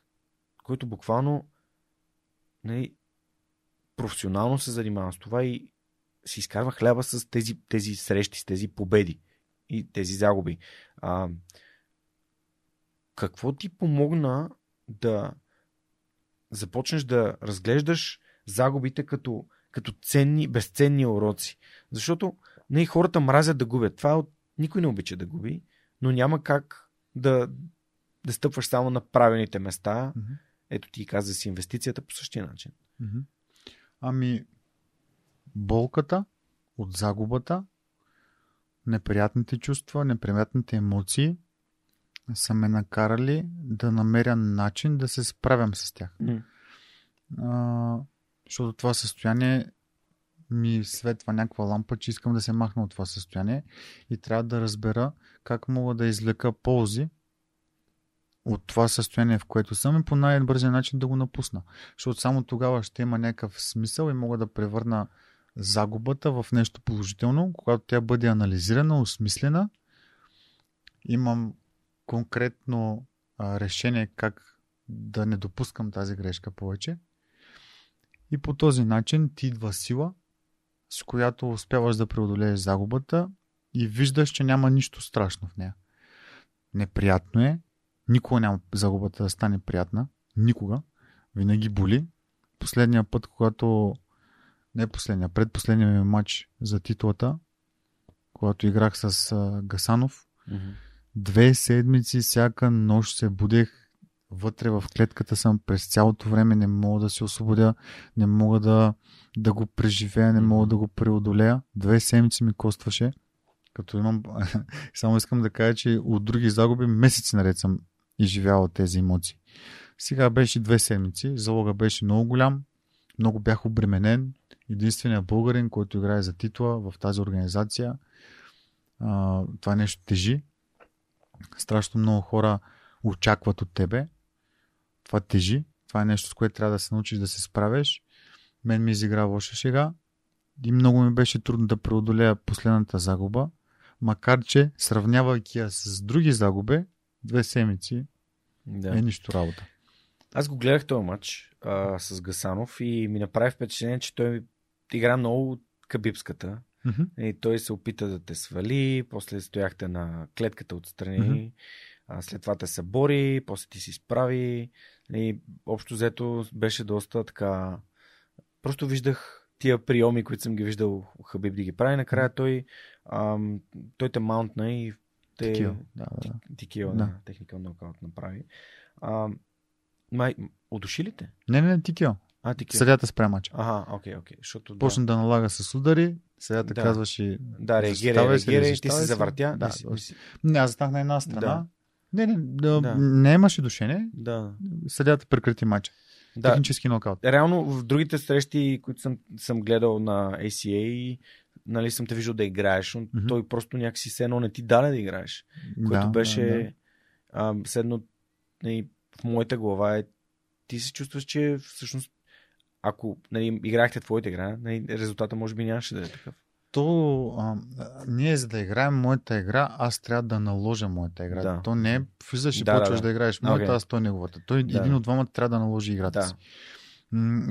който буквално не, нали, професионално се занимава с това и си изкарва хляба с тези, тези срещи, с тези победи. и тези загуби. А, какво ти помогна да започнеш да разглеждаш загубите като, като ценни, безценни уроци? Защото не, хората мразят да губят. Това от... никой не обича да губи, но няма как да, да стъпваш само на правилните места. Мгм. Ето ти каза си инвестицията по същия начин. Мгм. Ами, болката от загубата, неприятните чувства, неприятните емоции са ме накарали да намеря начин да се справям с тях. А, защото това състояние ми светва някаква лампа, че искам да се махна от това състояние и трябва да разбера как мога да извлека ползи от това състояние, в което съм и по най-бързия начин да го напусна. Защото само тогава ще има някакъв смисъл и мога да превърна загубата в нещо положително, когато тя бъде анализирана, осмислена. Имам конкретно а, решение как да не допускам тази грешка повече. И по този начин ти идва сила, с която успяваш да преодолееш загубата и виждаш, че няма нищо страшно в нея. Неприятно е, никога няма загубата да стане приятна, никога, винаги боли. Последния път, когато не последния, предпоследния ми матч за титлата, когато играх с Гасанов, две седмици всяка нощ се будех вътре в клетката съм през цялото време, не мога да се освободя, не мога да, да го преживея, не мога да го преодолея. Две седмици ми костваше, като имам... Само искам да кажа, че от други загуби месеци наред съм изживявал тези емоции. Сега беше две седмици, залога беше много голям, много бях обременен. Единственият българин, който играе за титла в тази организация, а, това нещо тежи. Страшно много хора очакват от тебе. Това тежи. Това е нещо, с което трябва да се научиш да се справиш. Мен ми изигра лоша шега и много ми беше трудно да преодолея последната загуба, макар че, сравнявайки я с други загуби, две седмици Да. е нищо работа. Аз го гледах този матч а, с Гасанов и ми направи впечатление, че той игра много кабибската. Мгм. И той се опита да те свали, после стояхте на клетката отстрани, Мгм. а след това те събори, после ти си справи. И общо взето беше доста така... Просто виждах тия приеми, които съм ги виждал Хабиб да ги прави. Накрая той, ам, той те маунтна и те... Такива. Да, да. Да. да. техникал нокаут направи. А, май, удуши ли те? Не, не, не, тикио. А, тикила. Съдята спря мача. Ага, окей, окей. Защото, да. Почна да налага с удари, съдята Да. казваше Да, реагира, защитавай се, реагира и ти се завъртя. Да, не си, да. си, Не, аз застанах на една страна. Да. Не, не, да, Да. не имаше душене. да. Съдята прекрати матча. да. Технически нокаут. Реално в другите срещи, които съм, съм гледал на ACA, нали съм те виждал да играеш, но Мгм. той просто някакси все едно не ти даде да играеш. Което Да, беше да, да. а, седно нали, в моята глава е ти се чувстваш, че всъщност ако нали, играхте твоята игра, нали, резултата може би нямаше да е такъв. То, а, ние за да играем моята игра, аз трябва да наложа моята игра. Да. То не е влизаш и Да, да, почваш да. да, играеш моята, Окей. аз той неговата. Той Да. един от двамата трябва да наложи играта Да. си.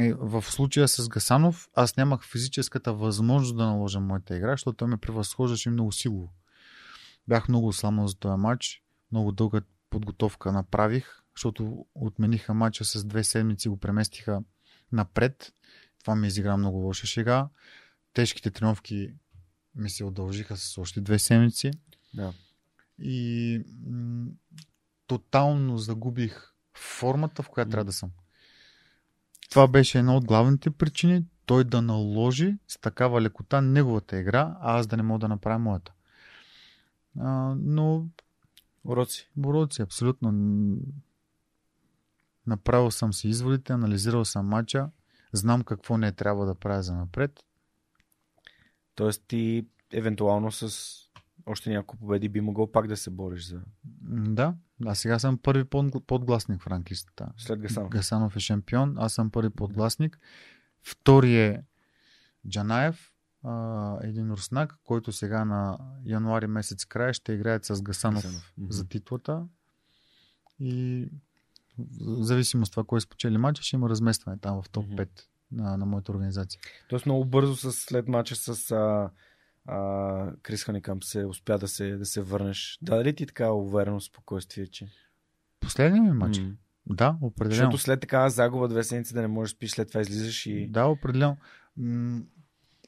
Е, В случая с Гасанов, аз нямах физическата възможност да наложа моята игра, защото той ме превъзхождаше много силово. Бях много сламнал за този матч, много дълга подготовка направих, защото отмениха матча с две седмици, го преместиха напред. Това ми изигра много лоша шега. Тежките тренировки ми се удължиха с още две седмици Да. и м- тотално загубих формата, в която трябва да съм. Това беше една от главните причини той да наложи с такава лекота неговата игра, а аз да не мога да направя моята. А, но Уроци. Уроци, абсолютно. Направил съм си изводите, анализирал съм матча, знам какво не трябва да правя за напред. Тоест ти евентуално с още няколко победи би могъл пак да се бориш за Да, а сега съм първи под- подгласник в ранглистата. след Гасанов. Гасанов е шампион, аз съм първи подгласник. Втори е Джанаев, а, един руснак, който сега на януари месец края ще играят с Гасанов, Гасанов, за титлата. И в зависимост от това, кой спечели матча, ще има разместване там в топ Мгм. 5 на, на моята организация. Тоест много бързо с, след мача с а, а, Крис Ханикам се успя да се, да се върнеш. Да ли ти така уверено спокойствие, че... Последният ми матч? М. Да, определено. Защото след такава загуба две седмици да не можеш да спиш, след това излизаш и... Да, определено. М-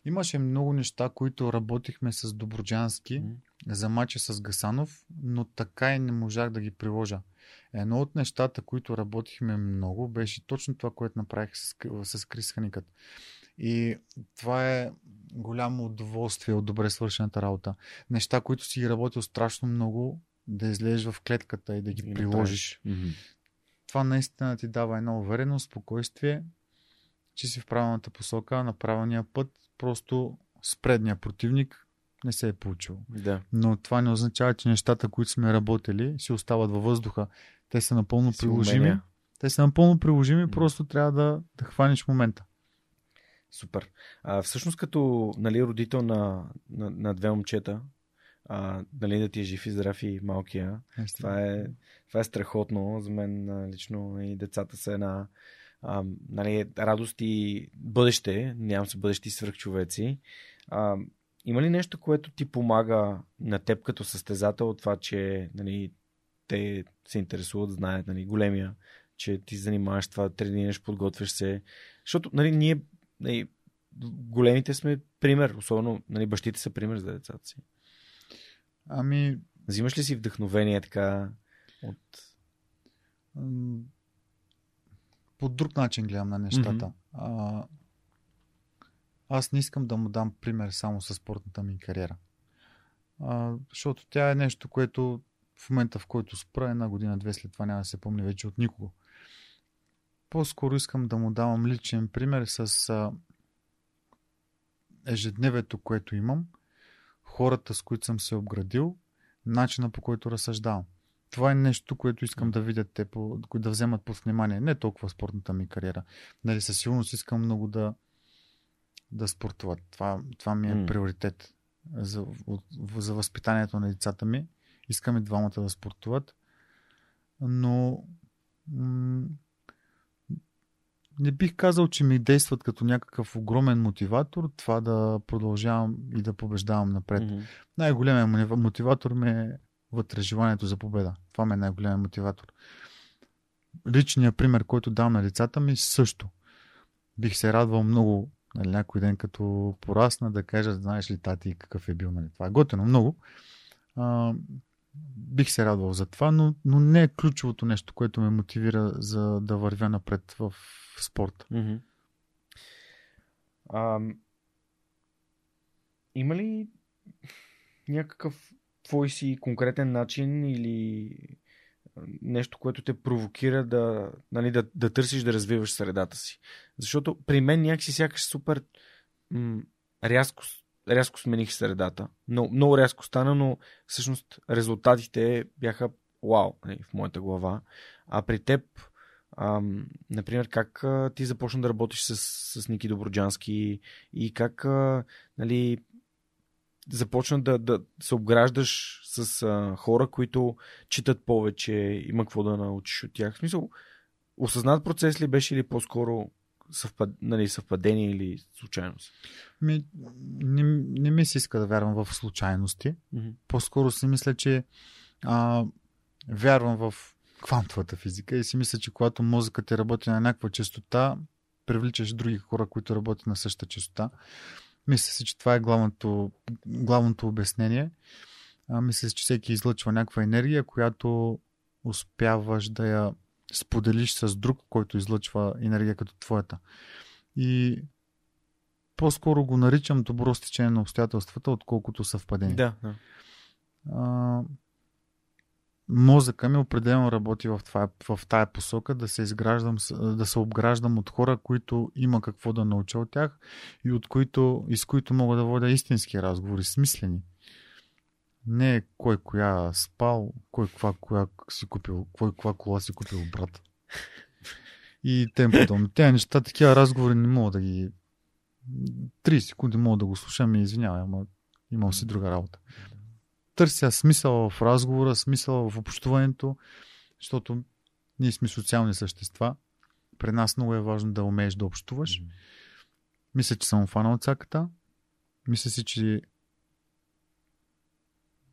имаше много неща, които работихме с Доброджански М. за мача с Гасанов, но така и не можах да ги приложа. Едно от нещата, които работихме много, беше точно това, което направих с, с Крис Ханикът. И това е голямо удоволствие от добре свършената работа. Неща, които си ги работил страшно много, да излезеш в клетката и да ги И приложиш. Мгм. Това наистина ти дава една увереност, спокойствие, че си в правилната посока, на правилния път. Просто с предния противник не се е получило. Да. Но това не означава, че нещата, които сме работили, си остават във въздуха. Те са напълно Си приложими. умения. Те са напълно приложими, просто трябва да, да хванеш момента. Супер. А, всъщност като нали, родител на, на, на две момчета, а, нали, да ти е жив и здрав и малкия, това е, това е страхотно. За мен лично и децата са една а, нали, радост и бъдеще. Нямам се бъдещи свръхчовеци. А, има ли нещо, което ти помага на теб като състезател от това, че нали, те се интересуват, знаят, нали, големия, че ти занимаваш това, тренираш, подготвяш се. Защото нали, ние нали, големите сме пример, особено нали, бащите са пример за децата си. Ами, Взимаш ли си вдъхновение така от... по друг начин гледам на нещата. А, аз не искам да му дам пример само с спортната ми кариера. А, защото тя е нещо, което в момента, в който спра една година, две след това няма да се помни вече от никого. По-скоро искам да му давам личен пример с а, ежедневието, което имам, хората, с които съм се обградил, начина по който разсъждавам. Това е нещо, което искам да видят те, да вземат под внимание. Не толкова спортната ми кариера. Нали, със сигурност искам много да, да спортуват. Това, това ми е М. приоритет за, за възпитанието на децата ми. Искам и двамата да спортуват. Но м- не бих казал, че ми действат като някакъв огромен мотиватор това да продължавам и да побеждавам напред. Мгм. Най-големият мотив- мотиватор ми е вътре желанието за победа. Това ми е най-големият мотиватор. Личният пример, който давам на децата ми, също. Бих се радвал много нали, някой ден, като порасна, да кажа, знаеш ли тати какъв е бил. Нали. Това е готино много. А, бих се радвал за това, но, но не е ключовото нещо, което ме мотивира за да вървя напред в спорта. Мгм. Ам, има ли някакъв твой си конкретен начин или а, нещо, което те провокира да, нали, да, да търсиш да развиваш средата си? Защото при мен някакси сякаш супер м- рязко, рязко смених средата. Но, много рязко стана, но всъщност резултатите бяха вау нали, в моята глава. А при теб Ам, например, как а, ти започна да работиш с, с Ники Доброджански и как а, нали, започна да, да се обграждаш с а, хора, които читат повече, има какво да научиш от тях. В смисъл, осъзнат процес ли беше или по-скоро съвпад, нали, съвпадение или случайност? Ми, не, не ми се иска да вярвам в случайности. Mm-hmm. По-скоро си мисля, че а, вярвам в квантовата физика и си мисля, че когато мозъкът ти работи на някаква частота, привличаш други хора, които работят на същата частота. Мисля си, че това е главното, главното обяснение. А, мисля си, че всеки излъчва някаква енергия, която успяваш да я споделиш с друг, който излъчва енергия като твоята. И по-скоро го наричам добро стечение на обстоятелствата, отколкото съвпадение. Да, да. А, мозъка ми определено работи в, това, в тая посока да се изграждам, да се обграждам от хора, които има какво да науча от тях и от които, и с които мога да водя истински разговори, смислени. Не кой коя спал, кой каква коя си купил, кой каква кола си купил брат. И тем подобно. Те неща, такива разговори не мога да ги... 30 секунди мога да го слушам и извинявай, ама имам си друга работа търся смисъл в разговора, смисъл в общуването, защото ние сме социални същества. При нас много е важно да умееш да общуваш. Мисля, че съм фанал цаката. Мисля си, че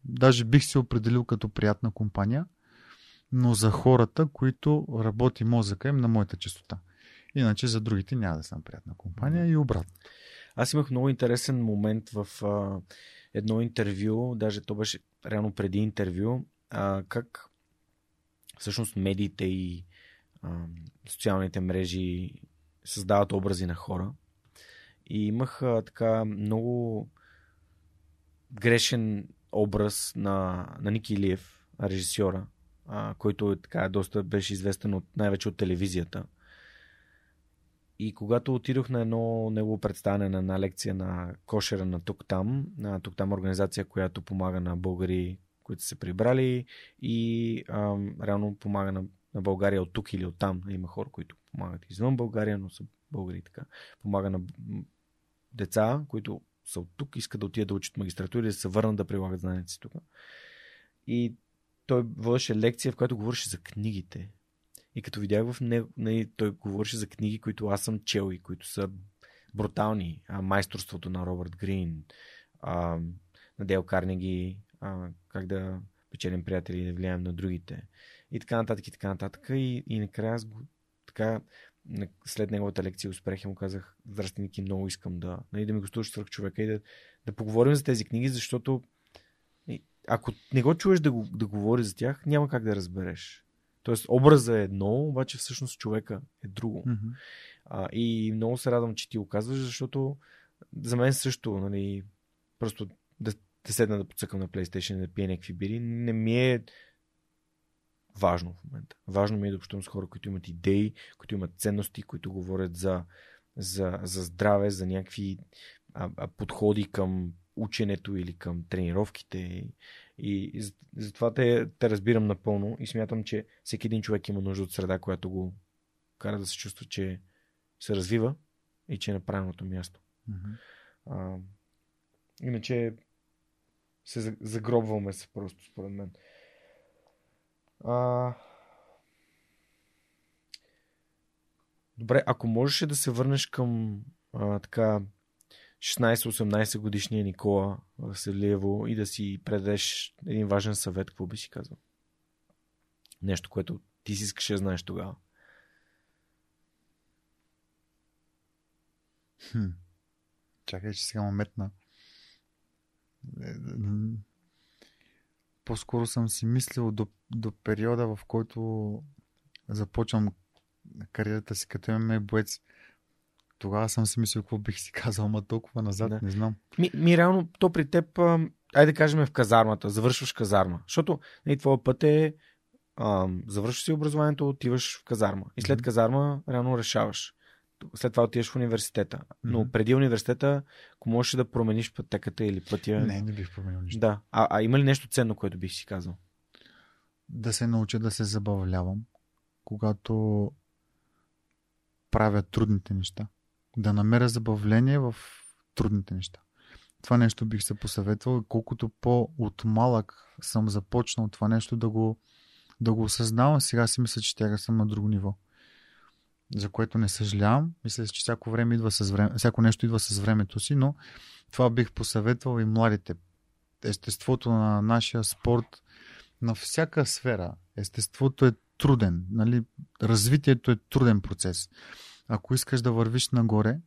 даже бих се определил като приятна компания, но за хората, които работи мозъка им на моята частота. Иначе за другите няма да съм приятна компания и обратно. Аз имах много интересен момент в а, едно интервю, даже то беше реално преди интервю, а, как всъщност медиите и а, социалните мрежи създават образи на хора. И имах а, така много грешен образ на, на Ники Илиев, режисьора, а, който така доста беше известен от, най-вече от телевизията. И когато отидох на едно негово представяне на една лекция на кошера на Тук-Там, на Тук-Там организация, която помага на българи, които се прибрали и ам, реално помага на, на България от тук или от там. Има хора, които помагат извън България, но са българи така. Помага на деца, които са от тук, искат да отидат да учат магистратура и да се върнат да прилагат знанията си тук. И той водеше лекция, в която говореше за книгите. И като видях в него, той говореше за книги, които аз съм чел и които са брутални. А, майсторството на Робърт Грин, а, на Дел Карнеги, а, как да печелим приятели и да влияем на другите. И така нататък, и така нататък. И, и накрая аз го, така, след неговата лекция успех и му казах, здрасти, Ники, много искам да, нали, да ми гостуваш свърх човека и да, да поговорим за тези книги, защото ако не го чуеш да, го, да говори за тях, няма как да разбереш. Тоест, образа е едно, обаче всъщност човека е друго. Mm-hmm. А, и много се радвам, че ти го казваш, защото за мен също, нали, просто да, да седна да подсъкам на PlayStation и да пия някакви бири, не ми е важно в момента. Важно ми е да общувам с хора, които имат идеи, които имат ценности, които говорят за, за, за здраве, за някакви а, а, подходи към ученето или към тренировките. И, и затова те, те разбирам напълно и смятам, че всеки един човек има нужда от среда, която го кара да се чувства, че се развива и че е на правилното място. Mm-hmm. А, иначе се загробваме се просто, според мен. А... Добре, ако можеше да се върнеш към а, така 16-18 годишния Никола Василиево и да си предадеш един важен съвет, какво би си казал? Нещо, което ти си искаш да знаеш тогава. Хм. Чакай, че сега му метна. Е, по-скоро съм си мислил до, до периода, в който започвам кариерата си като ММА боец. Тогава съм си мислил какво бих си казал, ама толкова назад, да. не знам. Ми, ми реално, то при теб, айде да кажем в казармата, завършваш казарма. Защото нали, твоя път е ам, завършваш си образованието, отиваш в казарма. И след казарма реално решаваш след това отиваш в университета. Но mm-hmm. преди университета, ако можеш да промениш пътеката или пътя. Не, не бих променил нищо. Да. А, а има ли нещо ценно, което бих си казал? Да се науча да се забавлявам, когато правя трудните неща. Да намеря забавление в трудните неща. Това нещо бих се посъветвал. Колкото по-от малък съм започнал това нещо да го, да го осъзнавам, сега си мисля, че тяга съм на друго ниво за което не съжалявам. Мисля, че всяко, време идва с време, всяко нещо идва с времето си, но това бих посъветвал и младите. Естеството на нашия спорт на всяка сфера. Естеството е труден. Нали? Развитието е труден процес. Ако искаш да вървиш нагоре,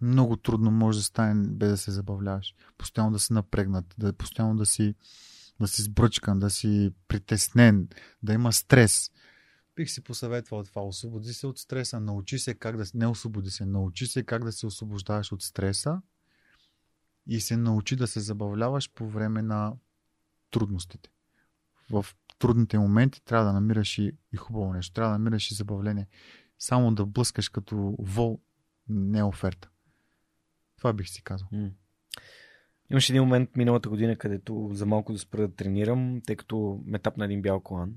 много трудно може да стане без да се забавляваш. Постоянно да си напрегнат, да постоянно да си, да си сбръчкан, да си притеснен, да има стрес бих си посъветвал това. Освободи се от стреса, научи се как да... Не освободи се, научи се как да се освобождаваш от стреса и се научи да се забавляваш по време на трудностите. В трудните моменти трябва да намираш и, хубаво нещо, трябва да намираш и забавление. Само да блъскаш като вол не е оферта. Това бих си казал. Имаше един момент миналата година, където за малко да спра да тренирам, тъй като ме тапна един бял колан.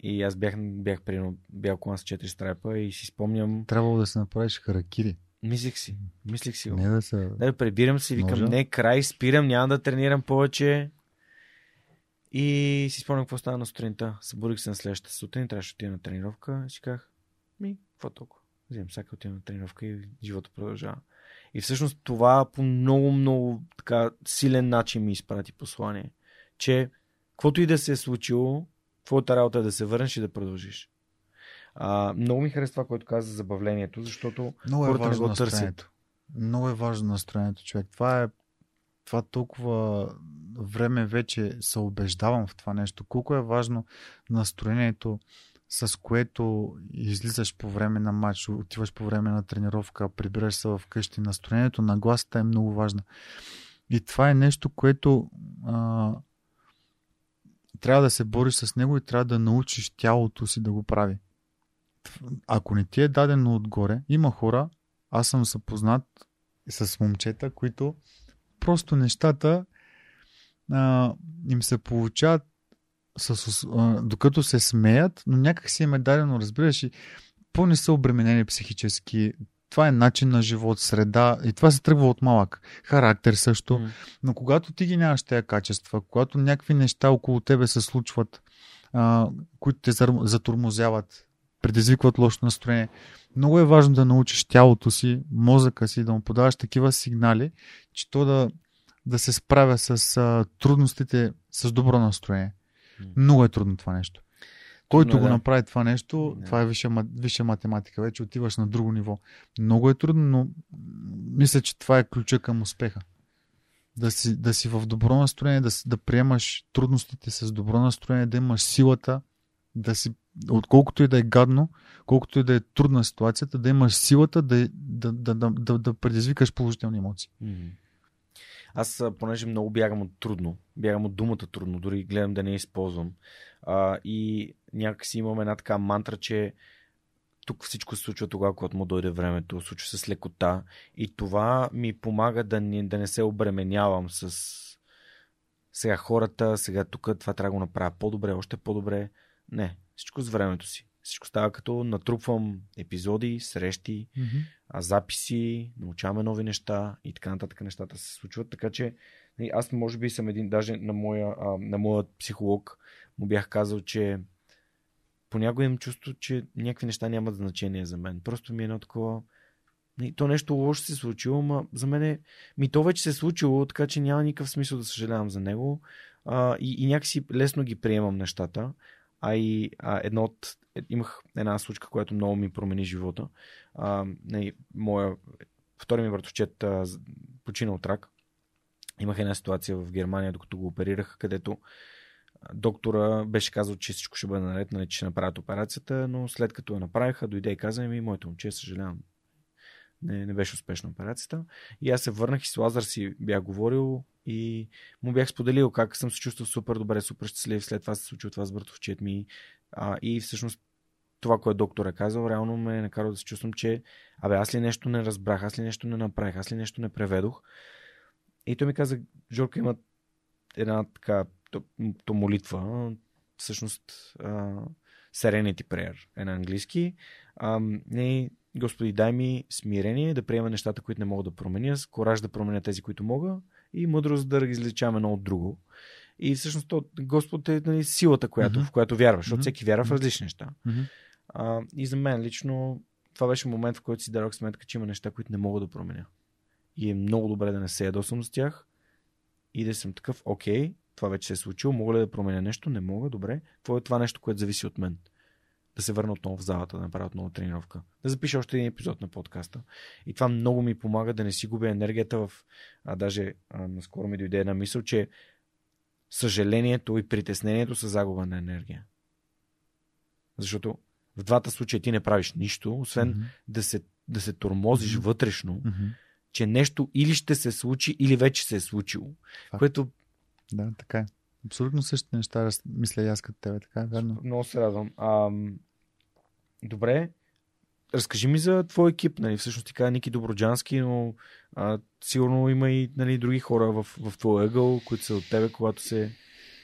И аз бях, бях примерно бял колан с 4 страйпа и си спомням... Трябвало да се направиш харакири. Мислих си. Мислих си. Не да се... Да, пребирам си, викам, Може? не, край, спирам, няма да тренирам повече. И си спомням какво стана на сутринта. Събудих се на следващата сутрин, трябваше да отида на тренировка. И си казах, ми, какво толкова? Вземам всяка отида на тренировка и живота продължава. И всъщност това по много, много така силен начин ми изпрати послание, че каквото и да се е случило, твоята работа е да се върнеш и да продължиш. А, много ми харесва това, което каза за забавлението, защото Много е хората не важно го търсят. Много е важно настроението, човек. Това е това толкова време вече се убеждавам в това нещо. Колко е важно настроението, с което излизаш по време на матч, отиваш по време на тренировка, прибираш се вкъщи. Настроението на гласата е много важно. И това е нещо, което а, трябва да се бориш с него и трябва да научиш тялото си да го прави. Ако не ти е дадено отгоре, има хора, аз съм съпознат с момчета, които просто нещата а, им се получават с, а, докато се смеят, но някак си им е дадено, разбираш, и по-не са обременени психически. Това е начин на живот, среда и това се тръгва от малък. Характер също. М. Но когато ти ги нямаш тези качества, когато някакви неща около тебе се случват, а, които те затормозяват, предизвикват лошо настроение, много е важно да научиш тялото си, мозъка си, да му подаваш такива сигнали, че то да, да се справя с а, трудностите с добро настроение. Много е трудно това нещо. Който Трудно е, го да. направи това нещо, Да. това е висша, ма- висша математика. Вече отиваш на друго ниво. Много е трудно, но мисля, че това е ключа към успеха. Да си, да си в добро настроение, да, да приемаш трудностите с добро настроение, да имаш силата, да си, отколкото и да е гадно, колкото и да е трудна ситуацията, да имаш силата да, да, да, да, да, да предизвикаш положителни емоции. М. Аз, понеже много бягам от трудно, бягам от думата трудно, дори гледам да не я използвам. А, и някакси имам една така мантра, че тук всичко се случва тогава, когато му дойде времето, случва се с лекота. И това ми помага да не, да не се обременявам с сега хората, сега тук това трябва да го направя по-добре, още по-добре. Не, всичко с времето си. Всичко става като натрупвам епизоди, срещи, а, записи, научаваме нови неща и така нататък нещата се случват. Така че нали, аз може би съм един, даже на моя, а, на моя психолог му бях казал, че понякога имам чувство, че някакви неща нямат значение за мен. Просто ми е едно такова. нали, То нещо лошо се е случило, но за мен е... Ми то вече се е случило, така че няма никакъв смисъл да съжалявам за него. А, и, и някакси лесно ги приемам нещата. А и а, едно от... е, Имах една случка, която много ми промени живота. А, не, моя втори ми братовчет а, почина от рак. Имах една ситуация в Германия, докато го оперирах, където доктора беше казал, че всичко ще бъде наред, нали, че ще направят операцията, но след като я направиха, дойде и каза ми, моето момче, съжалявам, не, не беше успешна операцията. И аз се върнах и с Лазар си бях говорил и му бях споделил как съм се чувствал супер добре, супер щастлив. След това се случи това с братовчет ми. А, и всъщност това, което доктор е казал, реално ме е накарало да се чувствам, че абе, аз ли нещо не разбрах, аз ли нещо не направих, аз ли нещо не преведох. И той ми каза, Жорка има една така то, то молитва, всъщност а, Serenity Prayer е на английски. А, не, Господи, дай ми смирение да приема нещата, които не мога да променя, с кораж да променя тези, които мога и мъдрост да различавам едно от друго. И всъщност то, Господ е нали, силата, която, Мгм. в която вярваш, защото Мгм. всеки вярва в различни неща. Мгм. А, и за мен лично това беше момент, в който си дадох сметка, че има неща, които не мога да променя. И е много добре да не се ядосам с тях и да съм такъв, окей, това вече се е случило, мога ли да променя нещо? Не мога, добре. Това е това нещо, което зависи от мен. Да се върна отново в залата, да направя отново тренировка. Да запиша още един епизод на подкаста. И това много ми помага да не си губя енергията в... А, даже а, наскоро ми дойде една мисъл, че съжалението и притеснението са загуба на енергия. Защото в двата случая ти не правиш нищо, освен Мгм. да се, да се тормозиш Мгм. вътрешно, Мгм. че нещо или ще се случи, или вече се е случило. Факт. Което Да, така е. Абсолютно същите неща мисля и аз като тебе, така е верно. много се радвам. А, добре, разкажи ми за твой екип. Нали? Всъщност ти каза Ники Доброджански, но а, сигурно има и нали, други хора в, в твоя ъгъл, които са от тебе, когато се...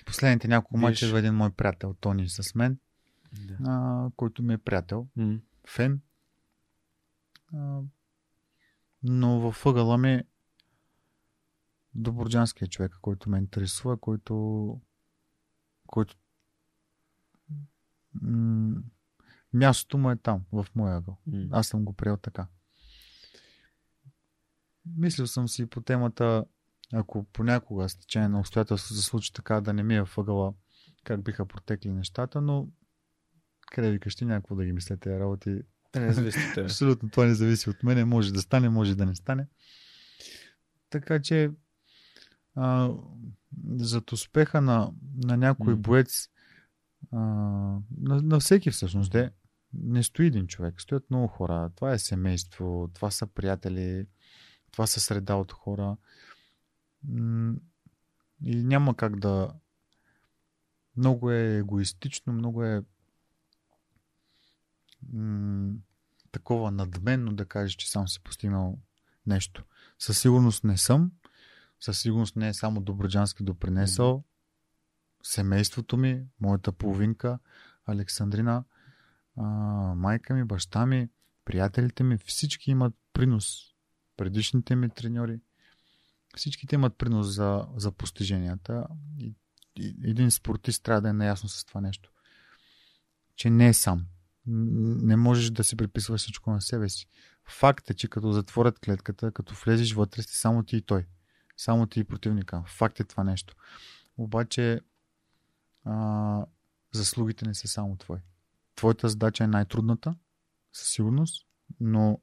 Последните няколко мача идва един мой приятел, Тони, с мен, Да. а, който ми е приятел, М. фен. А, но в ъгъла ми Доброджанския човек, който ме интересува, който, който м- мястото му е там, в моя ъгъл. М. Аз съм го приел така. Мислил съм си по темата ако понякога с течение на обстоятелство се случи така да не ми е въгъла как биха протекли нещата, но къде викаш ти някакво да ги мислете тези работи. Не зависи от тебе. Абсолютно това не зависи от мене. Може да стане, може да не стане. Така че а, зад успеха на, на някой М. боец а, на, на всеки всъщност де, не стои един човек, стоят много хора. Това е семейство, това са приятели, това са среда от хора. И няма как да. Много е егоистично, много е м- такова надменно да кажеш, че сам си постигнал нещо. Със сигурност не съм. Със сигурност не е само Доброджански допринесъл. Семейството ми, моята половинка, Александрина, а, майка ми, баща ми, приятелите ми, всички имат принос. Предишните ми треньори, всичките имат принос за, за постиженията. И, и, един спортист трябва да е наясно с това нещо. Че не е сам. Не можеш да си приписваш всичко на себе си. Факт е, че като затворят клетката, като влезеш вътре, сте само ти и той. Само ти и противника. Факт е това нещо. Обаче а, заслугите не са само твои. Твоята задача е най-трудната, със сигурност, но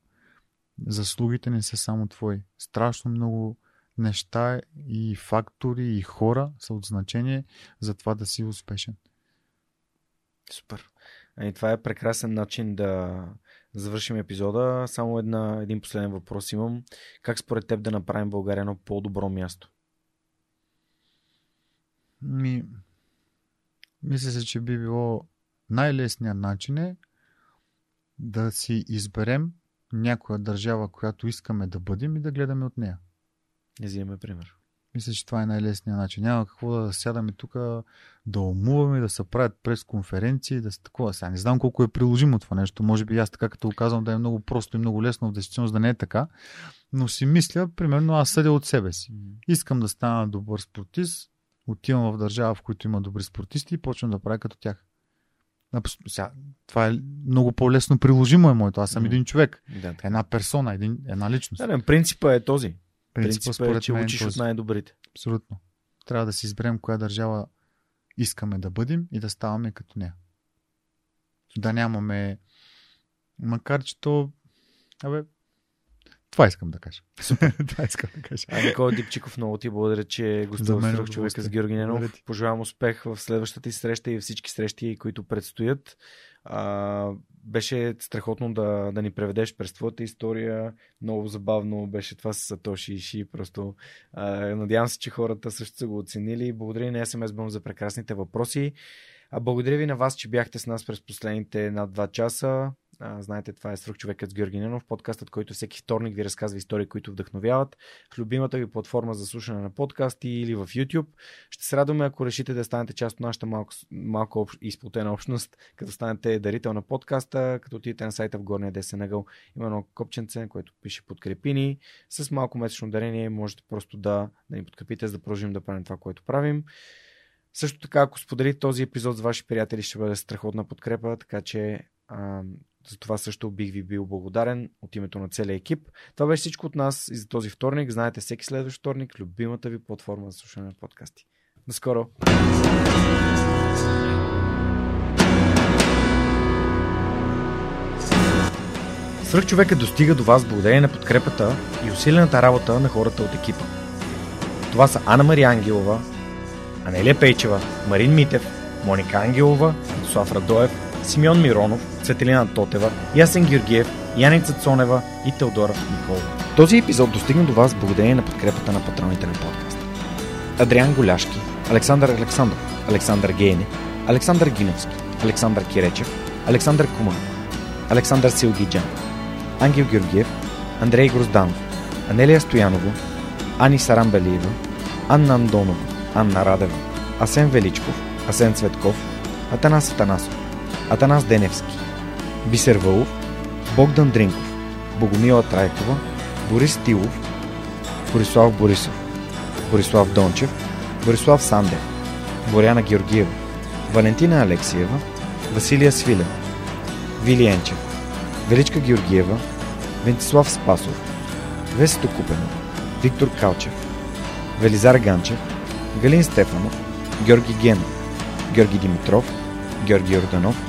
заслугите не са само твои. Страшно много неща и фактори и хора са от значение за това да си успешен. Супер. И това е прекрасен начин да завършим епизода. Само една, един последен въпрос имам. Как според теб да направим България едно по-добро място? Ми, мисля се, че би било най-лесният начин е да си изберем някоя държава, която искаме да бъдем и да гледаме от нея. Не взимаме пример. Мисля, че това е най-лесният начин. Няма какво да сядаме тук, да умуваме, да се правят пресконференции, да се такова. Сега не знам колко е приложимо това нещо. Може би аз така, като го казвам, да е много просто и много лесно в действителност да не е така. Но си мисля, примерно, аз съдя от себе си. Искам да стана добър спортист, отивам в държава, в която има добри спортисти и почвам да правя като тях. Сега, това е много по-лесно приложимо е моето. Аз съм един човек, Да, така. една персона, един, една личност. Да, принципа е този. Принципът Принципа е, че мен учиш този. от най-добрите. Абсолютно. Трябва да си изберем коя държава искаме да бъдем и да ставаме като нея. Да нямаме. Макар, че то. Абе. Това искам да кажа. това искам да кажа. А Никола Дипчиков, много ти благодаря, че За гостува мен е в човека с. Георги Ненов. Пожелавам успех в следващата ти среща и всички срещи, които предстоят. А, беше страхотно да, да ни преведеш през твоята история. Много забавно беше това с Сатоши и Ши. Просто а, надявам се, че хората също са го оценили. Благодаря и на SMS Bum за прекрасните въпроси. А благодаря ви на вас, че бяхте с нас през последните над 2 часа. А, знаете, това е Свърх човекът с Георги Ненов, подкастът, който всеки вторник ви разказва истории, които вдъхновяват в любимата ви платформа за слушане на подкасти или в YouTube. Ще се радваме, ако решите да станете част от нашата малко, малко общ, изплутена общност, като станете дарител на подкаста, като отидете на сайта в горния десен ъгъл. Има едно копченце, което пише подкрепини. С малко месечно дарение можете просто да, да ни подкрепите, за да продължим да правим това, което правим. Също така, ако споделите този епизод с ваши приятели, ще бъде страхотна подкрепа, така че за това също бих ви бил благодарен от името на целия екип. Това беше всичко от нас и за този вторник. Знаете, всеки следващ вторник, любимата ви платформа за слушане на подкасти. До скоро! Свръх човека достига до вас благодарение на подкрепата и усилената работа на хората от екипа. Това са Анна Мария Ангелова, Анелия Пейчева, Марин Митев, Моника Ангелова, Слав Радоев, Симеон Миронов, Цветелина Тотева, Ясен Георгиев, Яница Цонева и Теодора Николова. Този епизод достигна до вас благодарение на подкрепата на патроните на подкаста. Адриан Голяшки, Александър Александров, Александър Гейне, Александър Гиновски, Александър Киречев, Александър Куман, Александър Силгиджан, Ангел Георгиев, Андрей Грозданов, Анелия Стоянова, Ани Сарамбелиева, Анна Андонова, Анна Радева, Асен Величков, Асен Цветков, Атанас Атанасов, Атанас Деневски, Бисер Вълов, Богдан Дринков, Богомила Трайкова, Борис Тилов, Борислав Борисов, Борислав Дончев, Борислав Сандев, Боряна Георгиева, Валентина Алексиева, Василия Свилев, Вили Енчев, Величка Георгиева, Вентислав Спасов, Весето Купенов, Виктор Калчев, Велизар Ганчев, Галин Стефанов, Георги Генов, Георги Димитров, Георги Орданов,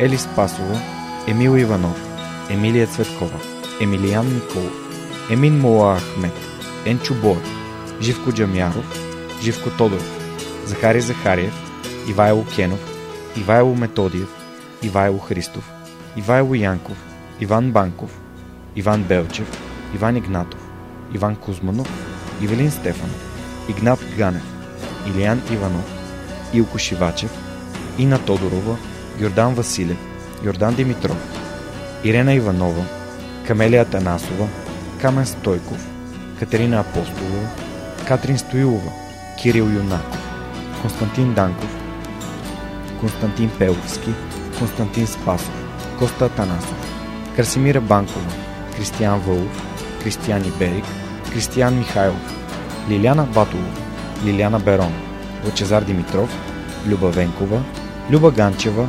Ели Спасова, Емил Иванов, Емилия Цветкова, Емилиян Николов, Емин Мола Ахмет, Енчо Боев, Живко Джамяров, Живко Тодоров, Захари Захариев, Ивайло Кенов, Ивайло Методиев, Ивайло Христов, Ивайло Янков, Иван Банков, Иван Белчев, Иван Игнатов, Иван Кузманов, Ивелин Стефанов, Игнат Ганев, Илиян Иванов, Илко Шивачев, Ина Тодорова, Йордан Василев, Йордан Димитров, Ирена Иванова, Камелия Танасова, Камен Стойков, Катерина Апостолова, Катрин Стоилова, Кирил Юнаков, Константин Данков, Константин Пеловски, Константин Спасов, Коста Танасов, Красимира Банкова, Кристиян Вълов, Кристиян Иберик, Кристиян Михайлов, Лиляна Батолова, Лиляна Берон, Лъчезар Димитров, Люба Венкова, Люба Ганчева,